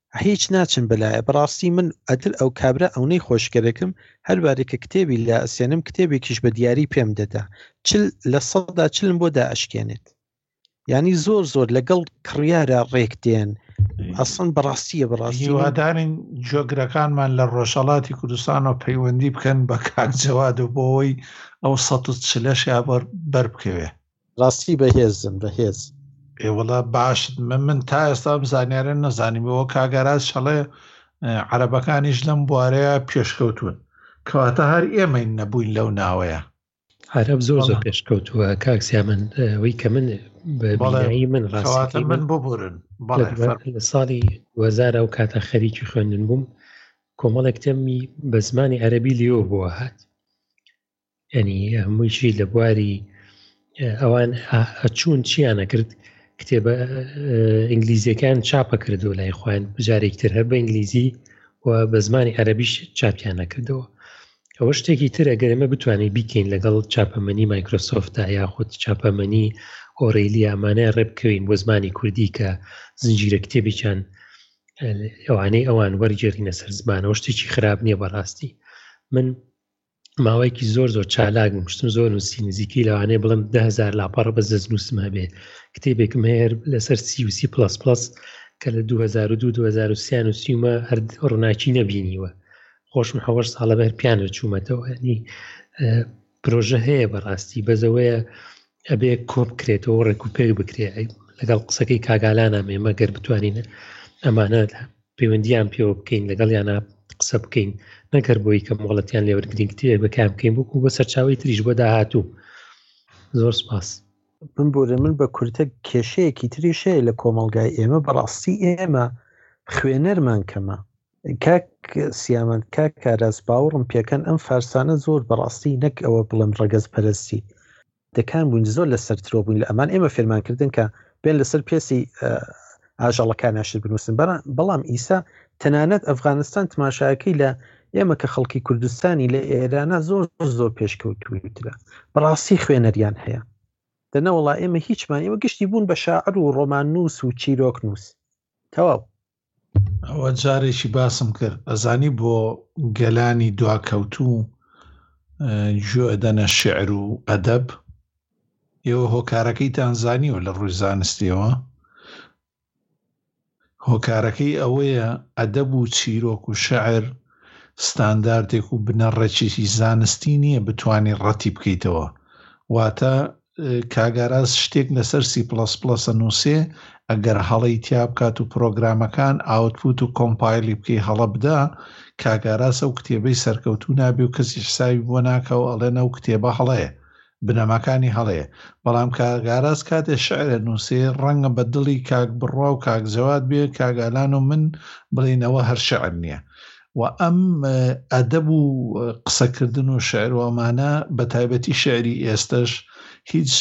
هیچ ناچن بەلایە بەڕاستی من ئەتر ئەو کابرا ئەونەی خۆشکەرەکم هەر بارێکە کتێبی لە ئەسێنم کتێبێکیش بە دیاری پێم دەدا چل لە سەدا چلم بۆ دا ئەشکێنێت ینی زۆر زۆر لەگەڵ کڕیارە ڕێک دێن ئەسن بەڕاستیە بەڕاستی هیوادارین جۆگرەکانمان لە ڕۆژەڵاتی کوردستان و پەیوەندی بکەن بە کاک جەواد و بۆەوەی ئەو سە چلەشیا بەر بکەوێ ڕاستی بەهێزن بەهێز. ئێ وەڵا باشت من من تا ئێستا ئەم زانیارە نەزانیمەوە کاک ئاراس شەڵێ عەرەبەکانیش لەم بوارەیە پێشکەوتوون کەواتە هەر ئێمەین نەبووین لەو ناوەیە عەرەب زۆر زۆر پێشکەوتووە کاک سیامەن ئەوەی کە من بە بینایی من ڕاستەکەی کەواتە من ببورن بەڵێ لە فەر لە ساڵی وەزارە و کاتە خەریکی خوێندن بووم کۆمەڵێک تەمی بە زمانی عەرەبی لێوە بۆ هات یانی هەموویشی لە بواری ئەوان ئەچوون چیان نەکرد کتێبە ئینگلیزیەکان چاپە کردو لای خوۆن بجارێکتر هەر بە ئینگلیزی و بە زمانی عەربیش چاپیان نەکردەوە ئەوە شتێکی تر ئەگەرمە بتوانین بیکەین لەگەڵ چاپەمەنی مایکرۆسۆفتدا یاخود چاپەمەنی ئۆرەیلی ئەمانەیە ڕێبکەوین بۆ زمانی کوردی کە زنجیرە کتێبیان ئەوانەی ئەوان وەرگێڕینە سەر زمانەوە شتێکی خراپ نییە بەڕاستی من ماوەیەکی زۆر زۆر چالاک بووم شتم زۆر نووسی نزیکی لەوانەیە بڵم دههزار لاپەڕە بە زەست نووسم هەبێ کتێبێکم هەیە لەسەر سیوسی پلس پلس کە لە 2002 2023 نووسیمە هەر ڕووناکی نەبینیوە خۆشم حەوەش ساڵە بەر پیانە چوومەتەوە ینی پرۆژە هەیە بەڕاستی بەزەوەیە ئەبێ کۆبکرێتەوە و ڕێکوپێک بکرێ لەگەڵ قسەکەی کاگالانام ئێمە گەر بتوانین ئەمانە پەیوەندیان پێوە بکەین لەگەڵ یانە قسە بکەین نەگەر بۆی کە مۆڵەتیان لێوەرگرین کتێک بەکان بکەین بکو بە سەرچاوی تریش بۆ داهاتوو زۆر سپاس من بۆرە من بە کورتە کێشەیەکی تریشەیە لە کۆمەلگای ئێمە بەڕاستی ئێمە خوێنەرمان کەمە کاک سیامەند کاک کاراز باوەڕم پێکەن ئەم فارسانە زۆر بەڕاستی نەک ئەوە بڵێم ڕەگەز پەرستی دەکان بوون زۆر لە سەرترۆ بوون لە ئەمان ئێمە فێرمان کردن کە بێن لەسەر پێسی ئاژەڵەکان ناشر بنووسن بەڵام ئیسا تەنانەت ئەفغانستان تماشاکەی لە ئێمە کە خەڵکی کوردستانی لە ئێرانە زۆر زۆر پێشکەوتوترە بەڕاستی خوێنەریان هەیە دەنەوەڵا ئێمە هیچمان ئێمە گشتی بوون بە شاعر و ڕۆمان نووس و چیرۆک نووس تەواو ئەوە جارێکی باسم کرد ئەزانی بۆ گەلانی دواکەوتوو گوێ ئەدەنە شعر و ئەدەب ئێوە هۆکارەکەی تانزانیوە لە ڕووی زانستیەوە هۆکارەکەی ئەوەیە ئەدەب و چیرۆک و شعر ستانداردێک و بنەڕەچێکی زانستی نییە بتانی ڕەتی بکەیتەوە واتە کاک ئاراس شتێک لەسەر سی پڵەس پڵەس ئەنووسێ ئەگەر هەڵەی تیا بکات و پڕۆگرامەکان ئاوتپوت و کۆمپایلی بکەی هەڵە بدا کاک ئاراس ئەو کتێبەی سەرکەوتوو نابێ و کەسی حسابی بۆ ناکا و ئەڵێن ئەو کتێبە هەڵەیە بنەماکانی هەڵەیە بەڵام کاک ئاراس کاتێ شعر ئەنووسێ ڕەنگە بە دڵی کاک بڕوا و کاک جەواد بێ کاک ئالان و من بڵێین ئەوە هەر شعر نییە و ئەم ئەدەب و قسەکردن و شعر و ئەمانە بە تایبەتی شعری ئێستەش هیچ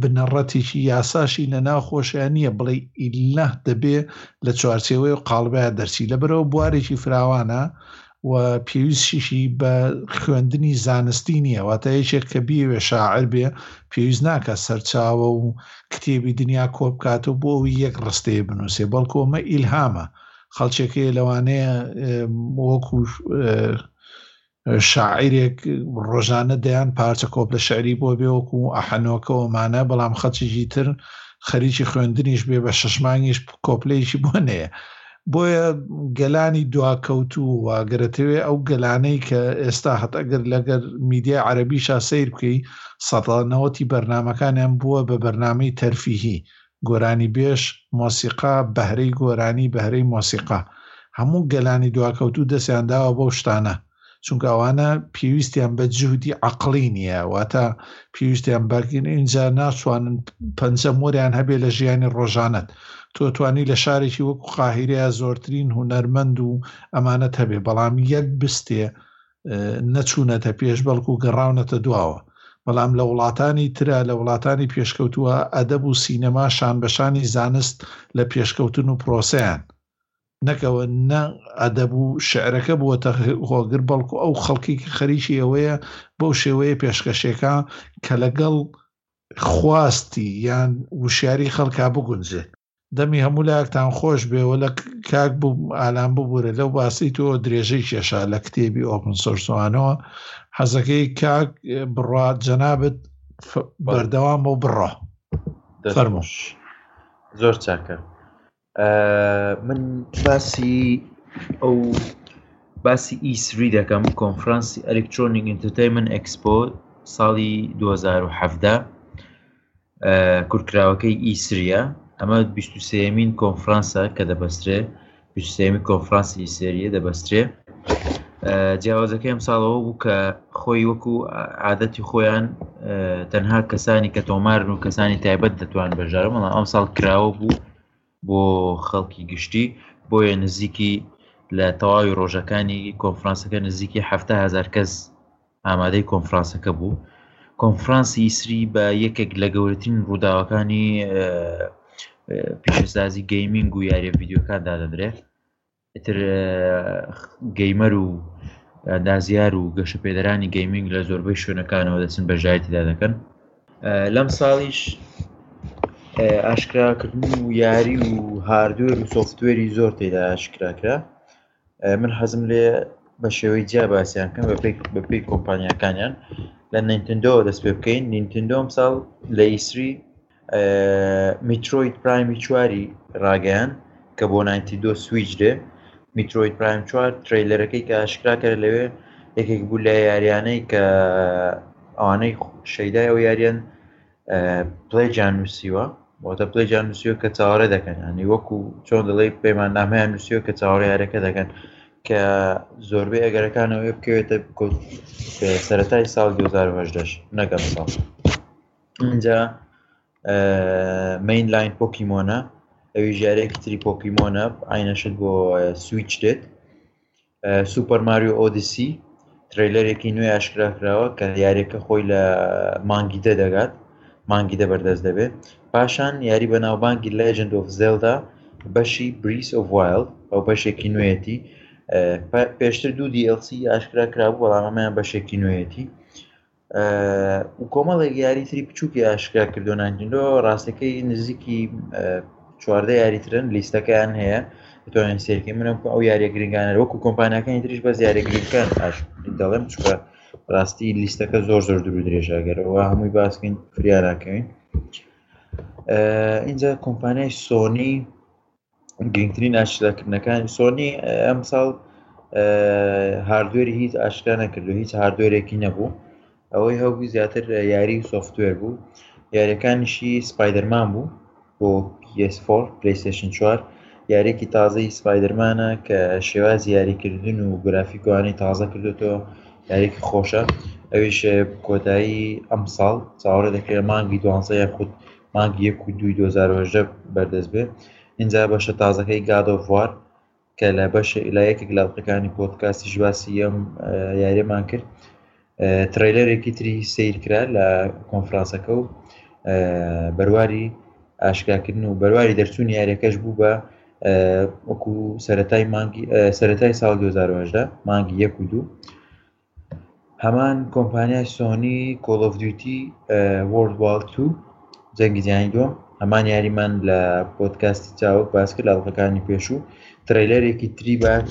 بنەڕەتێکی یاساشی لە ناو خۆشیان نییە بڵێ ئیلە دەبێ لە چوارچێوەی و قالبیان دەرچی لە بەرەوە بوارێکی فراوانە و پێویستشیشی بە خوێندنی زانستی نییە واتە یەکێک کە بیوێ شاعر بێ پێویست ناکە سەرچاوە و کتێبی دنیا کۆ بکات و بۆ ئەوی یەک ڕستەیە بنووسێ بەڵکۆمە ئیلهامە خەڵکێکەیە لەوانەیە وەکو شاعیرێک ڕۆژانە دەیان پارچە کۆپ لە شعری بۆ بێوەکو ئەحەنۆکەەوەمانە بەڵام خەچیی تر خەریکی خوێندنیش بێ بە شەشمانگیش کۆپلەیەکی بۆ نەیە بۆیە گەلانی دواکەوتوو واگەرەتەوێ ئەو گەلانەی کە ئێستا هەت ئەگەر لەگەر میدیای عەربیشا سیر بکەی سەدانەوەتی بەرنمەکانیان بووە بە بەرنمەی تەرفیهی گۆرانیبێژ، مۆسیقا، بەهرەی گۆرانی، بەهرەی مۆسیقا. هەموو گەلانی دواکەوتوو دەستیان داوە بەو شتانە، چونکە ئەوانە پێویستیان بە جهدی عەقڵی نییە، واتە پێویستیان بە، ئینجا ناتوانن پەنجە مۆریان هەبێت لە ژیانی ڕۆژانەت. تۆ ئەتوانی لە شارێکی وەکو قاهیرەیا زۆرترین هونەرمەند و ئەمانەت هەبێت، بەڵام یەک بستێ نەچوونەتە پێش بەڵکو گەڕاونەتە دواوە، بەڵام لە وڵاتانی ترا لە وڵاتانی پێشکەوتووە ئەدەب و سینەما شانبەشانی زانست لە پێشکەوتن و پرۆسەیان نەک ئەوە نە ئەدەب و شعرەکە بووەتە هۆگر بەڵکو ئەو خەڵکی کە خەریکی ئەوەیە بەو شێوەیە پێشکەشێکە کە لەگەڵ خواستی یان وشیاری خەڵکا بگونجێت. دەمی هەموو لایەکتان خۆش بێ وەلا کاک بووم ئالان ببوورە لەو باسی تۆ درێژەی کێشا لە کتێبی ئۆپن سۆرسوانەوە حەزەکەی کاک بڕا جەنابەت بەردەوام بۆ بڕە فەرمۆش زۆر چاکە من باسی ئەو باسی ئیسری دەکەم کۆنفرانسی ئەلکترۆنیک ئینتەتەیمن ئەکسپۆ ساڵی 2017 کورتکراوەکەی ئی سریا ئەمە بیست و سێیەمین کۆنفرانسە کە دەبەسترێ بیست و سێیەمین کۆنفرانسی ئی سریە دەبەسترێ جیاوازەکەی ئەمساڵەوە بوو کە خۆی وەکو عادەتی خۆیان تەنها کەسانی کە تۆمارن و کەسانی تایبەت دەتوان بەژارە مەڵام ئەمساڵ کراوە بوو بۆ خەڵکی گشتی، بۆیە نزیکی لە تەواوی ڕۆژەکانی کۆنفرانسەکە نزیکی حەفتا هەزار کەس ئامادەی کۆنفرانسەکە بوو. کۆنفرانسی ئیسری بە یەکێک لە گەورەترین ڕووداوەکانی پیشەسازی گەیمینگ و یاریە ڤیددیوکان دادەنرێت. ئیتر گەیمەر و ئەندازیار و گەشەپێدەرانی گەیمینگ لە زۆربەی شوێنەکانەوە دەچن بەژای تێدا دەکەن لەم ساڵیش ئاشکراکردن و یاری و هاردوێر و سۆفتوێری زۆر تێدا ئاشکراکرا من حەزم لێ بە شێوەی جیا باسییان کەم بە پێی کۆمپانیەکانیان لە نینتندۆ دەست پێ بکەین نینتندۆم ساڵ لە ئیسری میترۆید پرایمی چواری ڕاگەیان کە بۆ نایتی دۆ سویچ دێ میترۆید پرایم چوار تریلەرەکەی کە ئاشکراکەرە لەوێ یەکێک بوو لە یاریانەی کە ئەوانەی شەیدای ئەو یاریان پلی جان نووسیوە واتە پلی جان نووسیوە کە چاوەڕێ دەکەن ینی وەکو چۆن دەڵی پەیمان نامەیان نووسیوە کە چاوەڕێ یارەکە دەکەن کە زۆربەی ئەگەرەکانەوەی بکەوێتە سەتای ساڵ 2010 نەگەم ساڵ. ئەجا مین لاین پۆکیمۆنە ئەوی ژارێکی تری پۆکیمۆنە ئاینەشت بۆ سویچ دێت سوپەر ماریو ئۆدیسی تریلەرێکی نوێ ئاشکرا کراوە کە یاریەکە خۆی لە مانگی دە دەگات مانگی دە بەردەست دەبێت پاشان یاری بە ناوبانگی لەجند ئۆف زێلدا بەشی بریس ئۆف وایل ئەو بەشێکی نوێتی پێشتر دوو DLC ئاشکرا کرابوو بەڵامەیان بەشێکی نوێتی کۆمەڵێک یاری تری بچووکی ئاشکرا کردو نانجندۆ ڕاستەکەی نزیکی چواردە یاریترن لیستەکەیان هەیە بتوانین سێرکی منم ئەو یاریە گرنگانە وەکو کۆمپانیەکانی تریش بە زیارە گرنگکان ئاش دەڵێم چکە ڕاستی لیستەکە زۆر زۆر درو درێژاگەرەوە هەمووی باسکەین فریاراکەین اینجا کۆمپانیای سۆنی گرنگترین ئاشکراکردنەکانی سۆنی ئەم ساڵ هاردوێری هیچ ئاشکرا نەکردو هیچ هاردوێرێکی نەبوو ئەوەی هەبوو زیاتر یاری و سوفتوێر بوو یاریەکانیشی سپایدەرمان بوو بۆ PS4 پلیسشن 4 یارێکی تازەی سپایدەرمانە کە شێواز یاریکردن و گرافیکوانی تازە کردوێتەوە یارێکی خۆشە ئەویش کۆتایی ئەم ساڵ چاوەڕێ دەکرێت مانگی دوانزە یاخود مانگی یەک و دووی دوو هەزار و هەژدە بەردەست بێ ئینجا بەشە تازەکەی گاد ئۆف وار کە لە بەش لە یەکێک لە ئەڵلقەکانی پۆتکاسیش باسی یەم یاریمان کرد ترەیلەرێکی تری سیر کرا لە کۆنفرانسەکە و بەرواری ئاشکاکردن و بەرواری دەرچوون یاریەکەش بوو بە وەکو سەتای مانگی سەتای ساڵ 2010 مانگی یەک و دوو هەمان کۆمپانیای سۆنی کۆڵ ئۆف دیوتی وۆرد وار تو جەنگی جیهانی دووەم هەمان یاریمان لە پۆدکاستی چاوک باس کرد لە ئەڵقەکانی پێشوو ترەیلەرێکی تری باس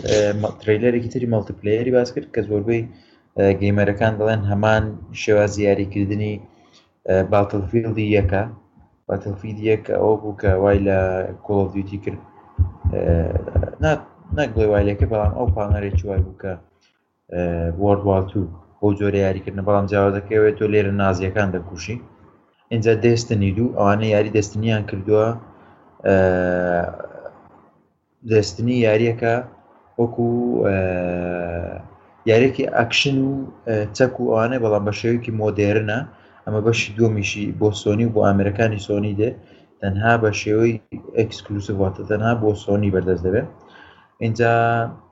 ترەیلەرێکی تری مەڵتیپلەیەری باس کرد کە زۆربەی گەیمەرەکان دەڵێن هەمان شێوازی یاریکردنی باتڵفیلدی یەکە باتڵفید یەکە ئەو بوو کە وای لە کۆڵ ئۆف دیوتی کرد نەک بڵێ وای لەکە بەڵام ئەو پامەرێکی وای بوو کە وۆرد وار توو بەو جۆرە یاریکردنە بەڵام جیاوازەکەوێت تۆ لێرە نازیەکان دەکوشی اینجا دەستنی دوو ئەوانە یاری دەستنیان کردووە دەستنی یاریەکە وەکو یارێکی ئەکشن و چەک و ئەوانە بەڵام بە شێوکی مۆدێرنە ئەمە بەشی دومیشی بۆ سۆنی و بۆ ئامرەکانی سۆنی دێ تەنها بە شێوەی ئەکسکلوسڤاتە تەنها بۆ سۆنی بەردەست دەبێت اینجا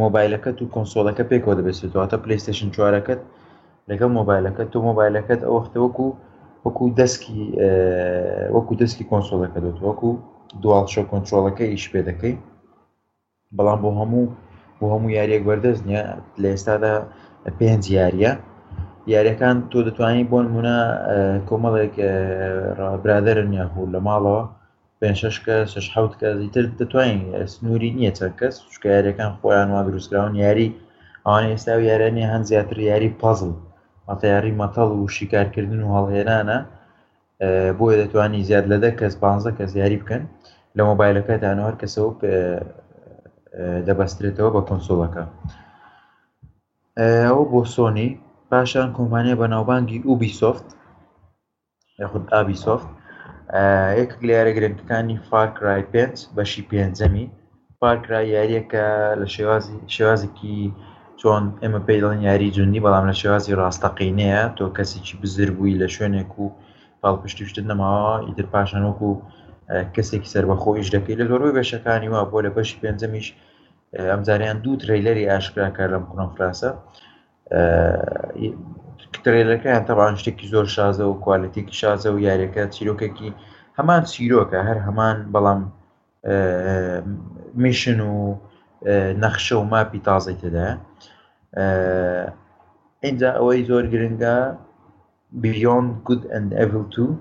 مۆبایلەکەت و کۆنسۆڵەکە پێکەوە دەبێسێت دواتە پلەیستەشن چوارەکەت لەگەڵ مۆبایلەکەت تۆ مۆبایلەکەت ئەو وەختە وەکو وەکو دەسکی وەکو دەسکی کۆنسۆڵەکە دەێت وەکو دوالشە کۆنتترۆڵەکە ئیش پێ دەکەی بەڵام بۆ هەموو بۆ هەموو یاریەک وەردەست نیە لە ئێستادا پێنج یاریە یاریەکان تۆ دەتوانانی بۆن منە کۆمەڵێک برادرن یاخور لە ماڵەوە پێنج شەش کەس شەش حەوت کەس ئیتر دەتوانین سنووری نییە چەند کەس چکە یاریەکان خۆیان وا دروستکراون یاری ئەوان ئێستا و یارانی هەند زیاتر یاری پازل مەتە یاری مەتەڵ و شیکارکردن و هەڵهێنانە بۆیە دەتوانانی زیاد لە دە کەس پ کەس یاری بکەن لە مۆبایلەکەتان هەر کەسەوە دەبەسترێتەوە بە کۆنسۆڵەکە ئەوە بۆ سۆنی پاشان کۆمپانیا بەناوبانگی ئوبی سوفت یاخود ئابیسۆفت یەکێک لە یارە گرنگەکانی فارکرای پێنج بەشی پێنجەمی فارکرای یاریەکە لە شێوازی شێوازێکی چۆن ئێمە پێی دەڵێن یاری جوندی بەڵام لە شێوازی ڕاستەقینەیە تۆ کەسێکی بزر بووی لە شوێنێک و پاڵپشتی شتت نەماوە ئیتر پاشان وەکو کەسێکی سربەخۆ ئیش دەکەی لە زۆربەی بەشەکانی وا بۆ لە بەشی پێنجەمیش ئەمجاریان دوو ترەیلەری ئاشکراکە لەم کۆنفراسە ترێلەکەیان تەوان شتێکی زۆر شازە و کوالەتێکی شازە و یاریەکە چیرۆکێکی هەمان چیرۆکە هەر هەمان بەڵام میشن و نەخشە و ماپی تازەی تێدا اینجا ئەوەی زۆر گرنگە Beyond Good and Evil 2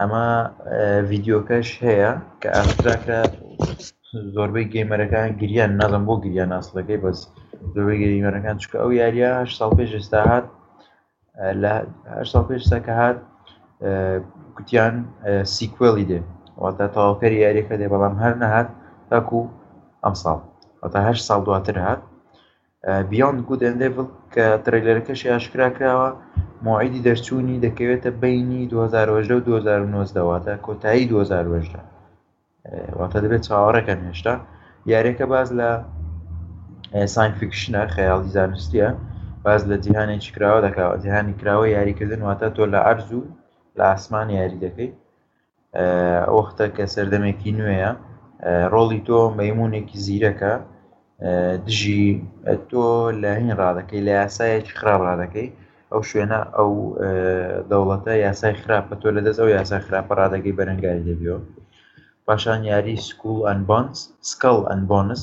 ئەمە ڤیددیوکەش هەیە کە ئاستراکە زۆربەی گەیمەرەکان گریان نازم بۆ گریان ناسلەکەی بەس زۆربەی گەیمەرەکان چکە ئەو یاریە هە ساڵ پێش ئێستا هات لە هە ساڵ پێش ساکە هات کوتیان سیکوێڵی دێ واتە تەواوکەری یاریەکە دێ بەڵام هەر نەهات تاکو ئەم ساڵ واتە هەر ساڵ دواتر هات بیۆند گود ئەند ئیڤڵ کە ترەیلەرەکەشی ئاشکرا کراوە مەوعیدی دەرچوونی دەکەوێتە بەینی 2018 و 2019 واتە کۆتایی 2018 واتە دەبێت چاوەڕێکەن هێشتا یاریەکە باز لە ساین فیکشنە خەیاڵی زانستیە باز لە جیهانێکی کراوە دەکەوە جیهانی کراوە یاریکردن واتە تۆ لە ئەرز و لە ئاسمان یاری دەکەیت وەختە کە سەردەمێکی نوێیە ڕۆڵی تۆ مەیمونێکی زیرەکە دژی تۆ لە هین ڕادەکەی لە یاسایەکی خراپ ڕادەکەی ئەو شوێنە ئەو دەوڵەتە یاسای خراپە تۆ لە دەست ئەو یاسا خراپە ڕادەکەی بەرەنگاری دەبیەوە پاشان یاری سکوڵ ئەن بۆنس سکڵ ئەن بۆنس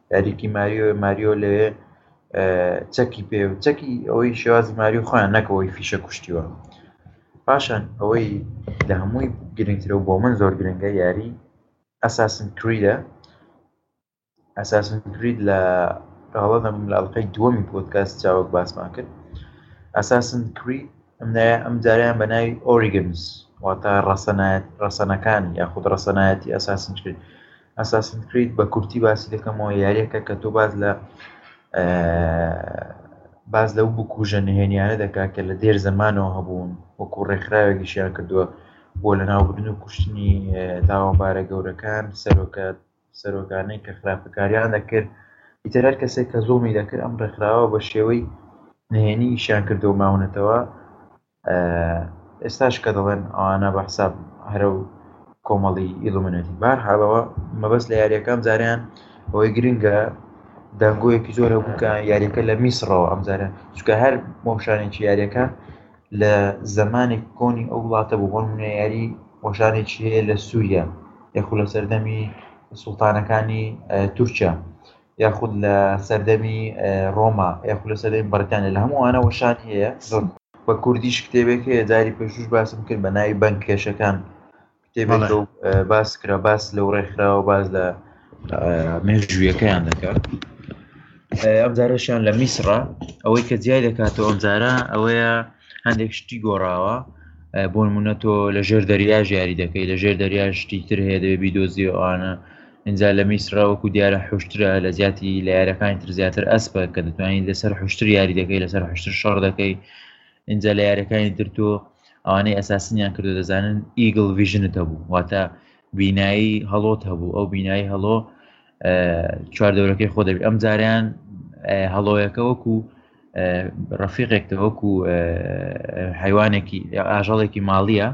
یاریەکی ماریۆ ماریۆ لەوێ چەکی پێ و چەکی ئەوەی شێوازی ماریو خۆیان نەکەوەی فیشە کوشتیوە پاشان ئەوەی لە هەمووی گرنگترە و بۆ من زۆر گرنگە یاری ئەساسن کریدە ئەساسن کرید لە هەڵەدەم لە ئەڵلقەی دووەمی پۆتکاست چاوەک باسمان کرد ئەساسن کرید ئەمدایە ئەم جاریان بە ناوی ئۆریگنز واتە ڕەسەنایەت ڕەسەنەکانی یاخود ڕەسەنایەتی ئەساسن کرید ئەساسن کرید بە کورتی باسی دەکەمەوە یاریەکە کە تۆ باز لە باز لەو بکوژە نهێنیانە دەکا کە لە دێر زەمانەوە هەبوون وەکو ڕێکخراوێکیشیان کردووە بۆ لە ناوبردن و کوشتنی تاوانبارە گەورەکان سەرۆکە سەرۆکانەی کە خراپەکاریان دەکرد ئیتر هەر کەسێک کە زۆڵمی دەکرد ئەم ڕێکخراوە بە شێوەی نهێنی ئیشیان کردو ماونەتەوە ئێستاش کە دەڵێن ئەوانە بە حساب هەرە و کۆمەڵی ئیلومنەتی بار حاڵەوە مەبەست لە یاریەکەم جاریان ئەوەی گرنگە دەنگۆیەکی زۆرە بووکە یاریەکە لە میسڕەوە ئەم جارە چکە هەر مۆشانێکی یاریەکە لە زمانێک کۆنی ئەو وڵاتە بوو بۆن منە یاری مۆشانێکی هەیە لە سووریا یەخو لە سەردەمی سوڵتانەکانی تورکیا یاخود لە سەردەمی ڕۆما یاخود لە سەردەمی بەریتانیا لە هەموو ئانەوە شان هەیە زۆر بە کوردیش کتێبێک هەیە جاری پێشوش باسم کرد بە ناوی بەنگ کێشەکان کتێبێک باس کرا باس لەو ڕێکخراوە باز لە مێژوویەکەیان دەکات ئەم جارەشیان لە میسرە ئەوەی کە جیای دەکاتەوە ئەم جارە ئەوەیە هەندێک شتی گۆڕاوە بۆنمونە تۆ لە ژێر دەریا ژیاری دەکەی لە ژێر دەریا شتی تر هەیە دەبێ بیدۆزیەوەوانە ئینجا لە میسرا وەکو دیارە حشترە لە زیاتی لە یارەکانی تر زیاتر ئەسپە کە دەتوانین لەسەر حشتر یاری دەکەی لەسەر حشتر شەڕ دەکەی ئینجا لە یارەکانی تر تۆ ئەوانەی ئەساسنیان کردو دەزانن ئیگل ڤژنت هەبوو واتە بینایی هەڵۆت هەبوو ئەو بینایی هەڵۆ چواردەورەکەی خۆ دەبی ئەم جاریان هەڵۆیەکە وەکو ڕەفیقێکتە وەکو حیوانێکی ئاژەڵێکی ماڵیە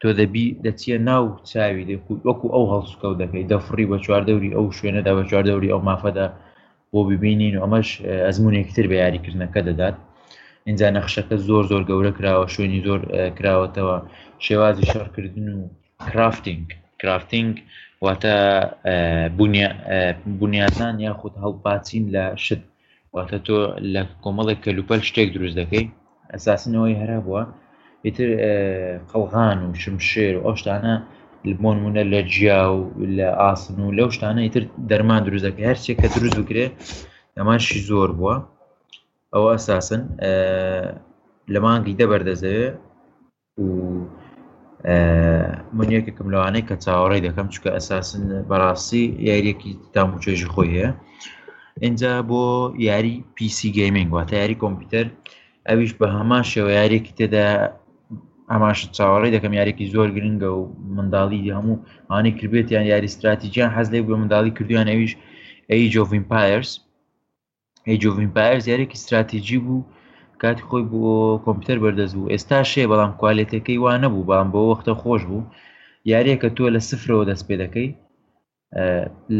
تۆ دەبی دەچیە ناو چاوی دەکوت وەکو ئەو هەڵسوکەوت دەکەی دەفڕی بە چواردەوری ئەو شوێنەدا بە چواردەوری ئەو مافەدا بۆ ببینین و ئەمەش ئەزمونێکی تر بە یاریکردنەکە دەدات اینجا نەخشەکە زۆر زۆر گەورە کراوە شوێنی زۆر کراوەتەوە شێوازی شەڕکردن و کرافتنگ کرافتنگ واتە بنیاتان یاخود هەڵپاچین لە شت واتە تۆ لە کۆمەڵێک کەلوپەل شتێک دروست دەکەی ئەساسن ئەوەی هەرا بووە ئیتر قەڵغان و شمشێر و ئەو شتانە بۆ نمونە لە جیا و لە ئاسن و لەو شتانە ئیتر دەرمان دروست دەکە هەر شتێک کە دروست بکرێ ئەمانشی زۆر بووە ئەوە ئەساسن لە مانگی دەبەردەزەوێ من یەکێکم لەوانەی کە چاوەڕی دەکەم چکە ئەساسن بەڕاستی یاریەکی تام و چێژی خۆی هەیە اینجا بۆ یاری پیسی گەیمنگ واتە یاری کۆمپیوتەر ئەویش بە هەمان شێوە یارێکی تێدا ئەماش چاوەڕی دەکەم یارێکی زۆر گرنگە و منداڵی هەموو ئانی کردێتیان یاری استراتیجیان حەز لێ بۆ منداڵی کردویان ئەویش ئەی جۆڤین پایرس ئەیج ئۆف ئیمپایەرز یاریێکی ستراتیژی بوو کاتی خۆی بۆ کۆمپیوتەر بەردەست بوو ئێستا شێ بەڵام کوالێتەکەی وا نەبوو بام بۆ وەختە خۆش بوو یاریە کە تۆ لە سفرەوە دەست پێ دەکەی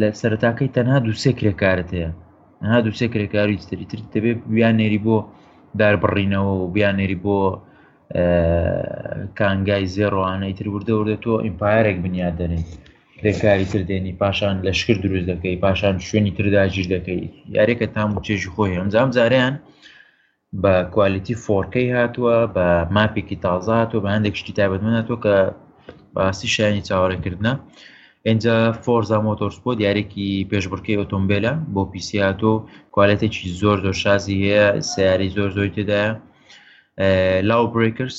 لە سەرتاکەی تەنها دووسێ کرێکارت هەیە ها دووسێ کرێکاری تری تر دەبێت بیانێری بۆ داربڕینەوە و بیانێری بۆ کانگای زێڕۆانەی تر وردەوردە تۆ ئیمپایرێک بنیاد دەنیت کرێکاری تر دێنی پاشان لەشکر دروست دەکەی پاشان شوێنی تر داگیر دەکەی یاریەکە تام و چێژی خۆی ئەنجام جاریان بە کوالیتی فۆرکەی هاتووە بە ماپێکی تازاتوە بە هەندێک شتی تابەتمەناتوە کە باسی شانی چاوەڕێکردە ئەجا فۆرزا مۆتۆرسپۆ دیارێکی پێشبڕکەی ئۆتۆمبیلە بۆ پیسیاتۆ کوالەتێکی زۆر زۆر شازی هەیە سیاری زۆر زۆری تێدایە لاو برێکرس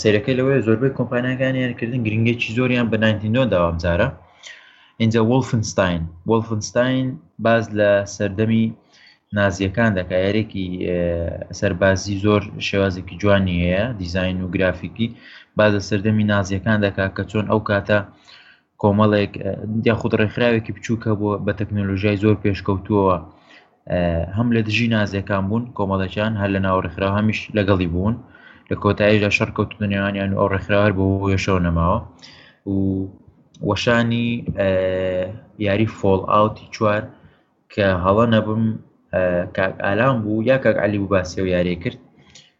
سەیرەکەی لەوەیە زۆربەی کۆمپانیاکانی یاریکردن گرنگێکی زۆریان بە ناینتینۆ داوام جارە اینجا وڵفنستاین وڵفنستاین باز لە سەردەمی نازیەکان دەکە یارێکی سەربازی زۆر شێوازێکی جوانی هەیە دیزین و گرافیکی باز لە سەردەمی نازیەکان دەکا کە چۆن ئەو کاتە کۆمەڵێک یاخود ڕێکخراوێکی بچووک هەبووە بە تەکنۆلۆژیای زۆر پێشکەوتووەوە هەم لە دژی نازیەکان بوون کۆمەڵەکان هەر لە ناو ڕێکخرا هەمیش لەگەڵی بوون لە کۆتاییدا شەر کەوت نێوانیان و ئەو ڕێکخراوار بۆ وێشەوە نەماوە و وەشانی یاری فۆڵ ئاوتی چوار کە هەڵە نەبم کاک ئالام بوو یا کاک علی بوو باسی و یاری کرد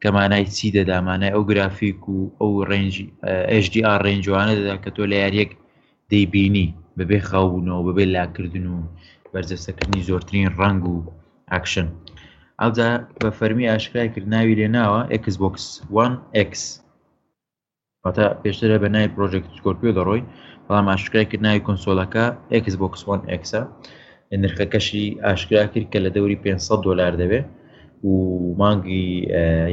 کە مانای چی دەدا مانای ئەو گرافیک و ئەو ڕنج HDR ڕێنجوانە دەدا کە تۆ لە یاریەک دەیبینی بەبێ خاوبوونەوە بەبێ لاکردن و بەرجەستەکردنی زۆرترین ڕنگ و ئاکشن ئەوجا بە فەرمی ئاشکرای کرد ناوی لێ ناوە Xbox One X واتە پێشترە بە ناوی پرۆژێکت سکۆرپیۆ دەڕۆی بەڵام ئاشکرای کرد ناوی کۆنسۆلەکە ئەکس بۆکس وان ئەکسە نرخەکەشی ئاشکرا کرد کە لە دەوری 500 دلار دەبێت و مانگی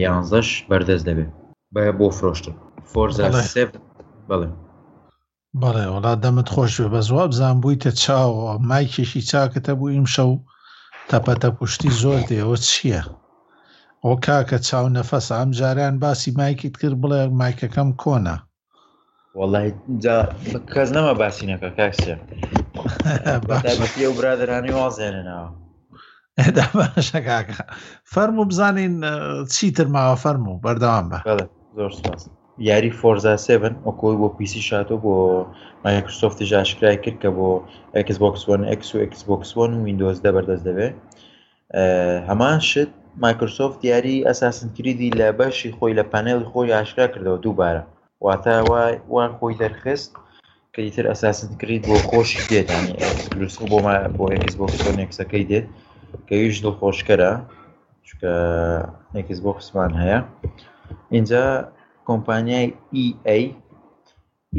یانزەش بەردەست دەبێت بە بۆ فرۆشتن فۆرزا بڵێ بەڵێ وەڵا دەمت خۆشبێ بەس وابزان بوویتە چاوە مایکێکی چاکت هەبوو ئیم شەو تەپە تەپشتی زۆر دێوە چییە؟ ئەو کاکە چاو نەفەس ئەم جاریان باسی مایکیت کرد بڵێ مایکەکەم کۆنا وڵی جا کەس نەما باسی نەکە کاکسە بەتابەتی ئەو برادرانی وازێنەوە ئێدا باشە کاکە فەرمو بزانین چیتر ماوە فەرمو بەردەوام بە زۆر سپاس. یاری فۆرزا سێڤن وەکو ئەوەی بۆ پیسی شاتۆ بۆ مایکرۆسۆفتیش ئاشکرای کرد کە بۆ ئێکس بۆکس وەن ئێکس و ئێکس بۆکس وەن و ویندۆز دە بەردەست دەبێت هەمان شت مایکرۆسۆفت یاری ئەساسن کریدی لە بەشی خۆی لە پانێڵی خۆی ئاشکرا کردەوە دووبارە واتە وا وا خۆی دەرخست ئیتر ئەساسن کرید بۆ خۆشی دێت لوسکو بۆ بۆ ئێکس بۆکس بۆ نێکسەکەی دێت کەویش دڵ خۆشکەرە چکە ئێکس بۆکسمان هەیە اینجا کۆمپانیای EA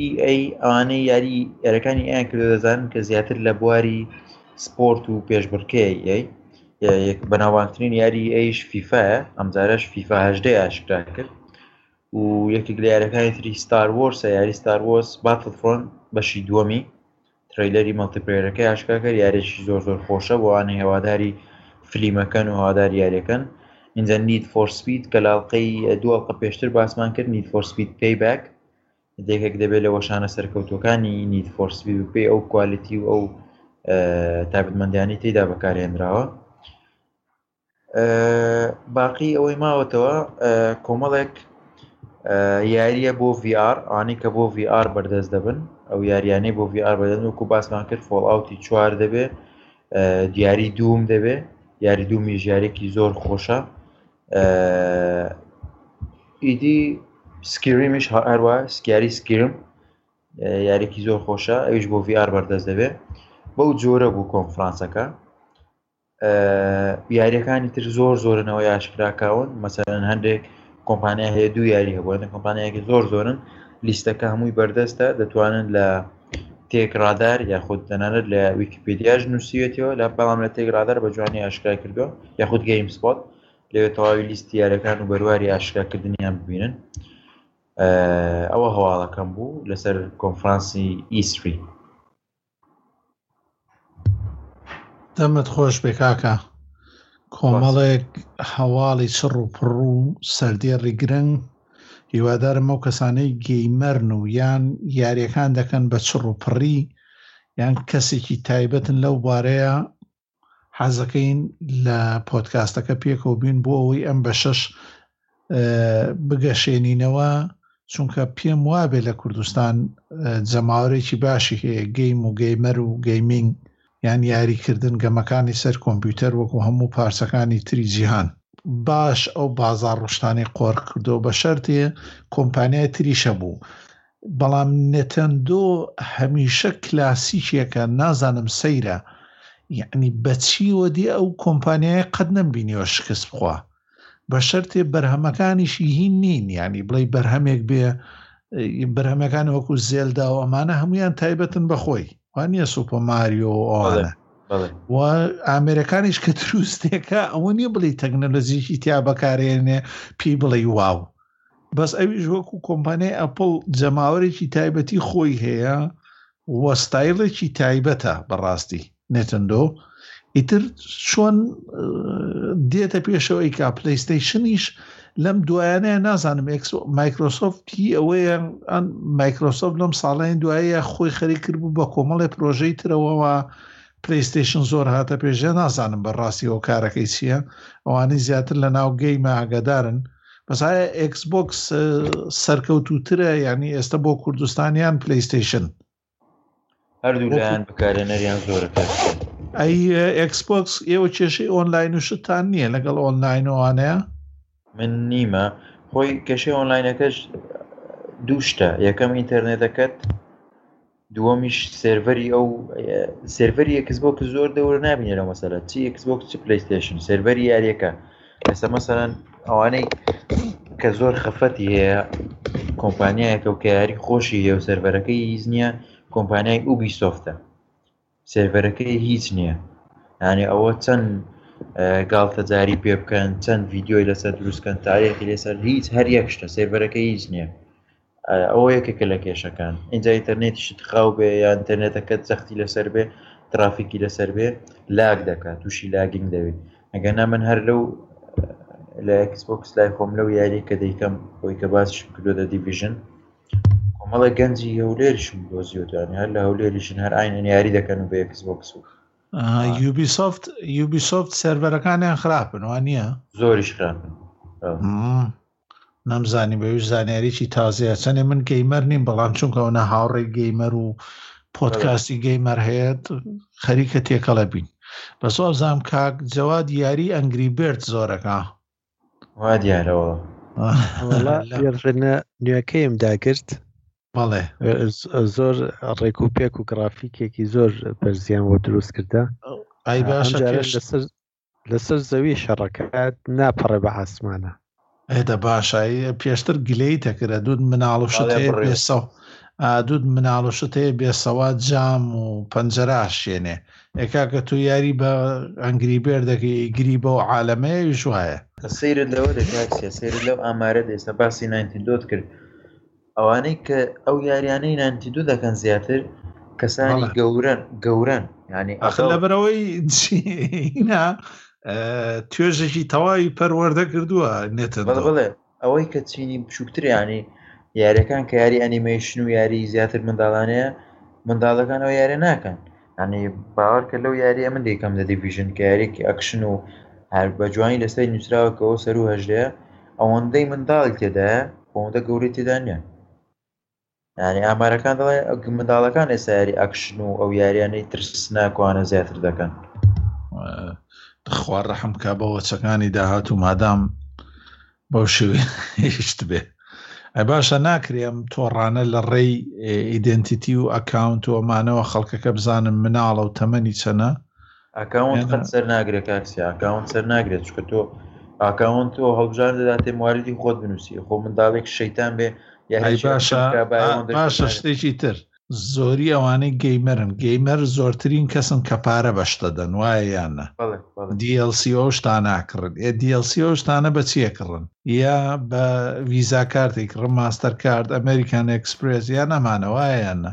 EA ئەوانەی یاری یارەکانی ئەیان کردو دەزانن کە زیاتر لە بواری سپۆرت و پێشبڕکەیە بەناوانترین یاری ئەیش فیفاە ئەمجارش فیفاهدە ئاشکرا کرد و یەکێک لە یارەکانی تری ستار وۆرسە یاری ستار وۆرس باتل فۆن بەشی دووەمی تریلەری مەڵتیپلەیەرەکەی ئاشکرا کرد یارێکی زۆر زۆر خۆشە بۆ ئەوانەی هەواداری فلیمەکەن و هەوادار یاریەکەن ئینجا نیت فۆر سپید کە لاڵقەی دوو ئەڵقە پێشتر باسمان کرد نیت فۆر سپید پێی باک دێکێک دەبێت لە وەشانە سەرکەوتوەکانی نیت فۆر سپید و پێی ئەو کوالیتی و ئەو تابمەندیانی تێدا بەکارهێنراوە باقی ئەوەی ماوەتەوە کۆمەڵێک یاریە بۆ VR ئانی کە بۆ VR بەردەست دەبن ئەو یاریانەی بۆ VR بەدەن وکو باسمان کرد فۆڵ ئاوتی چوار دەبێ دیاری دووم دەبێ یاری دوومی ژارێکی زۆر خۆشە ئیدی سکریمیش هەروە سکیاری سکرم یاریکی زۆر خۆشە ئەویش بۆ VR بەردەست دەبێ بەو جۆرە بوو کۆنفرانسەکە یاریەکانی تر زۆر زۆرنەوە یاشکراکاون مەسەرەن هەندێک کۆمپانیا هەیە دوو یاری هەبووە لە کۆمپانیایەکی زۆر زۆرن لیستەکە هەمووی بەردەستە دەتوانن لە تێک ڕادار یاخود دەنانەت لە ویکیپدیاش نووسیوێتەوە لە بەڵام لە تێک ڕادار بە جوانی ئاشکای کردووە یاخود گەیم سپۆت لەوێ تەواوی لیست یارەکان و بەرواری ئاشکاکردنیان ببینن ئەوە هەواڵەکەم بوو لەسەر کۆنفرانسی ئیسری دەمت خۆش بێ کاکە کۆمەڵێک هەواڵی چڕ و پڕ و سەردێڕی گرنگ هیوادارم ئەو کەسانەی گەیمەرن و یان یاریەکان دەکەن بە چڕ و پڕی یان کەسێکی تایبەتن لەو بارەیە حەزەکەین لە پۆدکاستەکە پێکەوە بین بۆ ئەوەی ئەم بەشەش بگەشێنینەوە چونکە پێم وابێ لە کوردستان جەماورێکی باشی هەیە گەیم و گەیمەر و گەیمینگ یان یاریکردن گەمەکانی سەر کۆمپیوتەر وەکو هەموو پارچەکانی تری جیهان باش ئەو بازار ڕشتانی قۆرخ کردو بە شەرتێ کۆمپانیای تریشە بوو بەڵام نتەندۆ هەمیشە کلاسیکێکە نازانم سەیرە یەعنی بەچی وەدی ئەو کۆمپانیایە قەت نەم بینیوە شکست بخوا بە شەرتێ بەرهەمەکانیشی هین نین یعنی بڵێ بەرهەمێک بێ بەرهەمەکان وەکو زێلدا و ئەمانە هەمویان تایبەتن بەخۆی وانە سوپە ماریۆ ئەوانە و ئامرەکانیش کە تروستێکە ئەوە نیە بڵی تەکنەلۆزیکی تیا بەکارێنێ پێی بڵێ واو بەس ئەویش وەکو کۆمپانیای ئەپڵ جەماوەرێکی تایبەتی خۆی هەیە و ستایلێکی تایبەتە بەڕاستی نێتندۆ ئیتر چۆن دێتە پێشەوەی کا پلیستەیشنیش لەم دوایانەیە نازانم مایکرۆسۆفتی ئەوەیە ئەم مایکرۆسۆف لەم ساڵیان دوایە خۆی خەری کرد بوو بە کۆمەڵی پرۆژەی ترەوەوە پلیستەیشن زۆر هاتە پێشە نازانم بە ڕاستیەوە کارەکەی چییە ئەوانەی زیاتر لە ناو گەیمە ئاگادارن بەسایە ئکس بۆکس سەرکەوتوترە ینی ئێستا بۆ کوردستانیان پلیستیشن هەردوویان بکارێنەریان زۆر ئەی ئەکسپۆکس ئێوە کێشەی ئۆنلاین و شتان نییە لەگەڵ ئۆنلاینەوانەیە من نیمە خۆی کێشەی ئۆنلاینەکەش دووشتە یەکەم ئینتەرنێتەکەت دووەمیش سێرڤەری ئەو سێرڤەری ئێکس بۆکس زۆر دەور نابینێ لەو مەسەلە چی ئێکس بۆکس چ پلیستێشن سێرڤەری یاریەکە ئێستا مەسەرەن ئەوانەی کە زۆر خەفەتی هەیە کۆمپانیایەکە و کە یاری خۆشی هەیە و سەرەرەکەی هیز نییە کۆمپانیای ئوبی سۆفتە سێرڤەرەکەی هیچ نیە یانی ئەوە چەند گاڵتە جاری پێ بکەن چەند ڤیددیۆی لەسەر دروستکەن تاریخی لەسەر هیچ هەر یەکشتە سێرڤەرەکە هیچ نییە ئەوە یەکێکە لە کێشەکان ئینجا ئینتەرنێتیشت خاو بێ یا ئینتەرنێتەکە زەختی لەسەر بێ ترافیکی لەسەر بێ لاک دەکات تووشی لاگینگ دەوێت ئەگەنا من هەر لەو لە ئەکسبکس لای خۆم لەو یاریە کە دەیکەم بۆی کە باسش کردو دە دیڤژن کۆمەڵێک گەنجی هەولێریشم دۆزیوتان هەر لە هەولێریشن هەر ئاین یاری دەکەن و بە یەکس بۆکس و یوبیسۆفت یوبیسۆفت سێرڤەرەکانیان خراپن وا نییە زۆریش خراپن نەمزانی بەویش زانیاریی تازەیە چەنێ من گەیمەر نیم بەڵام چونکە ئەوە هاوڕێ گەیمەر و پۆتکاستی گەیمەر هەیەت خەریکە تێکەڵە بین بەسوابزانام کاک جەواد یاری ئەنگری بێرد زۆرەکە وا دیارەوە ڕێنە نوێەکەیم داگرت بەڵێ زۆر ڕێک و پێک و گرافیکێکی زۆر بەرزیان بۆ دروست کردە ئای باشە لەسەر لەسەر زەوی شەڕەکەات ناپەڕێ بە ئاسمانە ئێدە باشایی پێشتر گلەی تەکرە دوود مناڵ و شتێ بێسەوە ئادود مناڵ و شتەیە بێسەوات جام و پەنجەرا شێنێ ئێ کاکە تۆ یاری بە ئەنگری بێر دەکەی ئیگری بەو عالەمەیەویش وایە سەیرت لەوە دەکاتە سەیر لەو ئامارە دێستا باسی نانتی دۆت کرد ئەوانەی کە ئەو یاریانەی نانتی دوو دەکەن زیاتر کەسانی گەورن گەورن ینی ئەخ لە بەرەوەی توێژێکی تەواوی پەروەەردە کردووە نێتە بڵێ ئەوەی کە چینی بچووکترە یانی یاریەکان کە یاری ئەنیمەیشن و یاری زیاتر منداڵانەیە منداڵەکان ئەو یارە ناکەن ینی باوەڕکە لەو یاریە من دیکەم دە دیڤژن کە یاریێکی ئەکشن و هەر بە جوانی لەسەر نووسراوەکەەوە سەرو هەژدەیە ئەوەندەی منداڵی تێدایە ئەوەندە گەوری تێدانە یانی ئامارەکان دەڵێ منداڵەکان ئێستا یاری ئەکشن و ئەو یاریانەی ترسناکوانە زیاتر دەکەن خوار ڕەحم کا بە وەچەکانی داهات و مادام بەو شێوێ هشت بێ ئە باشە ناکرێم تۆڕانە لە ڕێی ئیدنتیتی و ئەکاونت و ئەمانەوە خەڵکەکە بزانم مناڵە و تەمەنی چەنە ئاکاونت قەت سەر ناگرێ کاکسیا ئاکاونت سەر ناگرێت چکە تۆ ئاکاونت تۆ هەڵبژار دەداتێ مواردی خۆت بنووسی خۆ منداڵێک شەیتان بێ باشە شتێکی تر زۆری ئەوانەی گەیمەرن گەیمەر زۆرترین کەسن کە پارە بەشتە دەن وایە یانە دیLCO شتا ناکڕن ئێ دیLCO شتانە بە چیە کڕن یا بە ویزا کارتێک ڕم ماستەر کارد ئەمریکان ئەکسپرس یا نەمانەوە یانە